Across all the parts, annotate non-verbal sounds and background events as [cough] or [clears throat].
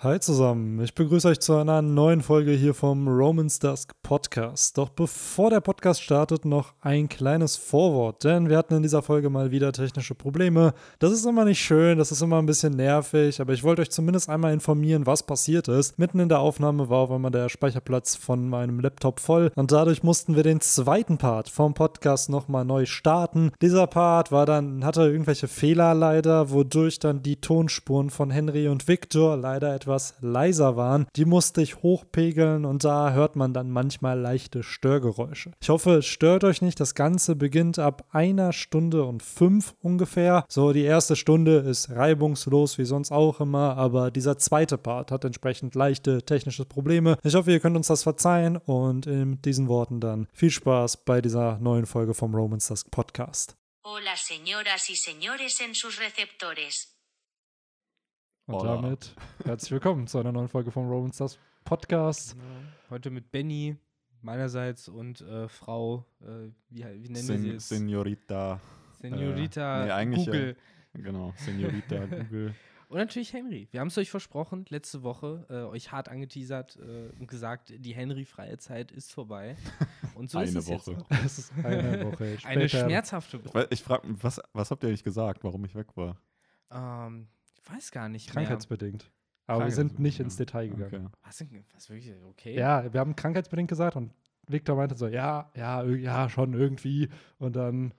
Hi zusammen, ich begrüße euch zu einer neuen Folge hier vom Romans Dusk Podcast. Doch bevor der Podcast startet, noch ein kleines Vorwort, denn wir hatten in dieser Folge mal wieder technische Probleme. Das ist immer nicht schön, das ist immer ein bisschen nervig, aber ich wollte euch zumindest einmal informieren, was passiert ist. Mitten in der Aufnahme war auf einmal der Speicherplatz von meinem Laptop voll und dadurch mussten wir den zweiten Part vom Podcast nochmal neu starten. Dieser Part war dann, hatte irgendwelche Fehler leider, wodurch dann die Tonspuren von Henry und Victor leider etwas etwas leiser waren, die musste ich hochpegeln und da hört man dann manchmal leichte Störgeräusche. Ich hoffe, es stört euch nicht. Das Ganze beginnt ab einer Stunde und fünf ungefähr. So, die erste Stunde ist reibungslos wie sonst auch immer, aber dieser zweite Part hat entsprechend leichte technische Probleme. Ich hoffe, ihr könnt uns das verzeihen und in diesen Worten dann viel Spaß bei dieser neuen Folge vom Romans Dusk Podcast. Hola señoras y señores en sus receptores. Und Hola. damit herzlich willkommen zu einer neuen Folge vom Roman Stars Podcast. Heute mit Benny meinerseits und äh, Frau, äh, wie, wie nennen wir sie Sen jetzt? Senorita. Senorita nee, eigentlich, Google. Genau, Senorita [laughs] Google. Und natürlich Henry. Wir haben es euch versprochen, letzte Woche, äh, euch hart angeteasert äh, und gesagt, die Henry-freie Zeit ist vorbei. [laughs] Und so ist Eine es jetzt Woche. auch. Es ist eine [laughs] Woche später. Eine schmerzhafte Woche. Weil Ich frage, was, was habt ihr eigentlich gesagt, warum ich weg war? Ähm, ich weiß gar nicht mehr. Krankheitsbedingt. Aber wir sind nicht ins Detail gegangen. Okay. Was, denn, was wirklich? Okay. Ja, wir haben krankheitsbedingt gesagt und Victor meinte so, ja, ja, ja, schon irgendwie. Und dann,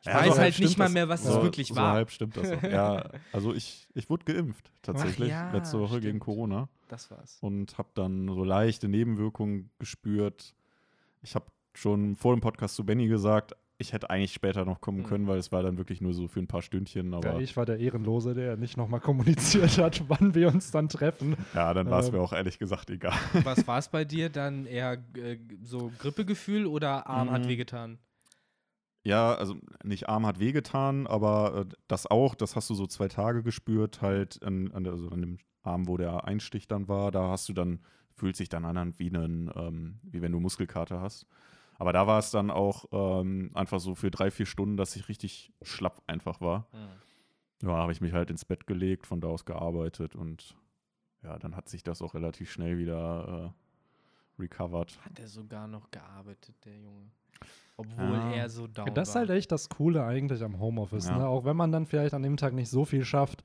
Ich Ja, weiß so halt nicht mal mehr, was so, es wirklich so war. halb stimmt das auch. Ja, [laughs] also ich, ich wurde geimpft, tatsächlich, ja, letzte Woche gegen stimmt. Corona. Das war's. Und habe dann so leichte Nebenwirkungen gespürt. Ich habe schon vor dem Podcast zu Benny gesagt, ich hätte eigentlich später noch kommen Mhm. können, weil es war dann wirklich nur so für ein paar Stündchen. Aber ja, ich war der Ehrenlose, der nicht nochmal kommuniziert hat, [laughs] wann wir uns dann treffen. ja, dann war es Ähm, mir auch ehrlich gesagt egal. Was [laughs] war es bei dir? Dann eher äh, so Grippegefühl oder Arm hat Mhm. wehgetan? Ja, also nicht Arm hat wehgetan, aber äh, das auch, das hast du so zwei Tage gespürt, halt an, an, der, also an dem Arm, wo der Einstich dann war, da hast du dann, fühlt sich dann an wie, einen, ähm, wie wenn du Muskelkater hast. Aber da war es dann auch ähm, einfach so für drei, vier Stunden, dass ich richtig schlapp einfach war. Ja, habe ich mich halt ins Bett gelegt, von da aus gearbeitet und ja, dann hat sich das auch relativ schnell wieder äh, recovered. Hat er sogar noch gearbeitet, der Junge. Obwohl Ja. er so down Das ist halt echt das Coole eigentlich am Homeoffice. Ja. Ne? Auch wenn man dann vielleicht an dem Tag nicht so viel schafft,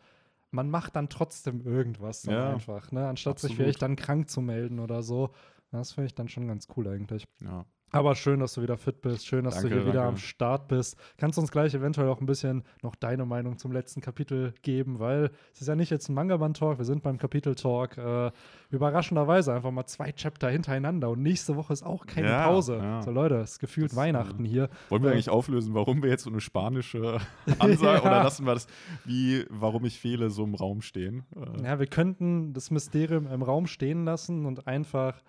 man macht dann trotzdem irgendwas dann Ja, einfach, ne? anstatt sich absolut. vielleicht dann krank zu melden oder so. Das finde ich dann schon ganz cool eigentlich. Ja. Aber schön, dass du wieder fit bist. Schön, dass du Danke, hier wieder am. Start bist. Kannst du uns gleich eventuell auch ein bisschen noch deine Meinung zum letzten Kapitel geben, weil es ist ja nicht jetzt ein Manga-Band-Talk, wir sind beim Kapitel-Talk. Äh, überraschenderweise einfach mal zwei Chapter hintereinander und nächste Woche ist auch keine Ja, Pause. ja. So Leute, es ist gefühlt Das, Weihnachten äh, hier. Wollen wir Ja. eigentlich auflösen, warum wir jetzt so eine spanische [laughs] Ansage Ja. oder lassen wir das, wie, warum ich fehle, so im Raum stehen? Äh, Ja, wir könnten das Mysterium im Raum stehen lassen und einfach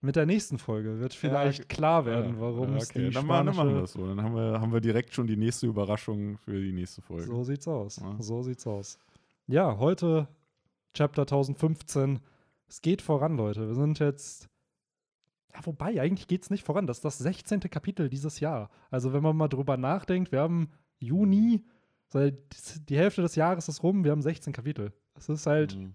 mit der nächsten Folge wird vielleicht Ja, klar werden, warum es okay. die dann, machen- dann machen wir das so. Dann haben wir, haben wir direkt schon die nächste Überraschung für die nächste Folge. So sieht's aus. Ja. So sieht's aus. Ja, heute Chapter 1015. Es geht voran, Leute. Wir sind jetzt. Ja, wobei, eigentlich geht's nicht voran. Das ist das 16. Kapitel dieses Jahr. Also, wenn man mal drüber nachdenkt, wir haben Juni, die Hälfte des Jahres ist rum, wir haben 16 Kapitel. Das ist halt Mhm.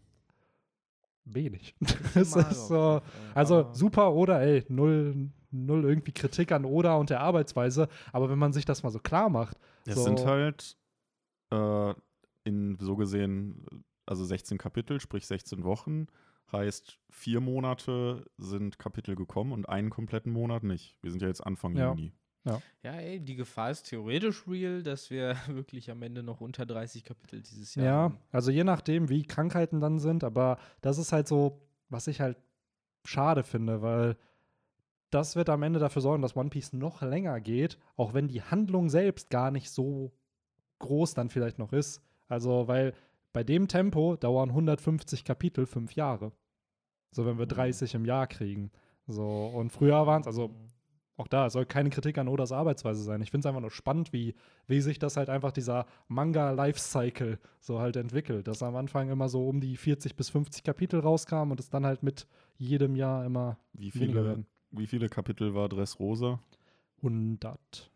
Wenig. [laughs] Es ist so. Also super oder ey, null, null irgendwie Kritik an Oda und der Arbeitsweise. Aber wenn man sich das mal so klar macht, Es so, sind halt äh, in so gesehen, also 16 Kapitel, sprich 16 Wochen, heißt vier Monate sind Kapitel gekommen und einen kompletten Monat nicht. Wir sind ja jetzt Anfang Ja. Juni. Ja, ey, die Gefahr ist theoretisch real, dass wir [laughs] wirklich am Ende noch unter 30 Kapitel dieses Jahr Ja, haben. also je nachdem, wie Krankheiten dann sind, aber das ist halt so, was ich halt schade finde, weil das wird am Ende dafür sorgen, dass One Piece noch länger geht, auch wenn die Handlung selbst gar nicht so groß dann vielleicht noch ist. Also, weil bei dem Tempo dauern 150 Kapitel fünf Jahre. So, wenn wir Mhm. 30 im Jahr kriegen. So, und früher waren es, also Mhm. Auch da es soll keine Kritik an Odas Arbeitsweise sein. Ich finde es einfach nur spannend, wie, wie sich das halt einfach dieser Manga-Lifecycle so halt entwickelt. Dass am Anfang immer so um die 40 bis 50 Kapitel rauskam und es dann halt mit jedem Jahr immer Wie viele, werden. wie viele Kapitel war Dressrosa? 100.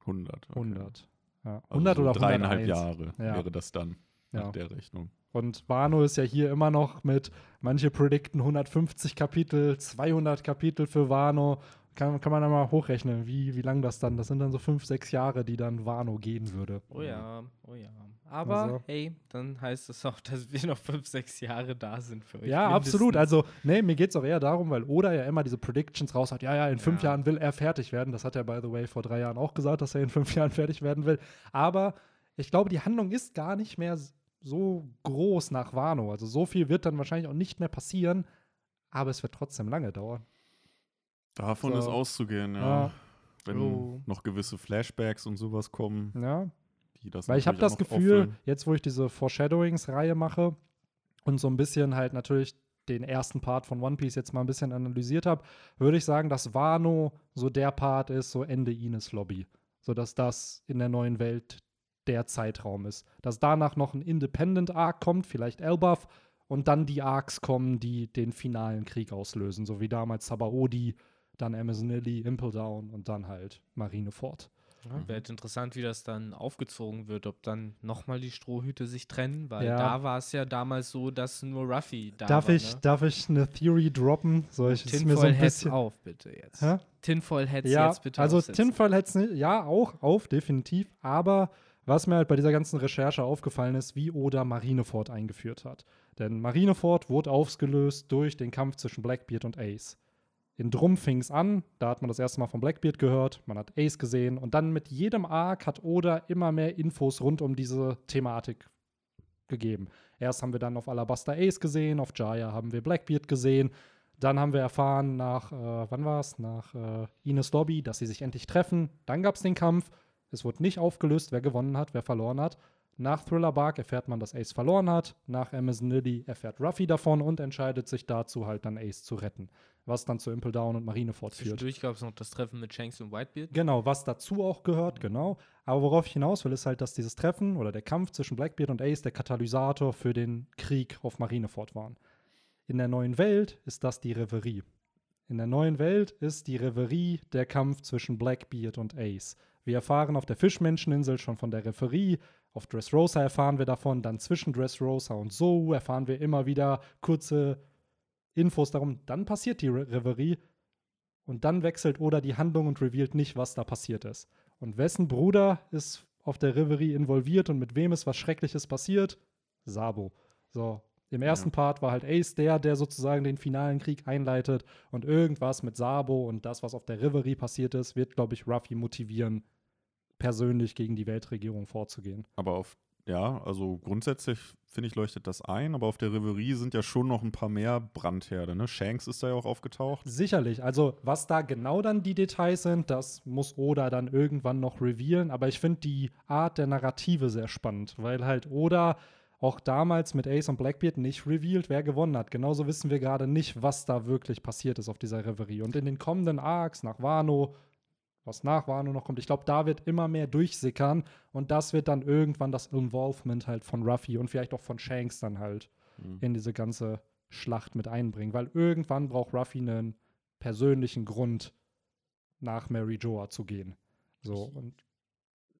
100. okay. 100. Ja. Also 100 so oder dreieinhalb 101. Jahre Ja. wäre das dann. nach Ja. der Rechnung. Und Wano ist ja hier immer noch mit, manche predikten 150 Kapitel, 200 Kapitel für Wano. Kann, kann man dann mal hochrechnen, wie, wie lang das dann, das sind dann so fünf, sechs Jahre, die dann Wano gehen würde. Oh ja, oh ja. Aber Also- hey, dann heißt es auch, dass wir noch fünf, sechs Jahre da sind für euch. Ja, absolut. mindestens. Also, nee, mir geht es auch eher darum, weil Oda ja immer diese Predictions raus hat. Ja, ja, in fünf Ja. Jahren will er fertig werden. Das hat er, by the way, vor drei Jahren auch gesagt, dass er in fünf Jahren fertig werden will. Aber ich glaube, die Handlung ist gar nicht mehr so groß nach Wano. Also, so viel wird dann wahrscheinlich auch nicht mehr passieren. Aber es wird trotzdem lange dauern. Davon So. ist auszugehen, ja. Ja. Wenn Oh. noch gewisse Flashbacks und sowas kommen, Ja, die das Weil ich habe das Gefühl, auffüllen. jetzt wo ich diese Foreshadowings-Reihe mache und so ein bisschen halt natürlich den ersten Part von One Piece jetzt mal ein bisschen analysiert habe, würde ich sagen, dass Wano so der Part ist, so Ende Ines Lobby. So dass das in der neuen Welt der Zeitraum ist. Dass danach noch ein Independent Arc kommt, vielleicht Elbaf, und dann die Arcs kommen, die den finalen Krieg auslösen, so wie damals Sabaody, dann Amazon Lily, Impel Down und dann halt Marineford. Ja, Wäre halt interessant, wie das dann aufgezogen wird, ob dann nochmal die Strohhüte sich trennen, weil Ja. da war es ja damals so, dass nur Ruffy da Darf war. ich, ne? darf ich eine Theory droppen? Soll ich es mir so Tinfoil ein Heads bisschen. auf, bitte jetzt. Hä? Tinfoil Heads Ja, jetzt bitte also aufsetzen. Tinfoil Heads nicht, ja, auch auf, definitiv. Aber was mir halt bei dieser ganzen Recherche aufgefallen ist, wie Oda Marineford eingeführt hat. Denn Marineford wurde aufgelöst durch den Kampf zwischen Blackbeard und Ace. In Drum fing es an, da hat man das erste Mal von Blackbeard gehört, man hat Ace gesehen und dann mit jedem Arc hat Oda immer mehr Infos rund um diese Thematik gegeben. Erst haben wir dann auf Alabaster Ace gesehen, auf Jaya haben wir Blackbeard gesehen. Dann haben wir erfahren nach, äh, wann es? Nach äh, Ines Lobby, dass sie sich endlich treffen. Dann gab es den Kampf. Es wurde nicht aufgelöst, wer gewonnen hat, wer verloren hat. Nach Thriller Bark erfährt man, dass Ace verloren hat. Nach Amazon Lily erfährt Ruffy davon und entscheidet sich dazu, halt dann Ace zu retten. Was dann zu Impel Down und Marineford führt. Zwischendurch gab es noch das Treffen mit Shanks und Whitebeard. Genau, was dazu auch gehört, genau. Aber worauf ich hinaus will, ist halt, dass dieses Treffen oder der Kampf zwischen Blackbeard und Ace der Katalysator für den Krieg auf Marineford waren. In der neuen Welt ist das die Reverie. In der neuen Welt ist die Reverie der Kampf zwischen Blackbeard und Ace. Wir erfahren auf der Fischmenscheninsel schon von der Reverie, auf Dressrosa erfahren wir davon, dann zwischen Dressrosa und Zou erfahren wir immer wieder kurze Infos darum. Dann passiert die Re Reverie und dann wechselt Oda die Handlung und revealt nicht, was da passiert ist. Und wessen Bruder ist auf der Reverie involviert und mit wem ist was Schreckliches passiert? Sabo. So, im ersten Part war halt Ace der, der sozusagen den finalen Krieg einleitet und irgendwas mit Sabo und das, was auf der Reverie passiert ist, wird, glaube ich, Ruffy motivieren, persönlich gegen die Weltregierung vorzugehen. Aber auf, ja, also grundsätzlich finde ich, leuchtet das ein, aber auf der Reverie sind ja schon noch ein paar mehr Brandherde, ne? Shanks ist da ja auch aufgetaucht. Sicherlich. Also, was da genau dann die Details sind, das muss Oda dann irgendwann noch revealen. Aber ich finde die Art der Narrative sehr spannend, weil halt Oda auch damals mit Ace und Blackbeard nicht revealed, wer gewonnen hat. Genauso wissen wir gerade nicht, was da wirklich passiert ist auf dieser Reverie. Und in den kommenden Arcs nach Wano, was nach Wano noch kommt, ich glaube, da wird immer mehr durchsickern und das wird dann irgendwann das Involvement halt von Ruffy und vielleicht auch von Shanks dann halt Mhm. in diese ganze Schlacht mit einbringen, weil irgendwann braucht Ruffy einen persönlichen Grund, nach Mary Joa zu gehen. So, und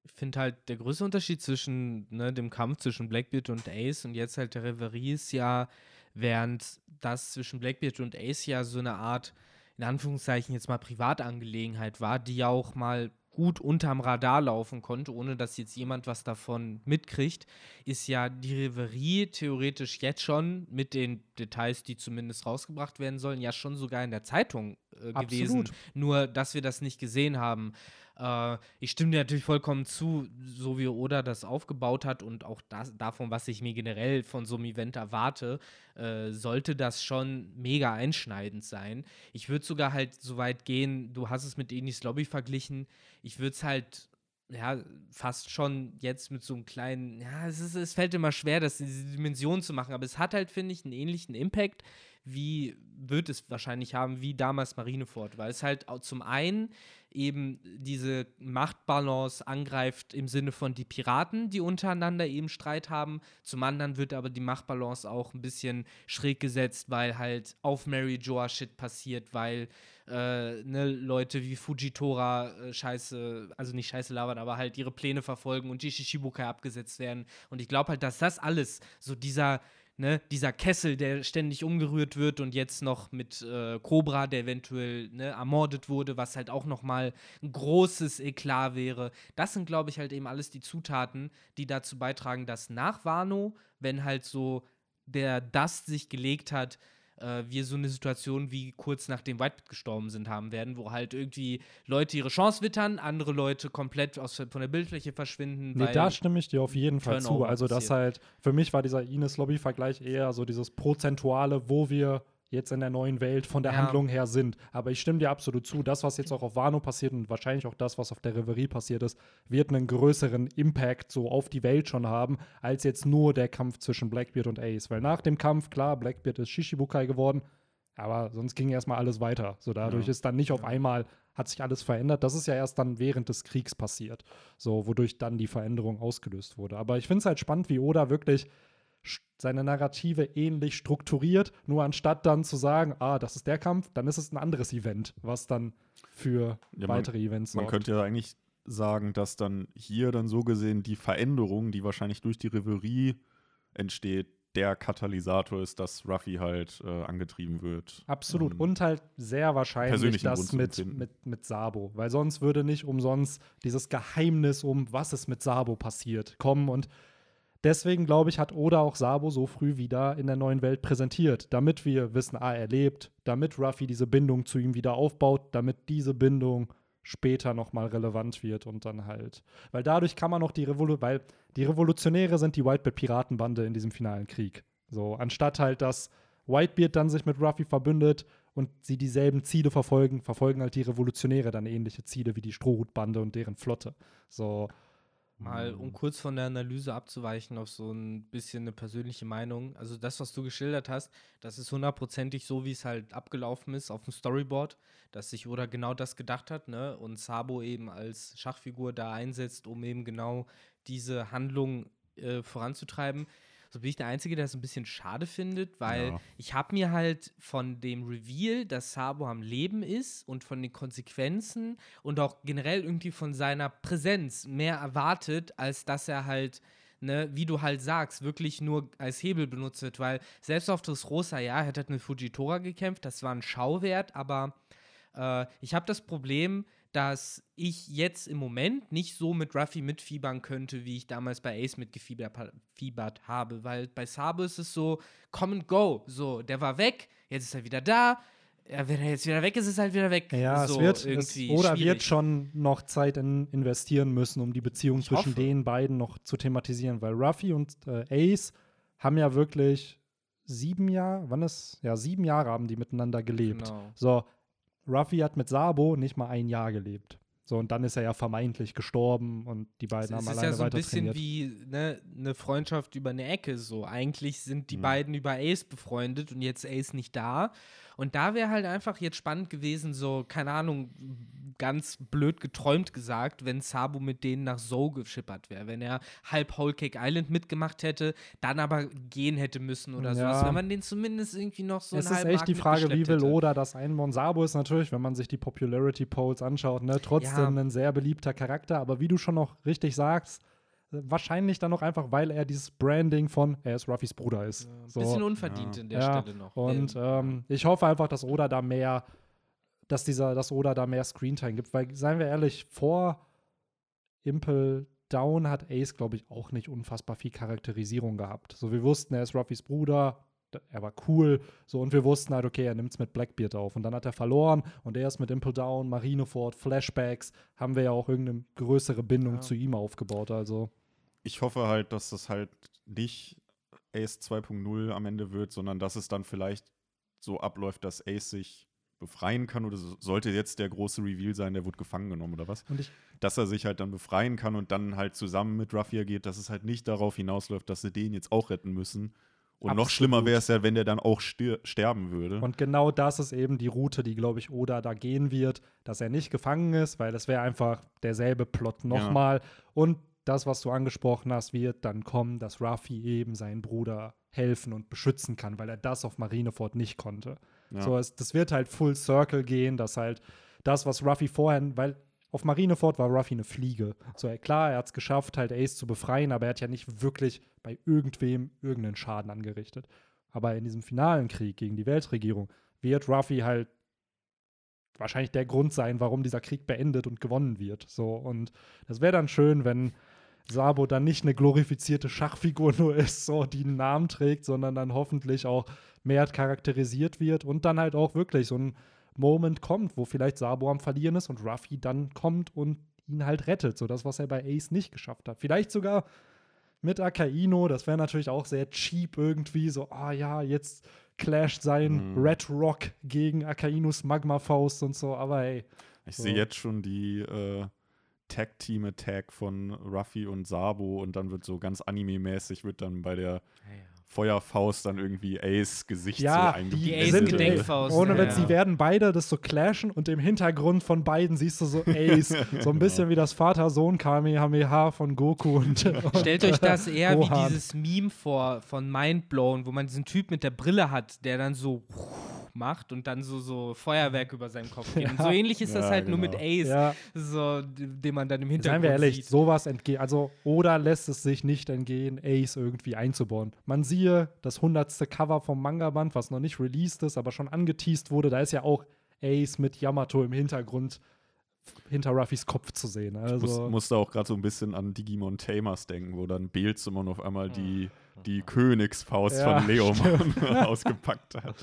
Ich finde halt, der größte Unterschied zwischen ne, dem Kampf zwischen Blackbeard und Ace und jetzt halt der Reverie ist ja, während das zwischen Blackbeard und Ace ja so eine Art, in Anführungszeichen jetzt mal Privatangelegenheit war, die ja auch mal gut unterm Radar laufen konnte, ohne dass jetzt jemand was davon mitkriegt, ist ja die Reverie theoretisch jetzt schon mit den Details, die zumindest rausgebracht werden sollen, ja schon sogar in der Zeitung äh, gewesen. Absolut. Nur, dass wir das nicht gesehen haben. Äh, ich stimme dir natürlich vollkommen zu, so wie Oda das aufgebaut hat und auch das, davon, was ich mir generell von so einem Event erwarte, äh, sollte das schon mega einschneidend sein. Ich würde sogar halt so weit gehen, du hast es mit Enis Lobby verglichen, ich würde es halt ja, fast schon jetzt mit so einem kleinen, ja, es, ist, es fällt immer schwer, das diese Dimension zu machen, aber es hat halt, finde ich, einen ähnlichen Impact wie wird es wahrscheinlich haben, wie damals Marineford, weil es halt zum einen eben diese Machtbalance angreift im Sinne von die Piraten, die untereinander eben Streit haben. Zum anderen wird aber die Machtbalance auch ein bisschen schräg gesetzt, weil halt auf Mary Joa Shit passiert, weil äh, ne, Leute wie Fujitora äh, scheiße, also nicht scheiße labern, aber halt ihre Pläne verfolgen und die Shishibukai abgesetzt werden. Und ich glaube halt, dass das alles so dieser ne, dieser Kessel, der ständig umgerührt wird und jetzt noch mit äh, Cobra, der eventuell ne, ermordet wurde, was halt auch noch mal ein großes Eklat wäre. Das sind, glaube ich, halt eben alles die Zutaten, die dazu beitragen, dass nach Wano, wenn halt so der Dust sich gelegt hat, äh, wir so eine Situation wie kurz nachdem Whitebeard gestorben sind haben werden, wo halt irgendwie Leute ihre Chance wittern, andere Leute komplett aus, von der Bildfläche verschwinden. Nee, da stimme ich dir auf jeden Fall zu. Also, das halt, für mich war dieser Ines-Lobby-Vergleich eher so dieses Prozentuale, wo wir jetzt in der neuen Welt von der Ja. Handlung her sind. Aber ich stimme dir absolut zu. Das, was jetzt auch auf Wano passiert und wahrscheinlich auch das, was auf der Reverie passiert ist, wird einen größeren Impact so auf die Welt schon haben, als jetzt nur der Kampf zwischen Blackbeard und Ace. Weil nach dem Kampf, klar, Blackbeard ist Shishibukai geworden, aber sonst ging erstmal alles weiter. So dadurch Ja. ist dann nicht auf einmal hat sich alles verändert. Das ist ja erst dann während des Kriegs passiert, so wodurch dann die Veränderung ausgelöst wurde. Aber ich finde es halt spannend, wie Oda wirklich seine Narrative ähnlich strukturiert, nur anstatt dann zu sagen, ah, das ist der Kampf, dann ist es ein anderes Event, was dann für Ja, man- weitere Events Man sorgt. könnte ja eigentlich sagen, dass dann hier dann so gesehen die Veränderung, die wahrscheinlich durch die Reverie entsteht, der Katalysator ist, dass Ruffy halt äh, angetrieben wird. Absolut. Ähm, Und halt sehr wahrscheinlich das mit, mit, mit Sabo. Weil sonst würde nicht umsonst dieses Geheimnis um, was ist mit Sabo passiert, kommen. Und deswegen, glaube ich, hat Oda auch Sabo so früh wieder in der neuen Welt präsentiert. Damit wir wissen, ah, er lebt, damit Ruffy diese Bindung zu ihm wieder aufbaut, damit diese Bindung später nochmal relevant wird und dann halt. Weil dadurch kann man noch die Revolution, weil die Revolutionäre sind die Whitebeard-Piratenbande in diesem finalen Krieg. So, anstatt halt, dass Whitebeard dann sich mit Ruffy verbündet und sie dieselben Ziele verfolgen, verfolgen halt die Revolutionäre dann ähnliche Ziele wie die Strohhutbande und deren Flotte. So, Mal, um kurz von der Analyse abzuweichen auf so ein bisschen eine persönliche Meinung. Also das, was du geschildert hast, das ist hundertprozentig so, wie es halt abgelaufen ist auf dem Storyboard, dass sich Oda genau das gedacht hat, ne? Und Sabo eben als Schachfigur da einsetzt, um eben genau diese Handlung äh, voranzutreiben. So bin ich der Einzige, der es ein bisschen schade findet, weil Ja. ich habe mir halt von dem Reveal, dass Sabo am Leben ist und von den Konsequenzen und auch generell irgendwie von seiner Präsenz mehr erwartet, als dass er halt, ne, wie du halt sagst, wirklich nur als Hebel benutzt wird, weil selbst auf das Rosa, ja, er hat halt mit Fujitora gekämpft, das war ein Schauwert, aber äh, ich habe das Problem, dass ich jetzt im Moment nicht so mit Ruffy mitfiebern könnte, wie ich damals bei Ace mitgefiebert fiebert habe, weil bei Sabo ist es so, come and go, so, der war weg, jetzt ist er wieder da, ja, wenn er jetzt wieder weg ist, ist er halt wieder weg. Ja, so, es wird, es, irgendwie oder wird schwierig. schon noch Zeit in, investieren müssen, um die Beziehung Ich zwischen hoffe. den beiden noch zu thematisieren, weil Ruffy und äh, Ace haben ja wirklich sieben Jahre, wann ist, ja, sieben Jahre haben die miteinander gelebt. Genau. So, Ruffy hat mit Sabo nicht mal ein Jahr gelebt. So, und dann ist er ja vermeintlich gestorben und die beiden haben Es ist alleine ja so ein weiter bisschen trainiert. wie ne, eine Freundschaft über eine Ecke. So, eigentlich sind die Mhm. beiden über Ace befreundet und jetzt Ace nicht da. Und da wäre halt einfach jetzt spannend gewesen, so, keine Ahnung, ganz blöd geträumt gesagt, wenn Sabu mit denen nach Zoe geschippert wäre. Wenn er halb Whole Cake Island mitgemacht hätte, dann aber gehen hätte müssen oder Ja. sowas. Wenn man den zumindest irgendwie noch so es ist echt die Arc Frage, wie will. Oda das einbauen. Sabo ist natürlich, wenn man sich die Popularity Polls anschaut, ne, trotzdem Ja. ein sehr beliebter Charakter. Aber wie du schon noch richtig sagst, wahrscheinlich dann noch einfach, weil er dieses Branding von, er ist Ruffys Bruder ist. Ein so. bisschen unverdient Ja. in der Ja, Stelle noch. Und Ähm, ich hoffe einfach, dass Oda da mehr, dass dieser, dass Oda da mehr Screentime gibt, weil, seien wir ehrlich, vor Impel Down hat Ace, glaube ich, auch nicht unfassbar viel Charakterisierung gehabt. So, wir wussten, er ist Ruffys Bruder, er war cool, so, und wir wussten halt, okay, er nimmt es mit Blackbeard auf. Und dann hat er verloren und er ist mit Impel Down, Marineford, Flashbacks, haben wir ja auch irgendeine größere Bindung Ja. zu ihm aufgebaut, also. Ich hoffe halt, dass das halt nicht Ace 2.0 am Ende wird, sondern dass es dann vielleicht so abläuft, dass Ace sich befreien kann oder so- sollte jetzt der große Reveal sein, der wurde gefangen genommen oder was? Und ich, Dass er sich halt dann befreien kann und dann halt zusammen mit Ruffy geht, dass es halt nicht darauf hinausläuft, dass sie den jetzt auch retten müssen Und noch schlimmer wäre es ja, wenn der dann auch stir sterben würde. Und genau das ist eben die Route, die, glaube ich, Oda da gehen wird, dass er nicht gefangen ist, weil das wäre einfach derselbe Plot nochmal. Und das, was du angesprochen hast, wird dann kommen, dass Ruffy eben seinen Bruder helfen und beschützen kann, weil er das auf Marineford nicht konnte. Ja. So, es, das wird halt Full Circle gehen, dass halt das, was Ruffy vorher, weil auf Marineford war Ruffy eine Fliege. So, ja, klar, er hat es geschafft, halt Ace zu befreien, aber er hat ja nicht wirklich bei irgendwem irgendeinen Schaden angerichtet. Aber in diesem finalen Krieg gegen die Weltregierung wird Ruffy halt wahrscheinlich der Grund sein, warum dieser Krieg beendet und gewonnen wird. So, und das wäre dann schön, wenn Sabo dann nicht eine glorifizierte Schachfigur nur ist, so, die einen Namen trägt, sondern dann hoffentlich auch mehr charakterisiert wird und dann halt auch wirklich so ein Moment kommt, wo vielleicht Sabo am Verlieren ist und Ruffy dann kommt und ihn halt rettet. So das, was er bei Ace nicht geschafft hat. Vielleicht sogar mit Akaino, das wäre natürlich auch sehr cheap irgendwie. So, ah ja, jetzt clasht sein Mhm. Red Rock gegen Akainos Magma-Faust und so, aber ey. Ich So. sehe jetzt schon die äh, Tag-Team-Attack von Ruffy und Sabo und dann wird so ganz anime-mäßig, wird dann bei der Feuerfaust dann irgendwie Ace Gesicht Ja, so die, Die eingeblendet. sind Ace-Gedenkfaust, ohne ja, ja. die werden beide das so clashen und im Hintergrund von beiden siehst du so [laughs] Ace, so ein bisschen wie das Vater-Sohn-Kamehameha von Goku und, und [laughs] Stellt euch das eher wie dieses Meme vor von Mindblown, wo man diesen Typ mit der Brille hat, der dann so macht und dann so, so Feuerwerk über seinen Kopf geht. [laughs] Und so ähnlich ist das Ja, halt nur mit genau. Ace, Ja. so, den man dann im Hintergrund Seien wir ehrlich, sieht. sowas entgeht. Also, oder lässt es sich nicht entgehen, Ace irgendwie einzubauen. Man siehe das hundertste Cover vom Manga-Band, was noch nicht released ist, aber schon angeteased wurde. Da ist ja auch Ace mit Yamato im Hintergrund hinter Ruffys Kopf zu sehen. Ich Also, muss, musste auch gerade so ein bisschen an Digimon Tamers denken, wo dann Beelzemon auf einmal die, Hm. Die Königsfaust Ja, von Leomon [laughs] ausgepackt hat.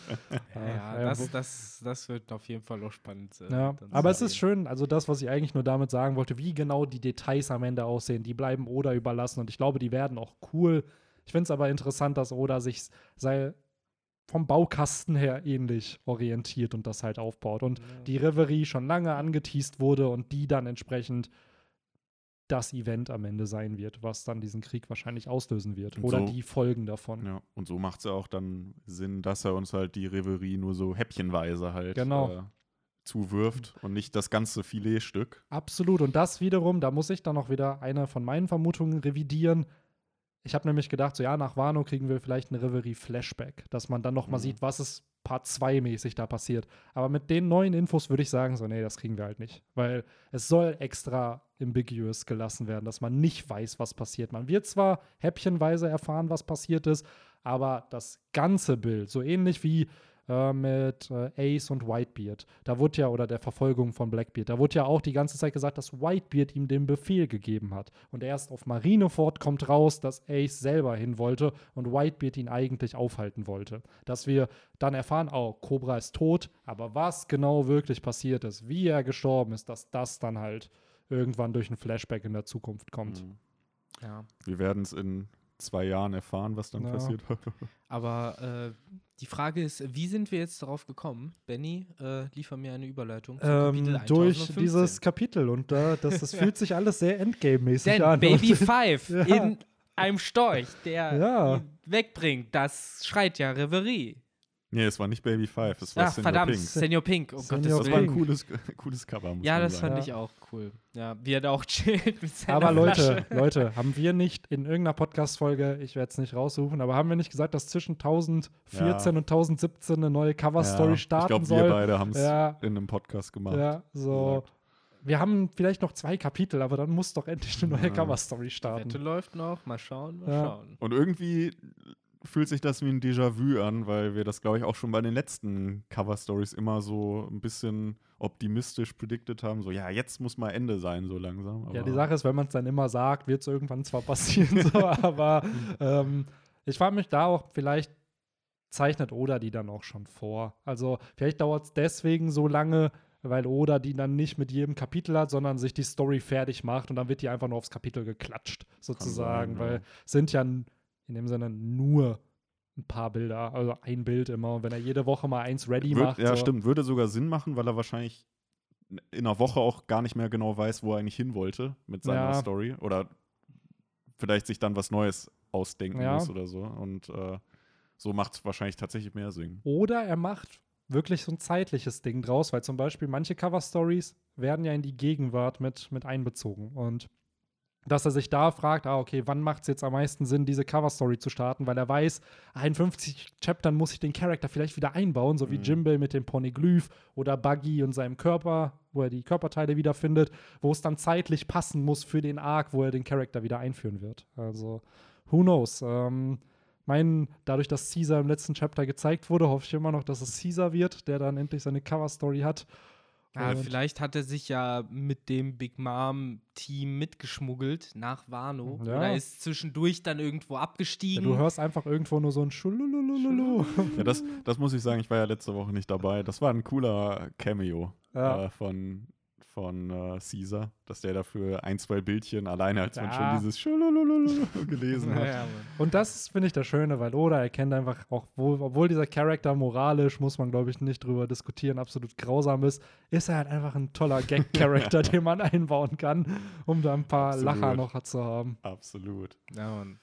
Ja, ja, Ja, das, das, das wird auf jeden Fall auch spannend. äh, Ja, aber es ist schön, also das, was ich eigentlich nur damit sagen wollte, wie genau die Details am Ende aussehen, die bleiben Oda überlassen und ich glaube, die werden auch cool. Ich finde es aber interessant, dass Oda sich sei vom Baukasten her ähnlich orientiert und das halt aufbaut und die Reverie schon lange angeteased wurde und die dann entsprechend das Event am Ende sein wird, was dann diesen Krieg wahrscheinlich auslösen wird Und oder so- die Folgen davon. Ja, und so macht es ja auch dann Sinn, dass er uns halt die Reverie nur so häppchenweise halt Genau. äh, zuwirft und nicht das ganze Filetstück. Absolut. Und das wiederum, da muss ich dann auch wieder eine von meinen Vermutungen revidieren. Ich habe nämlich gedacht, so ja, nach Wano kriegen wir vielleicht eine Reverie-Flashback, dass man dann noch mal Mhm. sieht, was ist Part 2 mäßig da passiert. Aber mit den neuen Infos würde ich sagen, so, nee, das kriegen wir halt nicht. Weil es soll extra ambiguous gelassen werden, dass man nicht weiß, was passiert. Man wird zwar häppchenweise erfahren, was passiert ist, aber das ganze Bild, so ähnlich wie äh, mit äh, Ace und Whitebeard. Da wurde ja, oder der Verfolgung von Blackbeard, da wurde ja auch die ganze Zeit gesagt, dass Whitebeard ihm den Befehl gegeben hat. Und erst auf Marineford kommt raus, dass Ace selber hin wollte und Whitebeard ihn eigentlich aufhalten wollte. Dass wir dann erfahren, oh, Cobra ist tot, aber was genau wirklich passiert ist, wie er gestorben ist, dass das dann halt irgendwann durch ein Flashback in der Zukunft kommt. Mhm. Ja. Wir werden es in zwei Jahren erfahren, was dann Ja. passiert. [laughs] Aber äh, die Frage ist, wie sind wir jetzt darauf gekommen? Benny, äh, liefer mir eine Überleitung. Ähm, Kapitel durch 1015. dieses Kapitel und äh, das, das [laughs] fühlt sich alles sehr Endgame-mäßig Denn an. Baby [laughs] Five Ja. in einem Storch, der Ja. ihn wegbringt, das schreit ja Reverie. Nee, es war nicht Baby Five, es war Ach, Senior verdammt, Pink. Senior Pink. Um Senior Gottes Das war ein cooles, [laughs] cooles Cover, muss Ja, man das sagen. fand Ja. ich auch cool. Ja, wie er da auch chillt mit seiner Aber Leute, Flasche. Leute, haben wir nicht in irgendeiner Podcast-Folge, ich werde es nicht raussuchen, aber haben wir nicht gesagt, dass zwischen 1014 Ja. und 1017 eine neue Ja, Cover-Story starten Ich glaube, soll? wir beide haben es Ja. in einem Podcast gemacht. Ja, so. gesagt. Wir haben vielleicht noch zwei Kapitel, aber dann muss doch endlich eine neue Ja. Cover-Story Wette starten. läuft noch. Mal schauen, mal Ja. schauen. Und irgendwie fühlt sich das wie ein Déjà-vu an, weil wir das, glaube ich, auch schon bei den letzten Cover-Stories immer so ein bisschen optimistisch predicted haben. So, ja, jetzt muss mal Ende sein, so langsam. Ja, Aber- die Sache ist, wenn man es dann immer sagt, wird es irgendwann zwar passieren, so, [laughs] aber ähm, ich frage mich da auch, vielleicht zeichnet Oda die dann auch schon vor. Also vielleicht dauert es deswegen so lange, weil Oda die dann nicht mit jedem Kapitel hat, sondern sich die Story fertig macht und dann wird die einfach nur aufs Kapitel geklatscht, sozusagen, sein, weil ja. es sind ja in dem Sinne nur ein paar Bilder, also ein Bild immer. Und wenn er jede Woche mal eins ready Würd, macht, ja, so, stimmt. Würde sogar Sinn machen, weil er wahrscheinlich in einer Woche auch gar nicht mehr genau weiß, wo er eigentlich hin wollte mit seiner Ja. Story. Oder vielleicht sich dann was Neues ausdenken Ja. muss oder so. Und äh, so macht es wahrscheinlich tatsächlich mehr Sinn. Oder er macht wirklich so ein zeitliches Ding draus, weil zum Beispiel manche Cover-Stories werden ja in die Gegenwart mit, mit einbezogen. Und dass er sich da fragt, ah, okay, wann macht es jetzt am meisten Sinn, diese Cover-Story zu starten, weil er weiß, in 50 Chaptern muss ich den Charakter vielleicht wieder einbauen, so wie Mhm. Mit dem Poneglyph oder Buggy und seinem Körper, wo er die Körperteile wiederfindet, wo es dann zeitlich passen muss für den Arc, wo er den Charakter wieder einführen wird. Also, who knows? Ähm, mein, dadurch, dass Caesar im letzten Chapter gezeigt wurde, hoffe ich immer noch, dass es Caesar wird, der dann endlich seine Cover-Story hat. Ja, vielleicht hat er sich ja mit dem Big Mom-Team mitgeschmuggelt nach Wano. Ja. Oder ist zwischendurch dann irgendwo Ja, abgestiegen. du hörst einfach irgendwo nur so ein Schululululu. Ja, das, das muss ich sagen, ich war ja letzte Woche nicht dabei. Das war ein cooler Cameo Ja. äh, von, von äh, Caesar, dass der dafür ein, zwei Bildchen alleine, als man Ja. schon dieses [laughs] gelesen hat. ja. Und das finde ich, das Schöne, weil Oda erkennt einfach, auch wo, obwohl dieser Charakter moralisch, muss man, glaube ich, nicht drüber diskutieren, absolut grausam ist, ist er halt einfach ein toller Gag-Charakter, [laughs] den man einbauen kann, um da ein paar Absolut. Lacher noch zu haben. Absolut. Ja, Mann.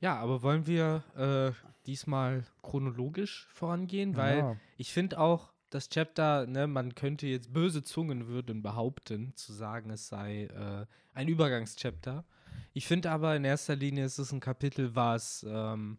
ja, aber wollen wir äh, diesmal chronologisch vorangehen? Weil Ja. ich finde auch, das Chapter, ne, man könnte jetzt böse Zungen würden behaupten, zu sagen, es sei äh, ein Übergangschapter. Ich finde aber in erster Linie ist es ein Kapitel, was ähm,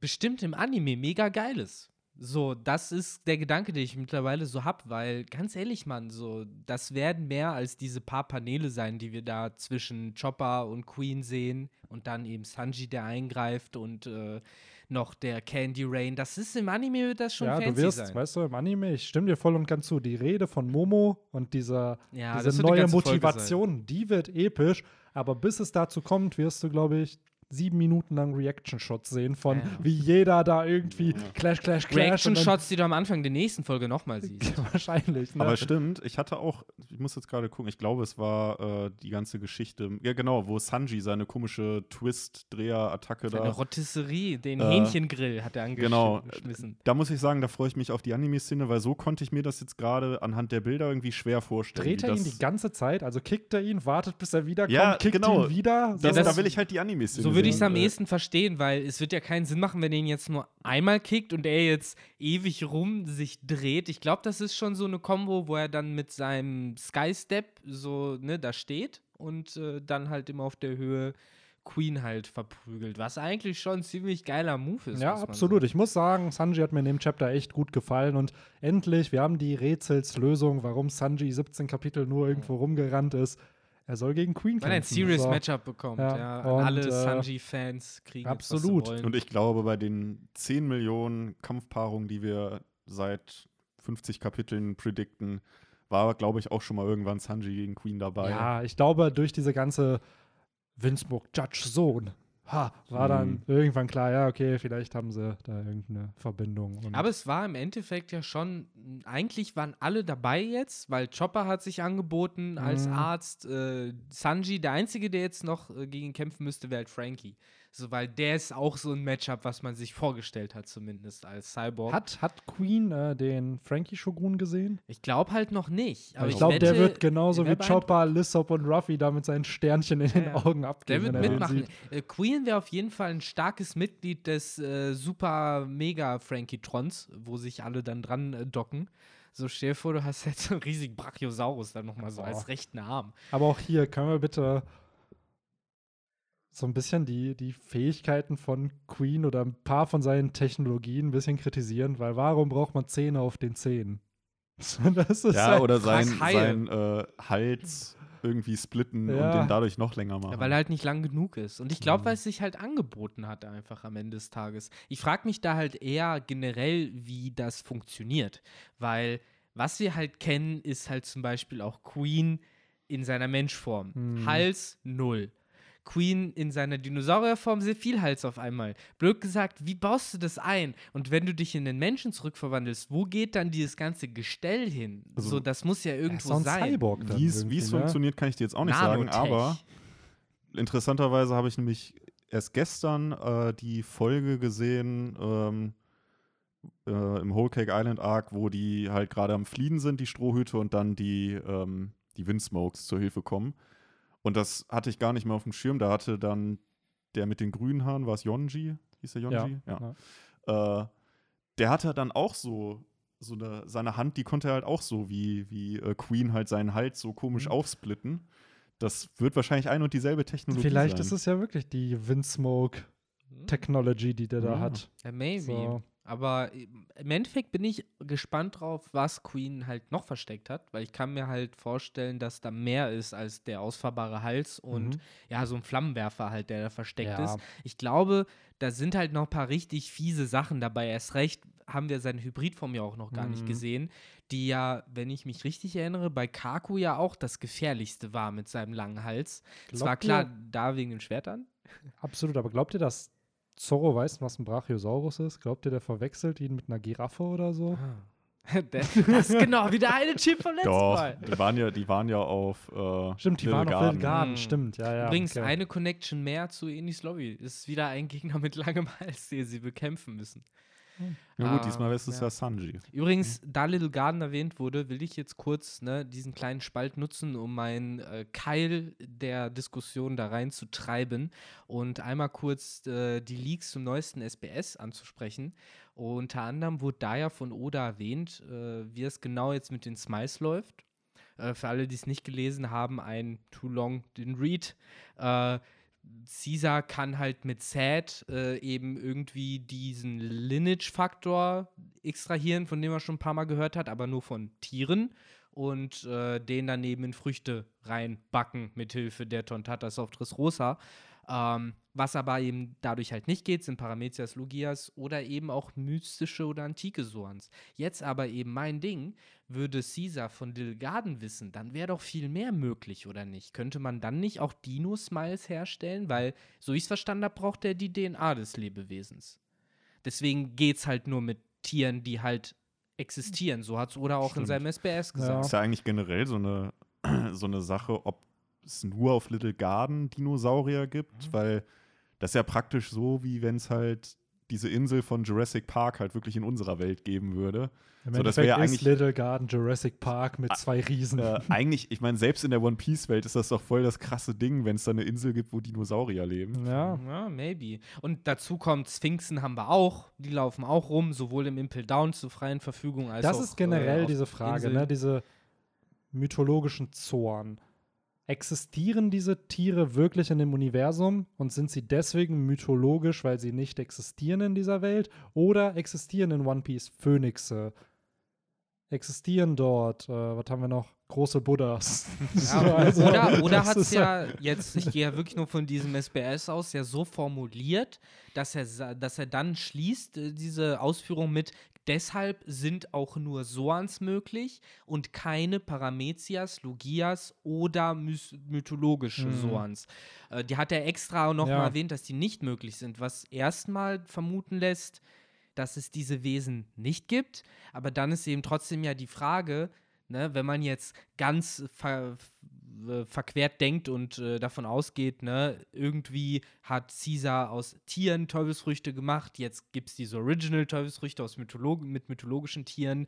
bestimmt im Anime mega geil ist. So, das ist der Gedanke, den ich mittlerweile so hab, weil ganz ehrlich, Mann, so, das werden mehr als diese paar Paneele sein, die wir da zwischen Chopper und Queen sehen und dann eben Sanji, der eingreift und äh, noch der Candy Rain. Das ist im Anime wird das schon ja, fancy du wirst, sein. weißt du, im Anime, ich stimme dir voll und ganz zu, die Rede von Momo und dieser, Ja, diese neue Folge Motivation, die wird episch, aber bis es dazu kommt, wirst du, glaube ich, sieben Minuten lang Reaction-Shots sehen von, Ja. wie jeder da irgendwie Clash, Clash, Clash. Reaction-Shots, die du am Anfang der nächsten Folge nochmal siehst. [laughs] Wahrscheinlich. Ne? Aber stimmt, ich hatte auch, ich muss jetzt gerade gucken, ich glaube, es war äh, die ganze Geschichte, ja genau, wo Sanji seine komische Twist-Dreher-Attacke da. Rotisserie, den Äh, Hähnchengrill hat er Genau. angeschmissen. Da muss ich sagen, da freue ich mich auf die Anime-Szene, weil so konnte ich mir das jetzt gerade anhand der Bilder irgendwie schwer vorstellen. Dreht er ihn die ganze Zeit? Also kickt er ihn, wartet, bis er wiederkommt, Ja, kickt genau. ihn wieder? das, das- da will ich halt die Anime-Szene So würde ich es am Äh, ehesten verstehen, weil es wird ja keinen Sinn machen, wenn er ihn jetzt nur einmal kickt und er jetzt ewig rum sich dreht. Ich glaube, das ist schon so eine Combo, wo er dann mit seinem Sky Step so, ne, da steht und äh, dann halt immer auf der Höhe Queen halt verprügelt, was eigentlich schon ein ziemlich geiler Move ist. Ja, absolut. sagen. Ich muss sagen, Sanji hat mir in dem Chapter echt gut gefallen und endlich, wir haben die Rätselslösung, warum Sanji 17 Kapitel nur irgendwo rumgerannt ist. Er soll gegen Queen Weil er ein kämpfen. Serious So. Matchup bekommt, Ja, ja. und, alle äh, Sanji-Fans kriegen jetzt, absolut. Was sie wollen. Und ich glaube, bei den 10 Millionen Kampfpaarungen, die wir seit 50 Kapiteln predikten, war, glaube ich, auch schon mal irgendwann Sanji gegen Queen dabei. Ja, ich glaube, durch diese ganze Windsburg Judge Sohn ha, war dann Mhm. irgendwann klar, ja, okay, vielleicht haben sie da irgendeine Verbindung. Aber es war im Endeffekt ja schon, eigentlich waren alle dabei jetzt, weil Chopper hat sich angeboten als Mhm. Arzt. Äh, Sanji, der Einzige, der jetzt noch äh, gegen kämpfen müsste, wäre halt Frankie. So, weil der ist auch so ein Matchup, was man sich vorgestellt hat, zumindest als Cyborg. hat, hat Queen äh, den Frankie Shogun gesehen? ich glaube halt noch nicht. Aber ich ich glaube, der wird genauso der wie Chopper, Lissop und Ruffy da mit seinen Sternchen in den Ja, ja. Augen abgehen. Der wird den mitmachen. Äh, Queen wäre auf jeden Fall ein starkes Mitglied des äh, super mega Frankie-Trons, wo sich alle dann dran äh, docken. So stell dir vor, du hast jetzt so einen riesigen Brachiosaurus dann nochmal so als rechten Arm. Aber auch hier können wir bitte so ein bisschen die, die Fähigkeiten von Queen oder ein paar von seinen Technologien ein bisschen kritisieren, weil warum braucht man Zähne auf den Zähnen? [laughs] Das ist Ja, halt- oder sein, sein äh, Hals irgendwie splitten Ja. und den dadurch noch länger machen. Ja, weil er halt nicht lang genug ist. Und ich glaube, Mhm. weil es sich halt angeboten hat, einfach am Ende des Tages. Ich frage mich da halt eher generell, wie das funktioniert. Weil was wir halt kennen, ist halt zum Beispiel auch Queen in seiner Menschform. Mhm. Hals null. Queen in seiner Dinosaurierform sehr viel Hals auf einmal. Blöd gesagt, wie baust du das ein? Und wenn du dich in den Menschen zurückverwandelst, wo geht dann dieses ganze Gestell hin? Also- so, das muss ja irgendwo ein sein. Cyborg Wie es ne? funktioniert, kann ich dir jetzt auch nicht sagen, Nanotech. aber interessanterweise habe ich nämlich erst gestern äh, die Folge gesehen ähm, äh, im Whole Cake Island Arc, wo die halt gerade am Fliehen sind, die Strohhüte, und dann die, ähm, die Windsmokes zur Hilfe kommen. Und das hatte ich gar nicht mehr auf dem Schirm. Da hatte dann der mit den grünen Haaren, war es Yonji? hieß der Yonji? Ja. Äh, der hatte dann auch so, so eine, seine Hand, die konnte er halt auch so wie, wie äh, Queen halt seinen Hals so komisch Mhm. aufsplitten. Das wird wahrscheinlich ein und dieselbe Technologie Vielleicht sein. ist es ja wirklich die Windsmoke Technology, die der da Ja. hat. Ja, maybe. So. Aber im im Endeffekt bin ich gespannt drauf, was Queen halt noch versteckt hat, weil ich kann mir halt vorstellen, dass da mehr ist als der ausfahrbare Hals und Mhm. ja, so ein Flammenwerfer halt, der da versteckt Ja. ist. Ich glaube, da sind halt noch ein paar richtig fiese Sachen dabei. Erst recht haben wir seine Hybridform ja auch noch gar nicht Mhm. gesehen, die ja, wenn ich mich richtig erinnere, bei Kaku ja auch das gefährlichste war mit seinem langen Hals. Es war Glaubt klar, da wegen den Schwertern. Absolut, aber glaubt ihr, dass Zorro weiß, was ein Brachiosaurus ist? Glaubt ihr, der verwechselt ihn mit einer Giraffe oder so? [laughs] Der- das ist genau wieder eine Chip vom letzten Doch, Mal. die waren ja, die waren ja auf. Äh, Stimmt, die Little waren auf Garden. Little Garden, Mhm. stimmt, ja, ja. Übrigens okay. eine Connection mehr zu Enis Lobby. Ist wieder ein Gegner mit langem Hals, den sie bekämpfen müssen. Ja, gut, diesmal ist es ja. ja, Sanji. Übrigens, da Little Garden erwähnt wurde, will ich jetzt kurz ne, diesen kleinen Spalt nutzen, um meinen äh, Keil der Diskussion da rein zu treiben und einmal kurz äh, die Leaks zum neuesten SBS anzusprechen. Unter anderem wurde da ja von Oda erwähnt, äh, wie es genau jetzt mit den Smiles läuft. Äh, für alle, die es nicht gelesen haben, ein Too Long Didn't Read. Äh, Caesar kann halt mit Sad äh, eben irgendwie diesen Lineage-Faktor extrahieren, von dem er schon ein paar Mal gehört hat, aber nur von Tieren und äh, den daneben in Früchte reinbacken mit Hilfe der Tontata Soft Rosa. Ähm, was aber eben dadurch halt nicht geht, sind Paramezias Logias oder eben auch mystische oder antike Soans. Jetzt aber eben mein Ding, würde Caesar von Dilgarden wissen, dann wäre doch viel mehr möglich, oder nicht? Könnte man dann nicht auch Dino-Smiles herstellen? Weil, so ich es verstanden habe, braucht er die DNA des Lebewesens. Deswegen geht's halt nur mit Tieren, die halt existieren. So hat es Oda auch in Stimmt. seinem SBS Ja. gesagt. Ist ja eigentlich generell so eine, [clears throat] so eine Sache, ob es nur auf Little Garden Dinosaurier gibt, Mhm. weil das ist ja praktisch so, wie wenn es halt diese Insel von Jurassic Park halt wirklich in unserer Welt geben würde. Im so, das wär ja eigentlich- Little Garden Jurassic Park mit zwei Riesen. Äh, [laughs] eigentlich, ich meine, selbst in der One Piece-Welt ist das doch voll das krasse Ding, wenn es da eine Insel gibt, wo Dinosaurier leben. ja. Ja, maybe. Und dazu kommt, Sphinxen haben wir auch. Die laufen auch rum, sowohl im Impel Down zur freien Verfügung als Das auch ist generell äh, diese Frage, Inseln. ne? diese mythologischen Zoan. Existieren diese Tiere wirklich in dem Universum und sind sie deswegen mythologisch, weil sie nicht existieren in dieser Welt? Oder existieren in One Piece Phönixe? Existieren dort, äh, was haben wir noch? Große Buddhas. Ja, [laughs] So, also, oder oder hat es ja jetzt, ich gehe ja wirklich nur von diesem SBS aus, ja so formuliert, dass er, dass er dann schließt, äh, diese Ausführung mit, deshalb sind auch nur Soans möglich und keine Paramezias, Logias oder mythologische Mhm. Soans. Äh, die hat er extra auch noch Ja. mal erwähnt, dass die nicht möglich sind, was erstmal vermuten lässt, dass es diese Wesen nicht gibt. Aber dann ist eben trotzdem ja die Frage, ne, wenn man jetzt ganz ver äh, verquert denkt und äh, davon ausgeht, ne, irgendwie hat Caesar aus Tieren Teufelsfrüchte gemacht, jetzt gibt es diese Original Teufelsfrüchte aus Mytholog mit mythologischen Tieren.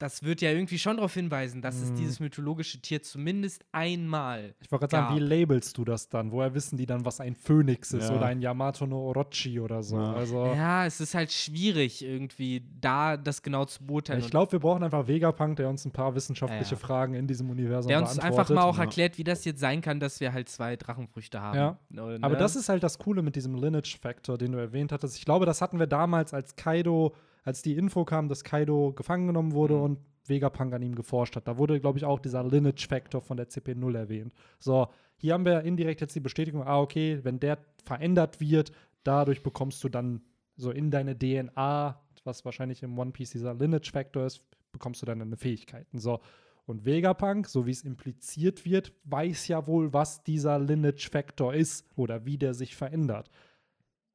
Das wird ja irgendwie schon darauf hinweisen, dass es Mhm. dieses mythologische Tier zumindest einmal Ich wollte gerade sagen, wie labelst du das dann? Woher wissen die dann, was ein Phönix ist Ja. oder ein Yamato no Orochi oder so? Ja. Also, Ja, es ist halt schwierig, irgendwie da das genau zu beurteilen. ich glaube, wir brauchen einfach Vegapunk, der uns ein paar wissenschaftliche Ja. Fragen in diesem Universum der uns beantwortet. einfach mal auch Ja. erklärt, wie das jetzt sein kann, dass wir halt zwei Drachenfrüchte haben. Ja. Aber ne? das ist halt das Coole mit diesem Lineage-Factor, den du erwähnt hattest. Ich glaube, das hatten wir damals, als Kaido, als die Info kam, dass Kaido gefangen genommen wurde Mhm. und Vegapunk an ihm geforscht hat. Da wurde, glaube ich, auch dieser Lineage-Factor von der CP0 erwähnt. So, hier haben wir indirekt jetzt die Bestätigung, ah, okay, wenn der verändert wird, dadurch bekommst du dann so in deine DNA, was wahrscheinlich im One Piece dieser Lineage-Factor ist, bekommst du dann deine Fähigkeiten. So. Und Vegapunk, so wie es impliziert wird, weiß ja wohl, was dieser Lineage-Factor ist oder wie der sich verändert.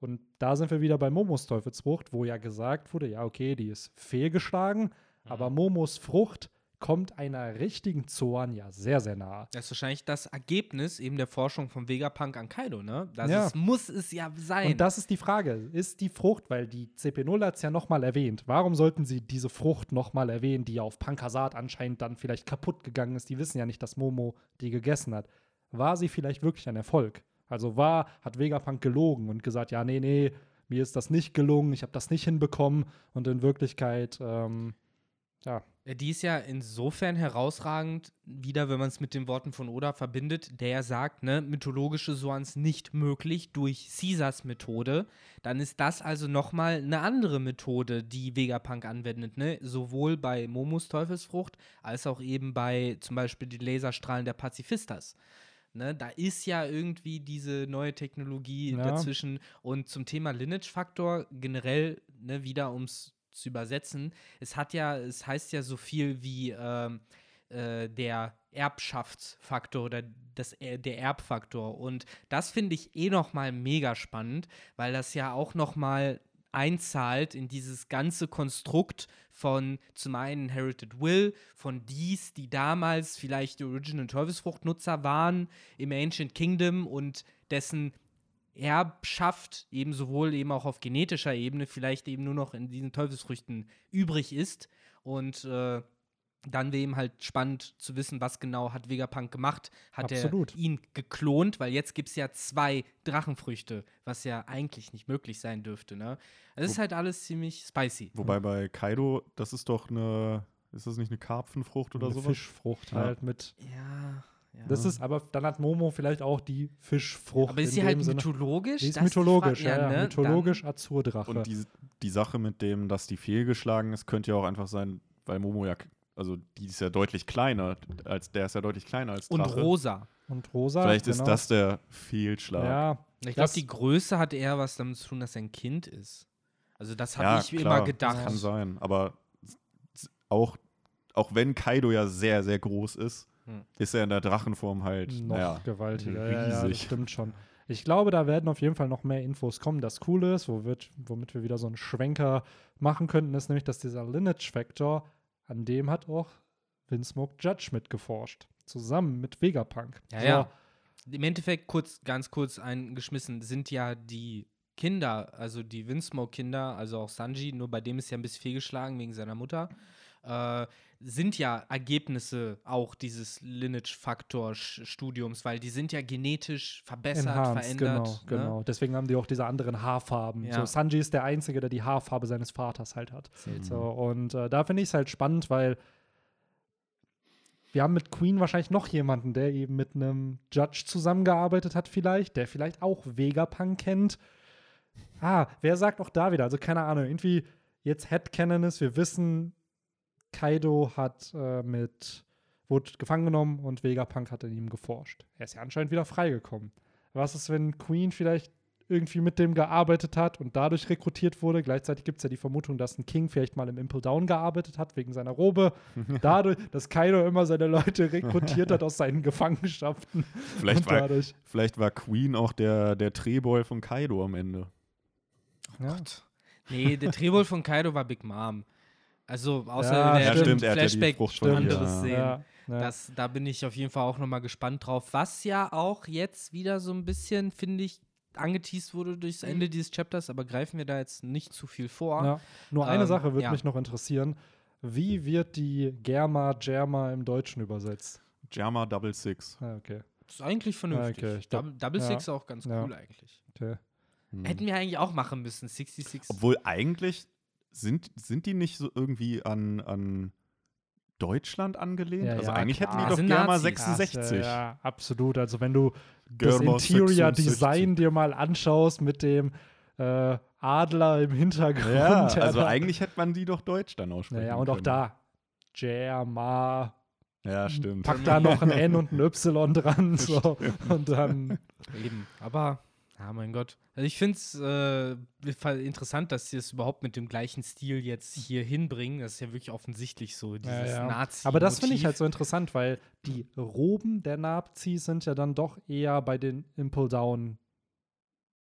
Und da sind wir wieder bei Momos Teufelsfrucht, wo ja gesagt wurde, ja, okay, die ist fehlgeschlagen, aber Momos Frucht kommt einer richtigen Zoan ja sehr, sehr nah. Das ist wahrscheinlich das Ergebnis eben der Forschung von Vegapunk an Kaido, ne? Das Ja. ist, muss es ja sein. Und das ist die Frage, ist die Frucht, weil die CP0 hat es ja nochmal erwähnt, warum sollten sie diese Frucht nochmal erwähnen, die ja auf Pankasat anscheinend dann vielleicht kaputt gegangen ist, die wissen ja nicht, dass Momo die gegessen hat. War sie vielleicht wirklich ein Erfolg? Also war, hat Vegapunk gelogen und gesagt, ja, nee, nee, mir ist das nicht gelungen, ich habe das nicht hinbekommen und in Wirklichkeit, ähm, ja, Die ist ja insofern herausragend, wieder, wenn man es mit den Worten von Oda verbindet, der sagt, ne, mythologische Soans nicht möglich durch Caesars Methode, dann ist das also nochmal eine andere Methode, die Vegapunk anwendet, ne? Sowohl bei Momus Teufelsfrucht als auch eben bei zum Beispiel den Laserstrahlen der Pazifistas. Ne, da ist ja irgendwie diese neue Technologie Ja. dazwischen. Und zum Thema Lineage-Faktor generell, ne, wieder ums zu übersetzen, es hat ja, es heißt ja so viel wie ähm, äh, der Erbschaftsfaktor oder das, äh, der Erbfaktor. Und das finde ich eh noch mal mega spannend, weil das ja auch noch mal einzahlt in dieses ganze Konstrukt von zum einen Inherited Will, von dies, die damals vielleicht die Original Teufelsfruchtnutzer waren im Ancient Kingdom und dessen Erbschaft eben sowohl eben auch auf genetischer Ebene vielleicht eben nur noch in diesen Teufelsfrüchten übrig ist. Und äh, dann wäre eben halt spannend zu wissen, was genau hat Vegapunk gemacht. Hat Absolut. er ihn geklont, weil jetzt gibt es ja zwei Drachenfrüchte, was ja eigentlich nicht möglich sein dürfte. Ne? Es ist halt alles ziemlich spicy. Wobei bei Kaido, das ist doch eine, ist das nicht eine Karpfenfrucht oder eine sowas? Fischfrucht Ja. halt mit. Ja, ja. Das ist, aber dann hat Momo vielleicht auch die Fischfrucht. aber ist sie halt Sinne. mythologisch? Die ist Das mythologisch, Fra- ja, ja. ne? Mythologisch Azurdrache. Und die, die Sache mit dem, dass die fehlgeschlagen ist, könnte ja auch einfach sein, weil Momo ja, also die ist ja deutlich kleiner, als der ist ja deutlich kleiner als Dann, und Drache. rosa. Und rosa. Vielleicht ist genau. das der Fehlschlag. Ja, Ich glaube, die Größe hat eher was damit zu tun, dass er ein Kind ist. Also das habe ja, ich klar, immer gedacht. Das kann sein, aber auch, auch wenn Kaido ja sehr, sehr groß ist, Hm. ist er in der Drachenform halt noch naja, gewaltiger. Ja, ja, das riesig. stimmt schon. Ich glaube, da werden auf jeden Fall noch mehr Infos kommen. Das Coole ist, wo wird, womit wir wieder so einen Schwenker machen könnten, ist nämlich, dass dieser Lineage Factor, an dem hat auch Vinsmoke Judge mitgeforscht. Zusammen mit Vegapunk. Ja, So, ja. Im Endeffekt, kurz, ganz kurz eingeschmissen, sind ja die Kinder, also die Windsmoke-Kinder, also auch Sanji, nur bei dem ist ja ein bisschen fehlgeschlagen wegen seiner Mutter, äh, sind ja Ergebnisse auch dieses Lineage-Faktor-Studiums, weil die sind ja genetisch verbessert, Enhanced, verändert. genau, ne? genau. Deswegen haben die auch diese anderen Haarfarben. Ja. So, Sanji ist der Einzige, der die Haarfarbe seines Vaters halt hat. Seltsam. So, und äh, da finde ich es halt spannend, weil wir haben mit Queen wahrscheinlich noch jemanden, der eben mit einem Judge zusammengearbeitet hat, vielleicht, der vielleicht auch Vegapunk kennt. Ah, wer sagt auch da wieder? Also keine Ahnung, irgendwie jetzt Headcanon ist, wir wissen, Kaido hat äh, mit, wurde gefangen genommen und Vegapunk hat in ihm geforscht. Er ist ja anscheinend wieder freigekommen. Was ist, wenn Queen vielleicht irgendwie mit dem gearbeitet hat und dadurch rekrutiert wurde? Gleichzeitig gibt es ja die Vermutung, dass ein King vielleicht mal im Impel Down gearbeitet hat, wegen seiner Robe. [laughs] Dadurch, dass Kaido immer seine Leute rekrutiert hat aus seinen Gefangenschaften. Vielleicht war, vielleicht war Queen auch der, der Drehboy von Kaido am Ende. Ja. Nee, der Tribol von Kaido war Big Mom. Also, außer Ja, der Ja, stimmt, er ja Flashback ihr. anderes Ja. sehen. Ja, ja. Das, da bin ich auf jeden Fall auch nochmal gespannt drauf. Was ja auch jetzt wieder so ein bisschen, finde ich, angeteased wurde durchs Ende dieses Chapters, aber greifen wir da jetzt nicht zu viel vor. Ja. Nur eine Ähm, Sache würde ja. mich noch interessieren. Wie wird die Germa Germa im Deutschen übersetzt? Jammer Double Six. Ah, okay. Ist eigentlich vernünftig. Okay, glaub- Double, ja. Six auch ganz Ja. cool eigentlich. okay. Hm. Hätten wir eigentlich auch machen müssen, 66. Obwohl eigentlich sind, sind die nicht so irgendwie an, an Deutschland angelehnt? Ja, also ja, eigentlich klar. hätten die Ja, doch Germa Nazis. 66. Ja, ja, absolut. Also wenn du das Germa Interior 66. Design dir mal anschaust mit dem äh, Adler im Hintergrund. Ja, [laughs] also da- eigentlich hätte man die doch Deutsch dann aussprechen Naja, und auch können. da. Germa. Ja, stimmt. Pack da noch ein N und ein Y dran. [laughs] So. Und dann. Eben. Aber, ja, mein Gott. Also ich finde es äh, interessant, dass sie es überhaupt mit dem gleichen Stil jetzt hier hinbringen. Das ist ja wirklich offensichtlich so, dieses Ja, ja. nazi Aber das finde ich halt so interessant, weil die Roben der Nazis sind ja dann doch eher bei den Impel Down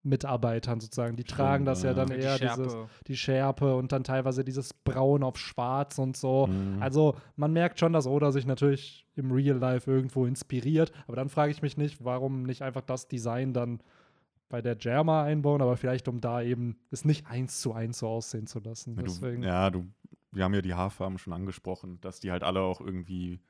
Mitarbeitern sozusagen. Die tragen das ja ja. dann Die eher Schärpe. dieses die Schärpe und dann teilweise dieses Braun auf Schwarz und so. Mhm. Also man merkt schon, dass Oda sich natürlich im Real Life irgendwo inspiriert. Aber dann frage ich mich nicht, warum nicht einfach das Design dann bei der Germa einbauen, aber vielleicht um da eben es nicht eins zu eins so aussehen zu lassen. Ja, du, Deswegen. ja, du, wir haben ja die Haarfarben schon angesprochen, dass die halt alle auch irgendwie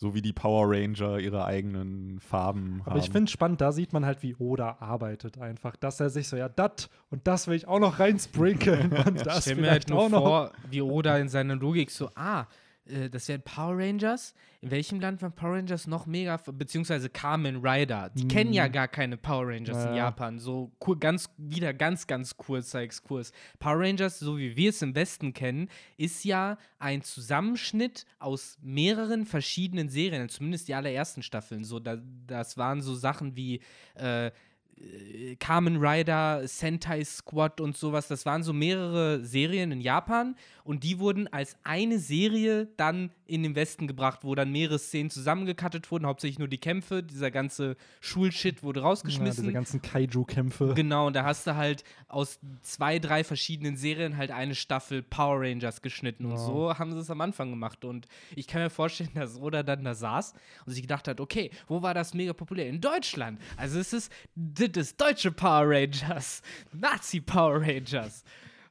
So wie die Power Ranger ihre eigenen Farben Aber haben. ich finde spannend, da sieht man halt, wie Oda arbeitet einfach, dass er sich so, ja, das und das will ich auch noch reinsprinkeln [laughs] und das Stell mir halt auch noch. vor, wie Oda in seiner Logik so, ah, äh, das wären Power Rangers. In welchem Land waren Power Rangers noch mega, beziehungsweise Kamen Rider. Die kennen ja gar keine Power Rangers in. Ja. Japan. So ganz, wieder ganz, ganz kurzer Exkurs. Power Rangers, so wie wir es im Westen kennen, ist ja ein Zusammenschnitt aus mehreren verschiedenen Serien, zumindest die allerersten Staffeln. So, da, das waren so Sachen wie äh, äh, Kamen Rider, Sentai Squad und sowas. Das waren so mehrere Serien in Japan und die wurden als eine Serie dann in den Westen gebracht, wo dann mehrere Szenen zusammengekattet wurden, hauptsächlich nur die Kämpfe, dieser ganze Schulshit wurde Ja, rausgeschmissen. diese ganzen Kaiju-Kämpfe. Genau, und da hast du halt aus zwei, drei verschiedenen Serien halt eine Staffel Power Rangers geschnitten. Und Ja. so haben sie es am Anfang gemacht. Und ich kann mir vorstellen, dass Oda dann da saß und sich gedacht hat, okay, wo war das mega populär? In Deutschland. Also es ist das deutsche Power Rangers. Nazi Power Rangers.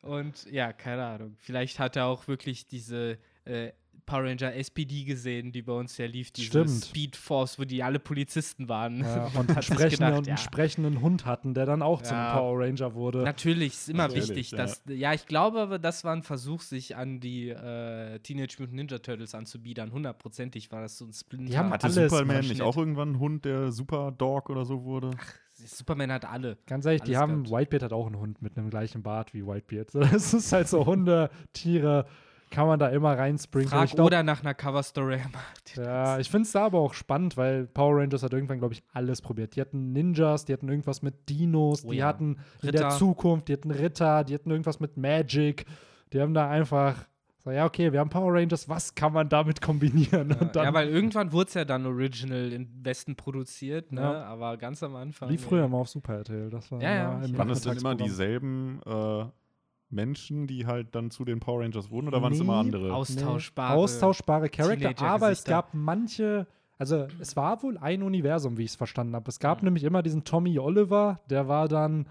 Und ja, keine Ahnung. Vielleicht hat er auch wirklich diese äh, Power Ranger SPD gesehen, die bei uns ja lief, diese Stimmt. Speed Force, wo die alle Polizisten waren. Ja, [laughs] und, hat einen sprechenden, gedacht, und ja. einen sprechenden Hund hatten, der dann auch zum Ja. Power Ranger wurde. Natürlich, ist immer Natürlich, wichtig, ja. dass, ja, ich glaube aber, das war ein Versuch, sich an die äh, Teenage Mutant Ninja Turtles anzubiedern. Hundertprozentig war das so ein Splinter. Die haben Hatte alles Superman nicht auch irgendwann einen Hund, der Super Dog oder so wurde? Superman hat alle. Ganz ehrlich, die haben, gehabt. Whitebeard hat auch einen Hund mit einem gleichen Bart wie Whitebeard. [laughs] Das ist halt so Hunde, Tiere, kann man da immer reinspringen. Frag Ich glaub- oder nach einer Coverstory. er Ja, ich finde es da aber auch spannend, weil Power Rangers hat irgendwann, glaube ich, alles probiert. Die hatten Ninjas, die hatten irgendwas mit Dinos, Oh die ja. hatten in der Ritter. Zukunft, die hatten Ritter, die hatten irgendwas mit Magic. Die haben da einfach so, ja, okay, wir haben Power Rangers, was kann man damit kombinieren? dann, ja, weil irgendwann wurde es ja dann original im Westen produziert, ne? Ja. aber ganz am Anfang. wie früher mal auf Super RTL. Das war Ja, ja, immer im Waren es denn immer dieselben äh, Menschen, die halt dann zu den Power Rangers wurden oder waren es Nee, immer andere? Austauschbare. austauschbare Charakter, aber es gab manche, also es war wohl ein Universum, wie ich es verstanden habe. Es gab Mhm. nämlich immer diesen Tommy Oliver, der war dann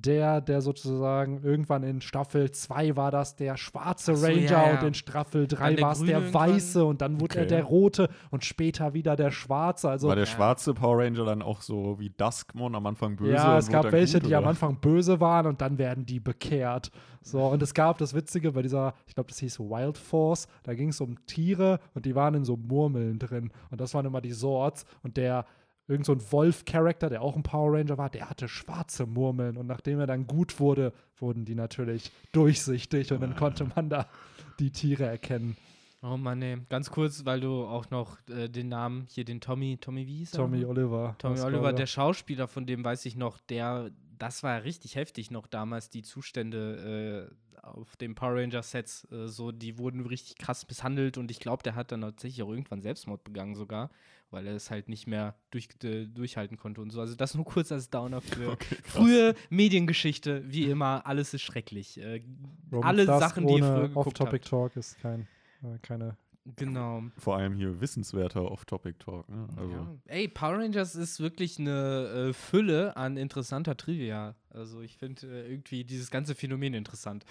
der, der sozusagen irgendwann in Staffel 2 war das der schwarze so, Ranger ja, ja. und in Staffel 3 der war es der irgendwann. weiße und dann wurde er Okay. der rote und später wieder der schwarze. Also War der Ja. schwarze Power Ranger dann auch so wie Duskmon am Anfang böse? ja, es gab welche, gut, die am? Anfang böse waren und dann werden die bekehrt. So, und es gab das Witzige bei dieser, ich glaube, das hieß Wild Force, da ging es um Tiere und die waren in so Murmeln drin. Und das waren immer die Swords. Und der, irgend so ein Wolf-Charakter, der auch ein Power Ranger war, der hatte schwarze Murmeln. Und nachdem er dann gut wurde, wurden die natürlich durchsichtig und dann konnte man da die Tiere erkennen. Oh Mann, ey. Ganz kurz, weil du auch noch äh, den Namen hier, den Tommy, Tommy, wie hieß er? Tommy? Oliver. Tommy Oliver, der Schauspieler, von dem weiß ich noch, der, das war ja richtig heftig noch damals, die Zustände äh, auf den Power Ranger Sets, äh, so, die wurden richtig krass misshandelt und ich glaube, der hat dann tatsächlich auch irgendwann Selbstmord begangen sogar, weil er es halt nicht mehr durch, äh, durchhalten konnte und so. Also das nur kurz als Downer für [laughs] Okay, frühe Mediengeschichte, wie immer, alles ist schrecklich. Äh, alle Sachen, die ihr früher geguckt Off-Topic. Talk ist kein, äh, keine Genau. Vor allem hier wissenswerter Off-Topic-Talk. Ne? Also, Ja. Ey, Power Rangers ist wirklich eine äh, Fülle an interessanter Trivia. Also ich finde äh, irgendwie dieses ganze Phänomen interessant.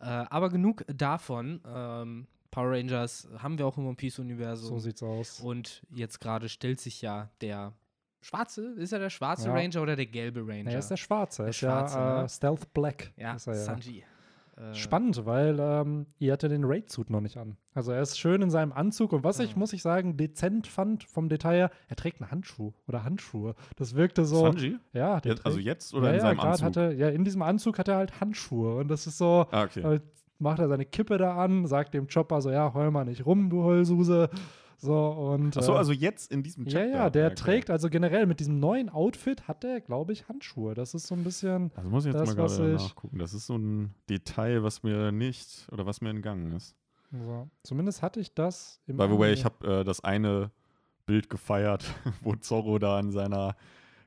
Äh, aber genug davon. Ähm, Power Rangers haben wir auch im One Piece-Universum. So sieht's aus. Und jetzt gerade stellt sich ja der schwarze, ist er der schwarze Ja. Ranger oder der gelbe Ranger? Er ist der Schwarze. Er Der ist Schwarze, ja äh, ne? Stealth Black. ja, ist er ja. Sanji. Äh, Spannend, weil ähm, ihr hatte den Raid-Suit noch nicht an. Also er ist schön in seinem Anzug und was ich, Ja. muss ich sagen, dezent fand vom Detail her, er trägt einen Handschuh oder Handschuhe. Das wirkte so. Sanji? Ja, der Jetzt, also trägt- jetzt oder ja, in ja, seinem Anzug? Hatte, ja, in diesem Anzug hat er halt Handschuhe und das ist so, ah, okay. halt macht er seine Kippe da an, sagt dem Chopper so, ja, heul mal nicht rum, du Heulsuse. So und Achso, äh, also jetzt in diesem ja, Chapter? ja, der okay. trägt also generell mit diesem neuen Outfit hat er, glaube ich, Handschuhe. Das ist so ein bisschen Also muss ich jetzt das, mal gerade nachgucken. Das ist so ein Detail, was mir nicht oder was mir entgangen ist. so. Zumindest hatte ich das im By the way, ich habe äh, das eine Bild gefeiert, [laughs] wo Zorro da in seiner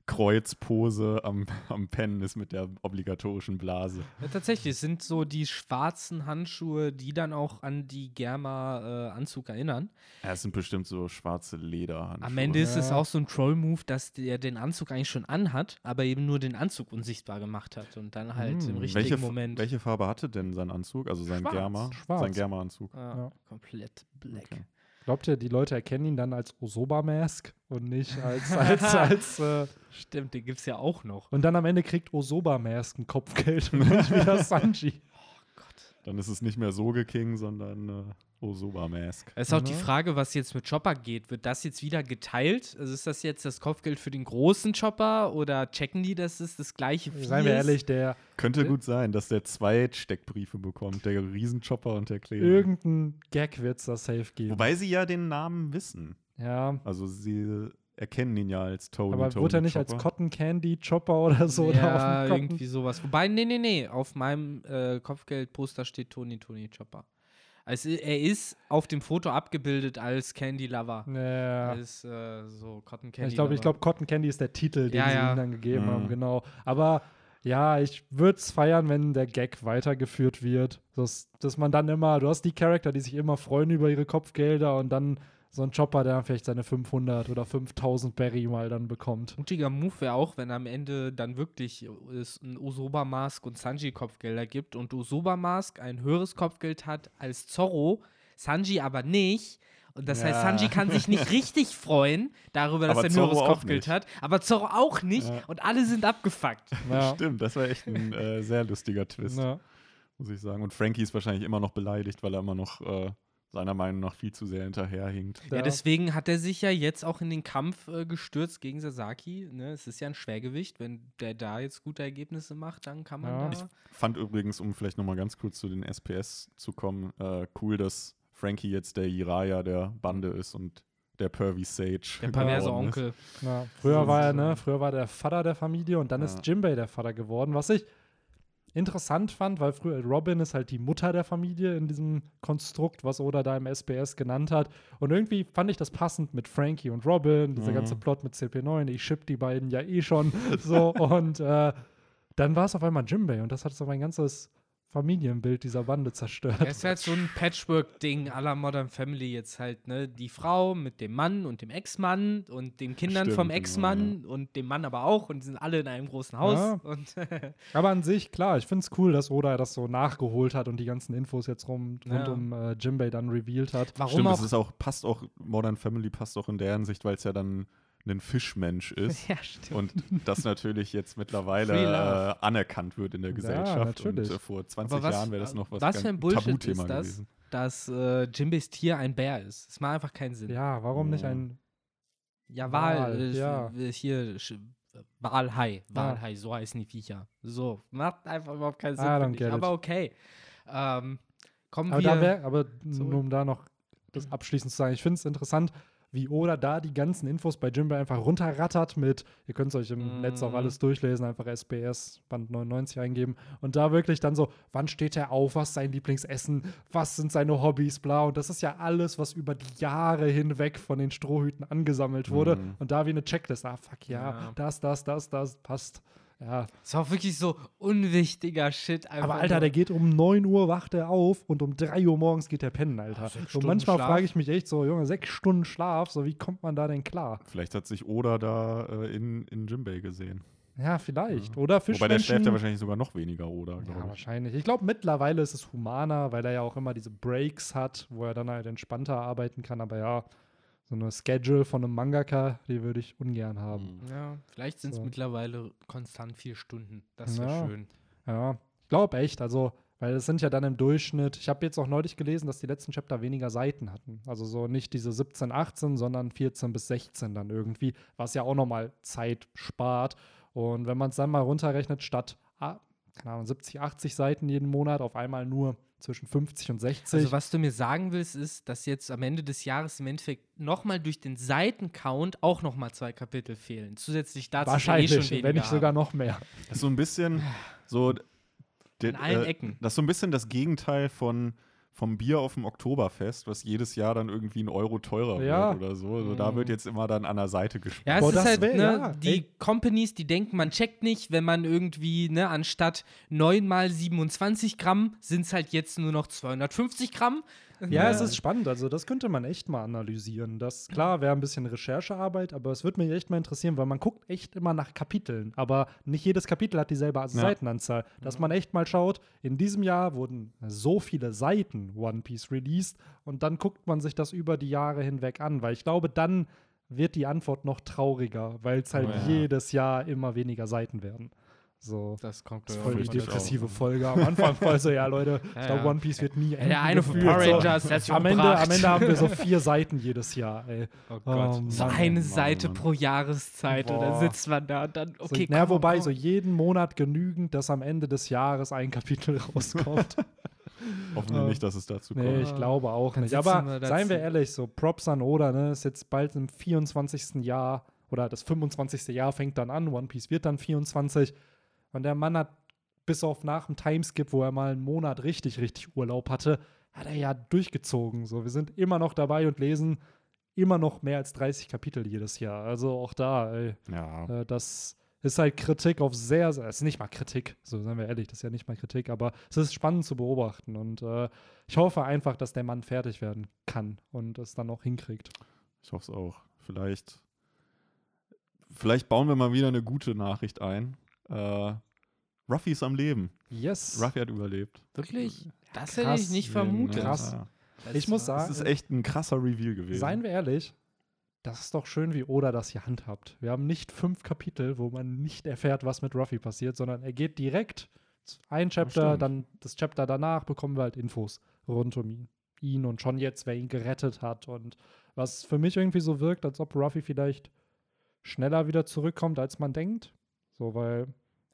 Kreuzpose am, [laughs] am Pennen ist mit der obligatorischen Blase. Ja, tatsächlich, es sind so die schwarzen Handschuhe, die dann auch an die Germa-Anzug erinnern. Ja, es sind bestimmt so schwarze Lederhandschuhe. Am Ende ist es Ja. auch so ein Troll-Move, dass der den Anzug eigentlich schon anhat, aber eben nur den Anzug unsichtbar gemacht hat und dann halt Hm. im richtigen welche, Moment. welche Farbe hatte denn sein Anzug? Also sein Schwarz. Germa? Schwarz. Sein Germa-Anzug. Ja, Ja. Komplett black. Okay. Glaubt ihr, die Leute erkennen ihn dann als Osoba-Mask und nicht als, als, [laughs] als äh, Stimmt, den gibt's ja auch noch. und dann am Ende kriegt Osoba-Mask ein Kopfgeld [laughs] und nicht wieder Sanji. Dann ist es nicht mehr Soge King, sondern äh, Osoba Mask. Es ist auch die Ne? Frage, was jetzt mit Chopper geht. Wird das jetzt wieder geteilt? Also ist das jetzt das Kopfgeld für den großen Chopper oder checken die, dass es das gleiche Vieh Seien wir ist? ehrlich, der Könnte Äh? gut sein, dass der zwei Steckbriefe bekommt, der Riesenchopper und der Kleine. irgendein Gag wird es da safe geben. Wobei sie ja den Namen wissen. ja, Also sie erkennen ihn ja als Tony. aber Tony wurde er nicht als Chopper. Cotton Candy Chopper oder so da ja, auf dem Cotton? irgendwie sowas. Wobei, nee, nee, nee. Auf meinem äh, Kopfgeldposter steht Tony Tony Chopper. Also er ist auf dem Foto abgebildet als Candy Lover. Ja. Als äh, so Cotton Candy Ich glaube, ich Lover. glaub, Cotton Candy ist der Titel, den Ja, sie ja. ihm dann gegeben Mhm. haben, genau. Aber ja, ich würde es feiern, wenn der Gag weitergeführt wird. Dass, dass man dann immer, du hast die Charakter, die sich immer freuen über ihre Kopfgelder und dann so ein Chopper, der dann vielleicht seine 500 oder 5000 Berry mal dann bekommt. Mutiger Move wäre auch, wenn am Ende dann wirklich es ein Usoba Mask und Sanji Kopfgelder gibt und Usoba Mask ein höheres Kopfgeld hat als Zorro, Sanji aber nicht. Und das heißt, Ja. Sanji kann sich nicht [laughs] richtig freuen darüber, dass Aber er ein höheres Kopfgeld hat, aber Zorro auch nicht Ja. und alle sind abgefuckt. Ja. Stimmt, das war echt ein äh, sehr lustiger Twist, Ja. muss ich sagen. Und Frankie ist wahrscheinlich immer noch beleidigt, weil er immer noch äh, seiner Meinung nach viel zu sehr hinterherhinkt. Ja, deswegen hat er sich ja jetzt auch in den Kampf äh, gestürzt gegen Sasaki. Ne? Es ist ja ein Schwergewicht. Wenn der da jetzt gute Ergebnisse macht, dann kann man Ja. da. Fand übrigens, um vielleicht nochmal ganz kurz zu den SPS zu kommen, äh, cool, dass Frankie jetzt der Jiraya der Bande ist und der Pervy Sage. Der perverse. Onkel. Ja, früher war er, ne, früher war der Vater der Familie und dann Ja. ist Jimbei der Vater geworden, was ich interessant fand, weil früher Robin ist halt die Mutter der Familie in diesem Konstrukt, was Oda da im SBS genannt hat. Und irgendwie fand ich das passend mit Frankie und Robin, dieser Mhm. ganze Plot mit CP9, ich ship die beiden ja eh schon [laughs] so und äh, dann war es auf einmal Jimbei und das hat so mein ganzes Familienbild dieser Bande zerstört. Das ist halt so ein Patchwork-Ding aller Modern Family jetzt halt, ne? Die Frau mit dem Mann und dem Ex-Mann und den Kindern Stimmt, vom genau, Ex-Mann und dem Mann aber auch und die sind alle in einem großen Haus. Ja. Und [laughs] Aber an sich, klar, ich finde es cool, dass Oda das so nachgeholt hat und die ganzen Infos jetzt rum, rund Ja. um äh, Jimbei dann revealed hat. warum Stimmt, auch. es ist auch, passt auch, Modern Family passt auch in der Hinsicht, weil es ja dann ein Fischmensch ist. [laughs] ja, stimmt. Und das natürlich jetzt mittlerweile äh, anerkannt wird in der Gesellschaft. natürlich. Und äh, vor 20 Aber was- Jahren wäre das noch was was ganz für ein Bullshit Tabuthema ist das? gewesen. dass äh, Jimbeys Tier ein Bär ist. Das macht einfach keinen Sinn. Ja, warum nicht Ja. ein. Ja, Wal, Wal, äh, ja. äh, hier, Walhai, Ja. Walhai, so heißen die Viecher. So, macht einfach überhaupt keinen Sinn. Finde ich. Aber okay. Ähm, kommen Aber wir. da wäre, aber nur um da noch das abschließend zu sagen, ich finde es interessant, wie Oda da die ganzen Infos bei Jimbei einfach runterrattert mit, ihr könnt es euch im Mhm. Netz auch alles durchlesen, einfach SBS Band 99 eingeben und da wirklich dann so, wann steht er auf, was ist sein Lieblingsessen, was sind seine Hobbys, bla und das ist ja alles, was über die Jahre hinweg von den Strohhüten angesammelt wurde Mhm. und da wie eine Checkliste, ah fuck ja, Ja. das, das, das, das, passt. Ja, ist auch wirklich so unwichtiger Shit. Einfach aber Alter, der geht um 9 Uhr, wacht er auf und um 3 Uhr morgens geht er pennen, Alter. sechs Und manchmal frage ich mich echt so, Junge, sechs Stunden Schlaf, so wie kommt man da denn klar? Vielleicht hat sich Oda da äh, in, in Jimbei gesehen. Ja, vielleicht. Oder Wobei der schläft ja Fischmenschen. wahrscheinlich sogar noch weniger, Oda, Ja, glaube ich. wahrscheinlich. Ich glaube, mittlerweile ist es humaner, weil er ja auch immer diese Breaks hat, wo er dann halt entspannter arbeiten kann. Aber ja, so eine Schedule von einem Mangaka, die würde ich ungern haben. Mhm. Ja, vielleicht sind es So. mittlerweile konstant vier Stunden. Das wäre Ja. schön. Ja, ich glaube echt. Also, weil es sind ja dann im Durchschnitt, ich habe jetzt auch neulich gelesen, dass die letzten Chapter weniger Seiten hatten. Also so nicht diese 17, 18, sondern 14 bis 16 dann irgendwie, was ja auch nochmal Zeit spart. Und wenn man es dann mal runterrechnet, statt ah, keine Ahnung, 70, 80 Seiten jeden Monat auf einmal nur zwischen 50 und 60. Also, was du mir sagen willst, ist, dass jetzt am Ende des Jahres im Endeffekt nochmal durch den Seitencount auch nochmal zwei Kapitel fehlen. Zusätzlich dazu, eh Wahrscheinlich, schon weniger wenn nicht sogar haben. noch mehr. Das ist so ein bisschen so. In allen Ecken. Das ist so ein bisschen das Gegenteil von vom Bier auf dem Oktoberfest, was jedes Jahr dann irgendwie ein Euro teurer Ja. wird oder so. Also da wird jetzt immer dann an der Seite gespielt. Ja, es Boah, ist das halt, wär- ne, ja, die ey. Companies, die denken, man checkt nicht, wenn man irgendwie, ne, anstatt 9 mal 27 Gramm sind es halt jetzt nur noch 250 Gramm. Ja, es ist spannend. Also, das könnte man echt mal analysieren. Das, klar, wäre ein bisschen Recherchearbeit, aber es würde mich echt mal interessieren, weil man guckt echt immer nach Kapiteln. Aber nicht jedes Kapitel hat dieselbe Seitenanzahl. Dass man echt mal schaut, in diesem Jahr wurden so viele Seiten One Piece released und dann guckt man sich das über die Jahre hinweg an, weil ich glaube, dann wird die Antwort noch trauriger, weil es halt Oh ja. jedes Jahr immer weniger Seiten werden. So. Das kommt Das voll die depressive auch. Folge. Am Anfang war so, ja, Leute, ich Ja, glaube, ja. One Piece wird nie enden. Der eine von. Power So. Rangers, ist Am Ende, am Ende haben wir so [laughs] vier Seiten jedes Jahr, ey. Oh Gott. Ähm, so Mann, eine Mann, Seite Mann. pro Jahreszeit und dann Boah. sitzt man da und dann, So, okay, naja, komm, wobei komm. so jeden Monat genügend, dass am Ende des Jahres ein Kapitel [laughs] rauskommt. [laughs] Hoffen wir Ähm, nicht, dass es dazu kommt. nee, ich glaube auch Dann nicht. Aber wir seien wir ehrlich, so Props an Oda, ne? Ist jetzt bald im 24. Jahr oder das 25. Jahr fängt dann an. One Piece wird dann 24. Und der Mann hat bis auf nach dem Timeskip, wo er mal einen Monat richtig, richtig Urlaub hatte, hat er ja durchgezogen. So, wir sind immer noch dabei und lesen immer noch mehr als 30 Kapitel jedes Jahr. Also auch da, ey. Ja. Äh, das ist halt Kritik auf sehr, sehr, es ist nicht mal Kritik, so seien wir ehrlich, das ist ja nicht mal Kritik, aber es ist spannend zu beobachten und äh, ich hoffe einfach, dass der Mann fertig werden kann und es dann auch hinkriegt. Ich hoffe es auch. Vielleicht, vielleicht bauen wir mal wieder eine gute Nachricht ein. Äh, Ruffy ist am Leben. Yes. Ruffy hat überlebt. Wirklich? Das krass. hätte ich nicht vermutet. Krass. Ja. Das Ich muss war- Das sagen, ist echt ein krasser Reveal gewesen. seien wir ehrlich, das ist doch schön, wie Oda das hier handhabt. Wir haben nicht fünf Kapitel, wo man nicht erfährt, was mit Ruffy passiert, sondern er geht direkt ein Chapter, dann das Chapter danach bekommen wir halt Infos rund um ihn. Ihn und schon jetzt, wer ihn gerettet hat. Und was für mich irgendwie so wirkt, als ob Ruffy vielleicht schneller wieder zurückkommt, als man denkt. So, weil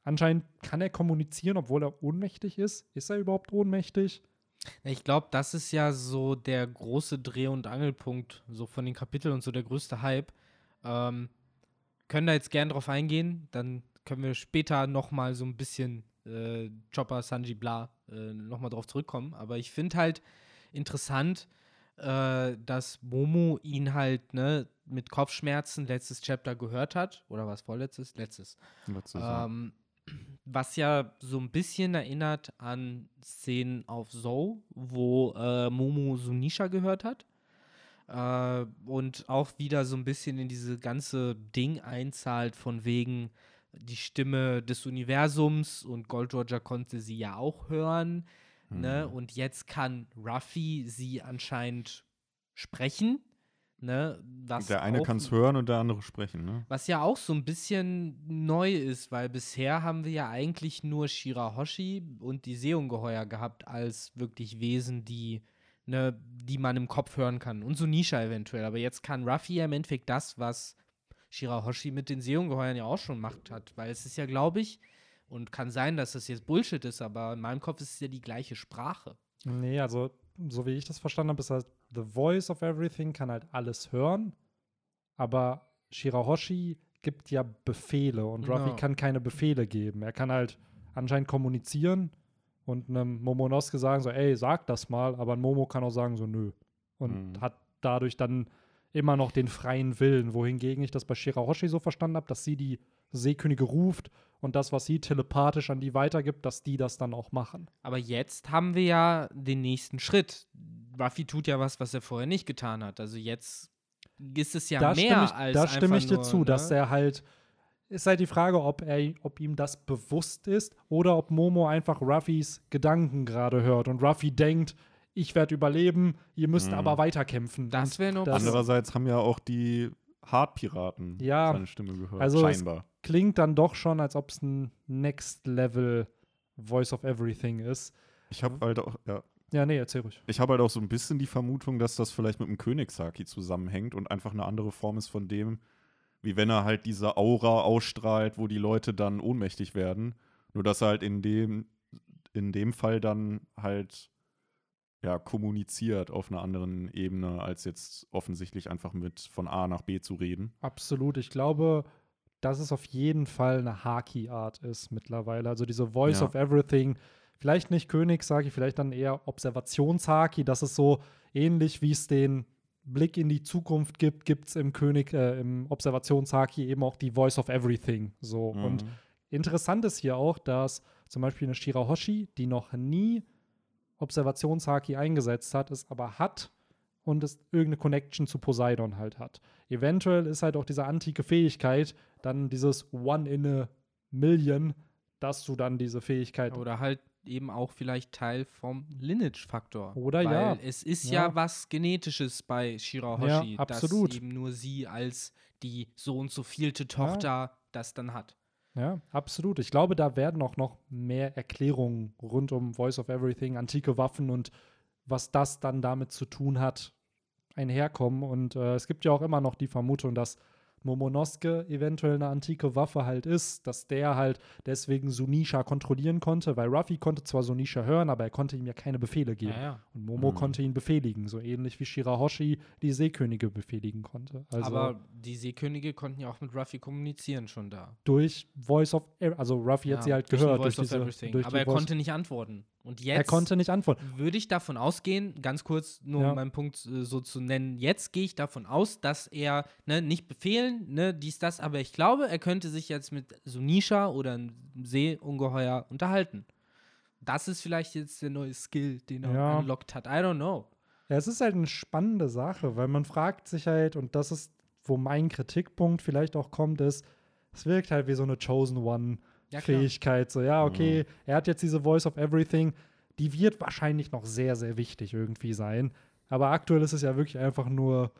anscheinend kann er kommunizieren, obwohl er ohnmächtig ist. Ist er überhaupt ohnmächtig? Ich glaube, das ist ja so der große Dreh- und Angelpunkt so von den Kapiteln und so der größte Hype. Ähm, können da jetzt gern drauf eingehen, dann können wir später noch mal so ein bisschen äh, Chopper, Sanji, bla, äh, noch mal drauf zurückkommen. Aber ich finde halt interessant, äh, dass Momo ihn halt ne, mit Kopfschmerzen letztes Chapter gehört hat. Oder was vorletztes? Letztes. Letztes. Ähm, was ja so ein bisschen erinnert an Szenen auf Zou, wo äh, Momo Sunisha gehört hat. Äh, und auch wieder so ein bisschen in diese ganze Ding einzahlt, von wegen die Stimme des Universums und Gold Roger konnte sie ja auch hören. Ne? Mhm. Und jetzt kann Ruffy sie anscheinend sprechen. Ne? Was der eine kann es hören und der andere sprechen, ne? was ja auch so ein bisschen neu ist, weil bisher haben wir ja eigentlich nur Shirahoshi und die Seeungeheuer gehabt als wirklich Wesen, die, ne, die man im Kopf hören kann. Und Sunisha eventuell. Aber jetzt kann Ruffy ja im Endeffekt das, was Shirahoshi mit den Seeungeheuern ja auch schon gemacht hat. Weil es ist ja, glaube ich, und kann sein, dass das jetzt Bullshit ist, aber in meinem Kopf ist es ja die gleiche Sprache. Nee, also so wie ich das verstanden habe, ist halt The Voice of Everything kann halt alles hören, aber Shirahoshi gibt ja Befehle und Ruffy Genau. kann keine Befehle geben. Er kann halt anscheinend kommunizieren und einem Momonosuke sagen so, ey, sag das mal, aber ein Momo kann auch sagen so, nö. Und Mhm. hat dadurch dann immer noch den freien Willen, wohingegen ich das bei Shirahoshi so verstanden habe, dass sie die Seekönige ruft und das, was sie telepathisch an die weitergibt, dass die das dann auch machen. Aber jetzt haben wir ja den nächsten Schritt. Ruffy tut ja was, was er vorher nicht getan hat. Also jetzt ist es ja da mehr stimme ich, als da stimme ich dir nur, zu, ne? dass er halt ist halt die Frage, ob er, ob ihm das bewusst ist oder ob Momo einfach Ruffys Gedanken gerade hört und Ruffy denkt, ich werde überleben, ihr müsst Mhm. aber weiterkämpfen. Das wäre noch das- Andererseits haben ja auch die Hartpiraten Ja, seine Stimme gehört. also es- scheinbar. Klingt dann doch schon, als ob es ein Next Level Voice of Everything ist. Ich habe halt auch, ja, Ja, nee, erzähl ruhig. ich habe halt auch so ein bisschen die Vermutung, dass das vielleicht mit dem Königshaki zusammenhängt und einfach eine andere Form ist von dem, wie wenn er halt diese Aura ausstrahlt, wo die Leute dann ohnmächtig werden. Nur dass er halt in dem, in dem Fall dann halt ja, kommuniziert auf einer anderen Ebene, als jetzt offensichtlich einfach mit von A nach B zu reden. Absolut. Ich glaube, dass es auf jeden Fall eine Haki-Art ist mittlerweile. Also diese Voice Ja. of Everything. Vielleicht nicht Königshaki, vielleicht dann eher Observationshaki. Das ist so ähnlich, wie es den Blick in die Zukunft gibt, gibt es im König, äh, im Observationshaki eben auch die Voice of Everything. So. Und Mhm. interessant ist hier auch, dass zum Beispiel eine Shirahoshi, die noch nie Observationshaki eingesetzt hat, es aber hat und es irgendeine Connection zu Poseidon halt hat. Eventuell ist halt auch diese antike Fähigkeit, dann dieses One in a Million, dass du dann diese Fähigkeit Oder halt eben auch vielleicht Teil vom Lineage-Faktor. Oder Weil ja. Es ist Ja. ja, was Genetisches bei Shirahoshi, Ja, absolut. dass eben nur sie als die so und so vielte Tochter das dann hat. Ja, absolut. Ich glaube, da werden auch noch mehr Erklärungen rund um Voice of Everything, antike Waffen und was das dann damit zu tun hat, einherkommen. Und äh, es gibt ja auch immer noch die Vermutung, dass Momonosuke eventuell eine antike Waffe halt ist, dass der halt deswegen Sunisha kontrollieren konnte, weil Ruffy konnte zwar Sunisha hören, aber er konnte ihm ja keine Befehle geben. Ja, ja. Und Momo Mhm. konnte ihn befehligen, so ähnlich wie Shirahoshi die Seekönige befehligen konnte. Also Aber die Seekönige konnten ja auch mit Ruffy kommunizieren schon da. durch Voice of, also Ruffy hat sie halt gehört. Voice Durch diese, durch Aber er Voice- konnte nicht antworten. Und jetzt er konnte nicht antworten. würde ich davon ausgehen, ganz kurz nur Ja. um meinen Punkt äh, so zu nennen, jetzt gehe ich davon aus, dass er ne, nicht befehlen, ne, dies, das, aber ich glaube, er könnte sich jetzt mit Sunisha oder einem Seeungeheuer unterhalten. Das ist vielleicht jetzt der neue Skill, den er Ja. unlocked hat. I don't know. Ja, es ist halt eine spannende Sache, weil man fragt sich halt, und das ist, wo mein Kritikpunkt vielleicht auch kommt, ist, es wirkt halt wie so eine Chosen Ja, klar. One-Fähigkeit. so, ja, okay, er hat jetzt diese Voice of Everything, die wird wahrscheinlich noch sehr, sehr wichtig irgendwie sein. Aber aktuell ist es ja wirklich einfach nur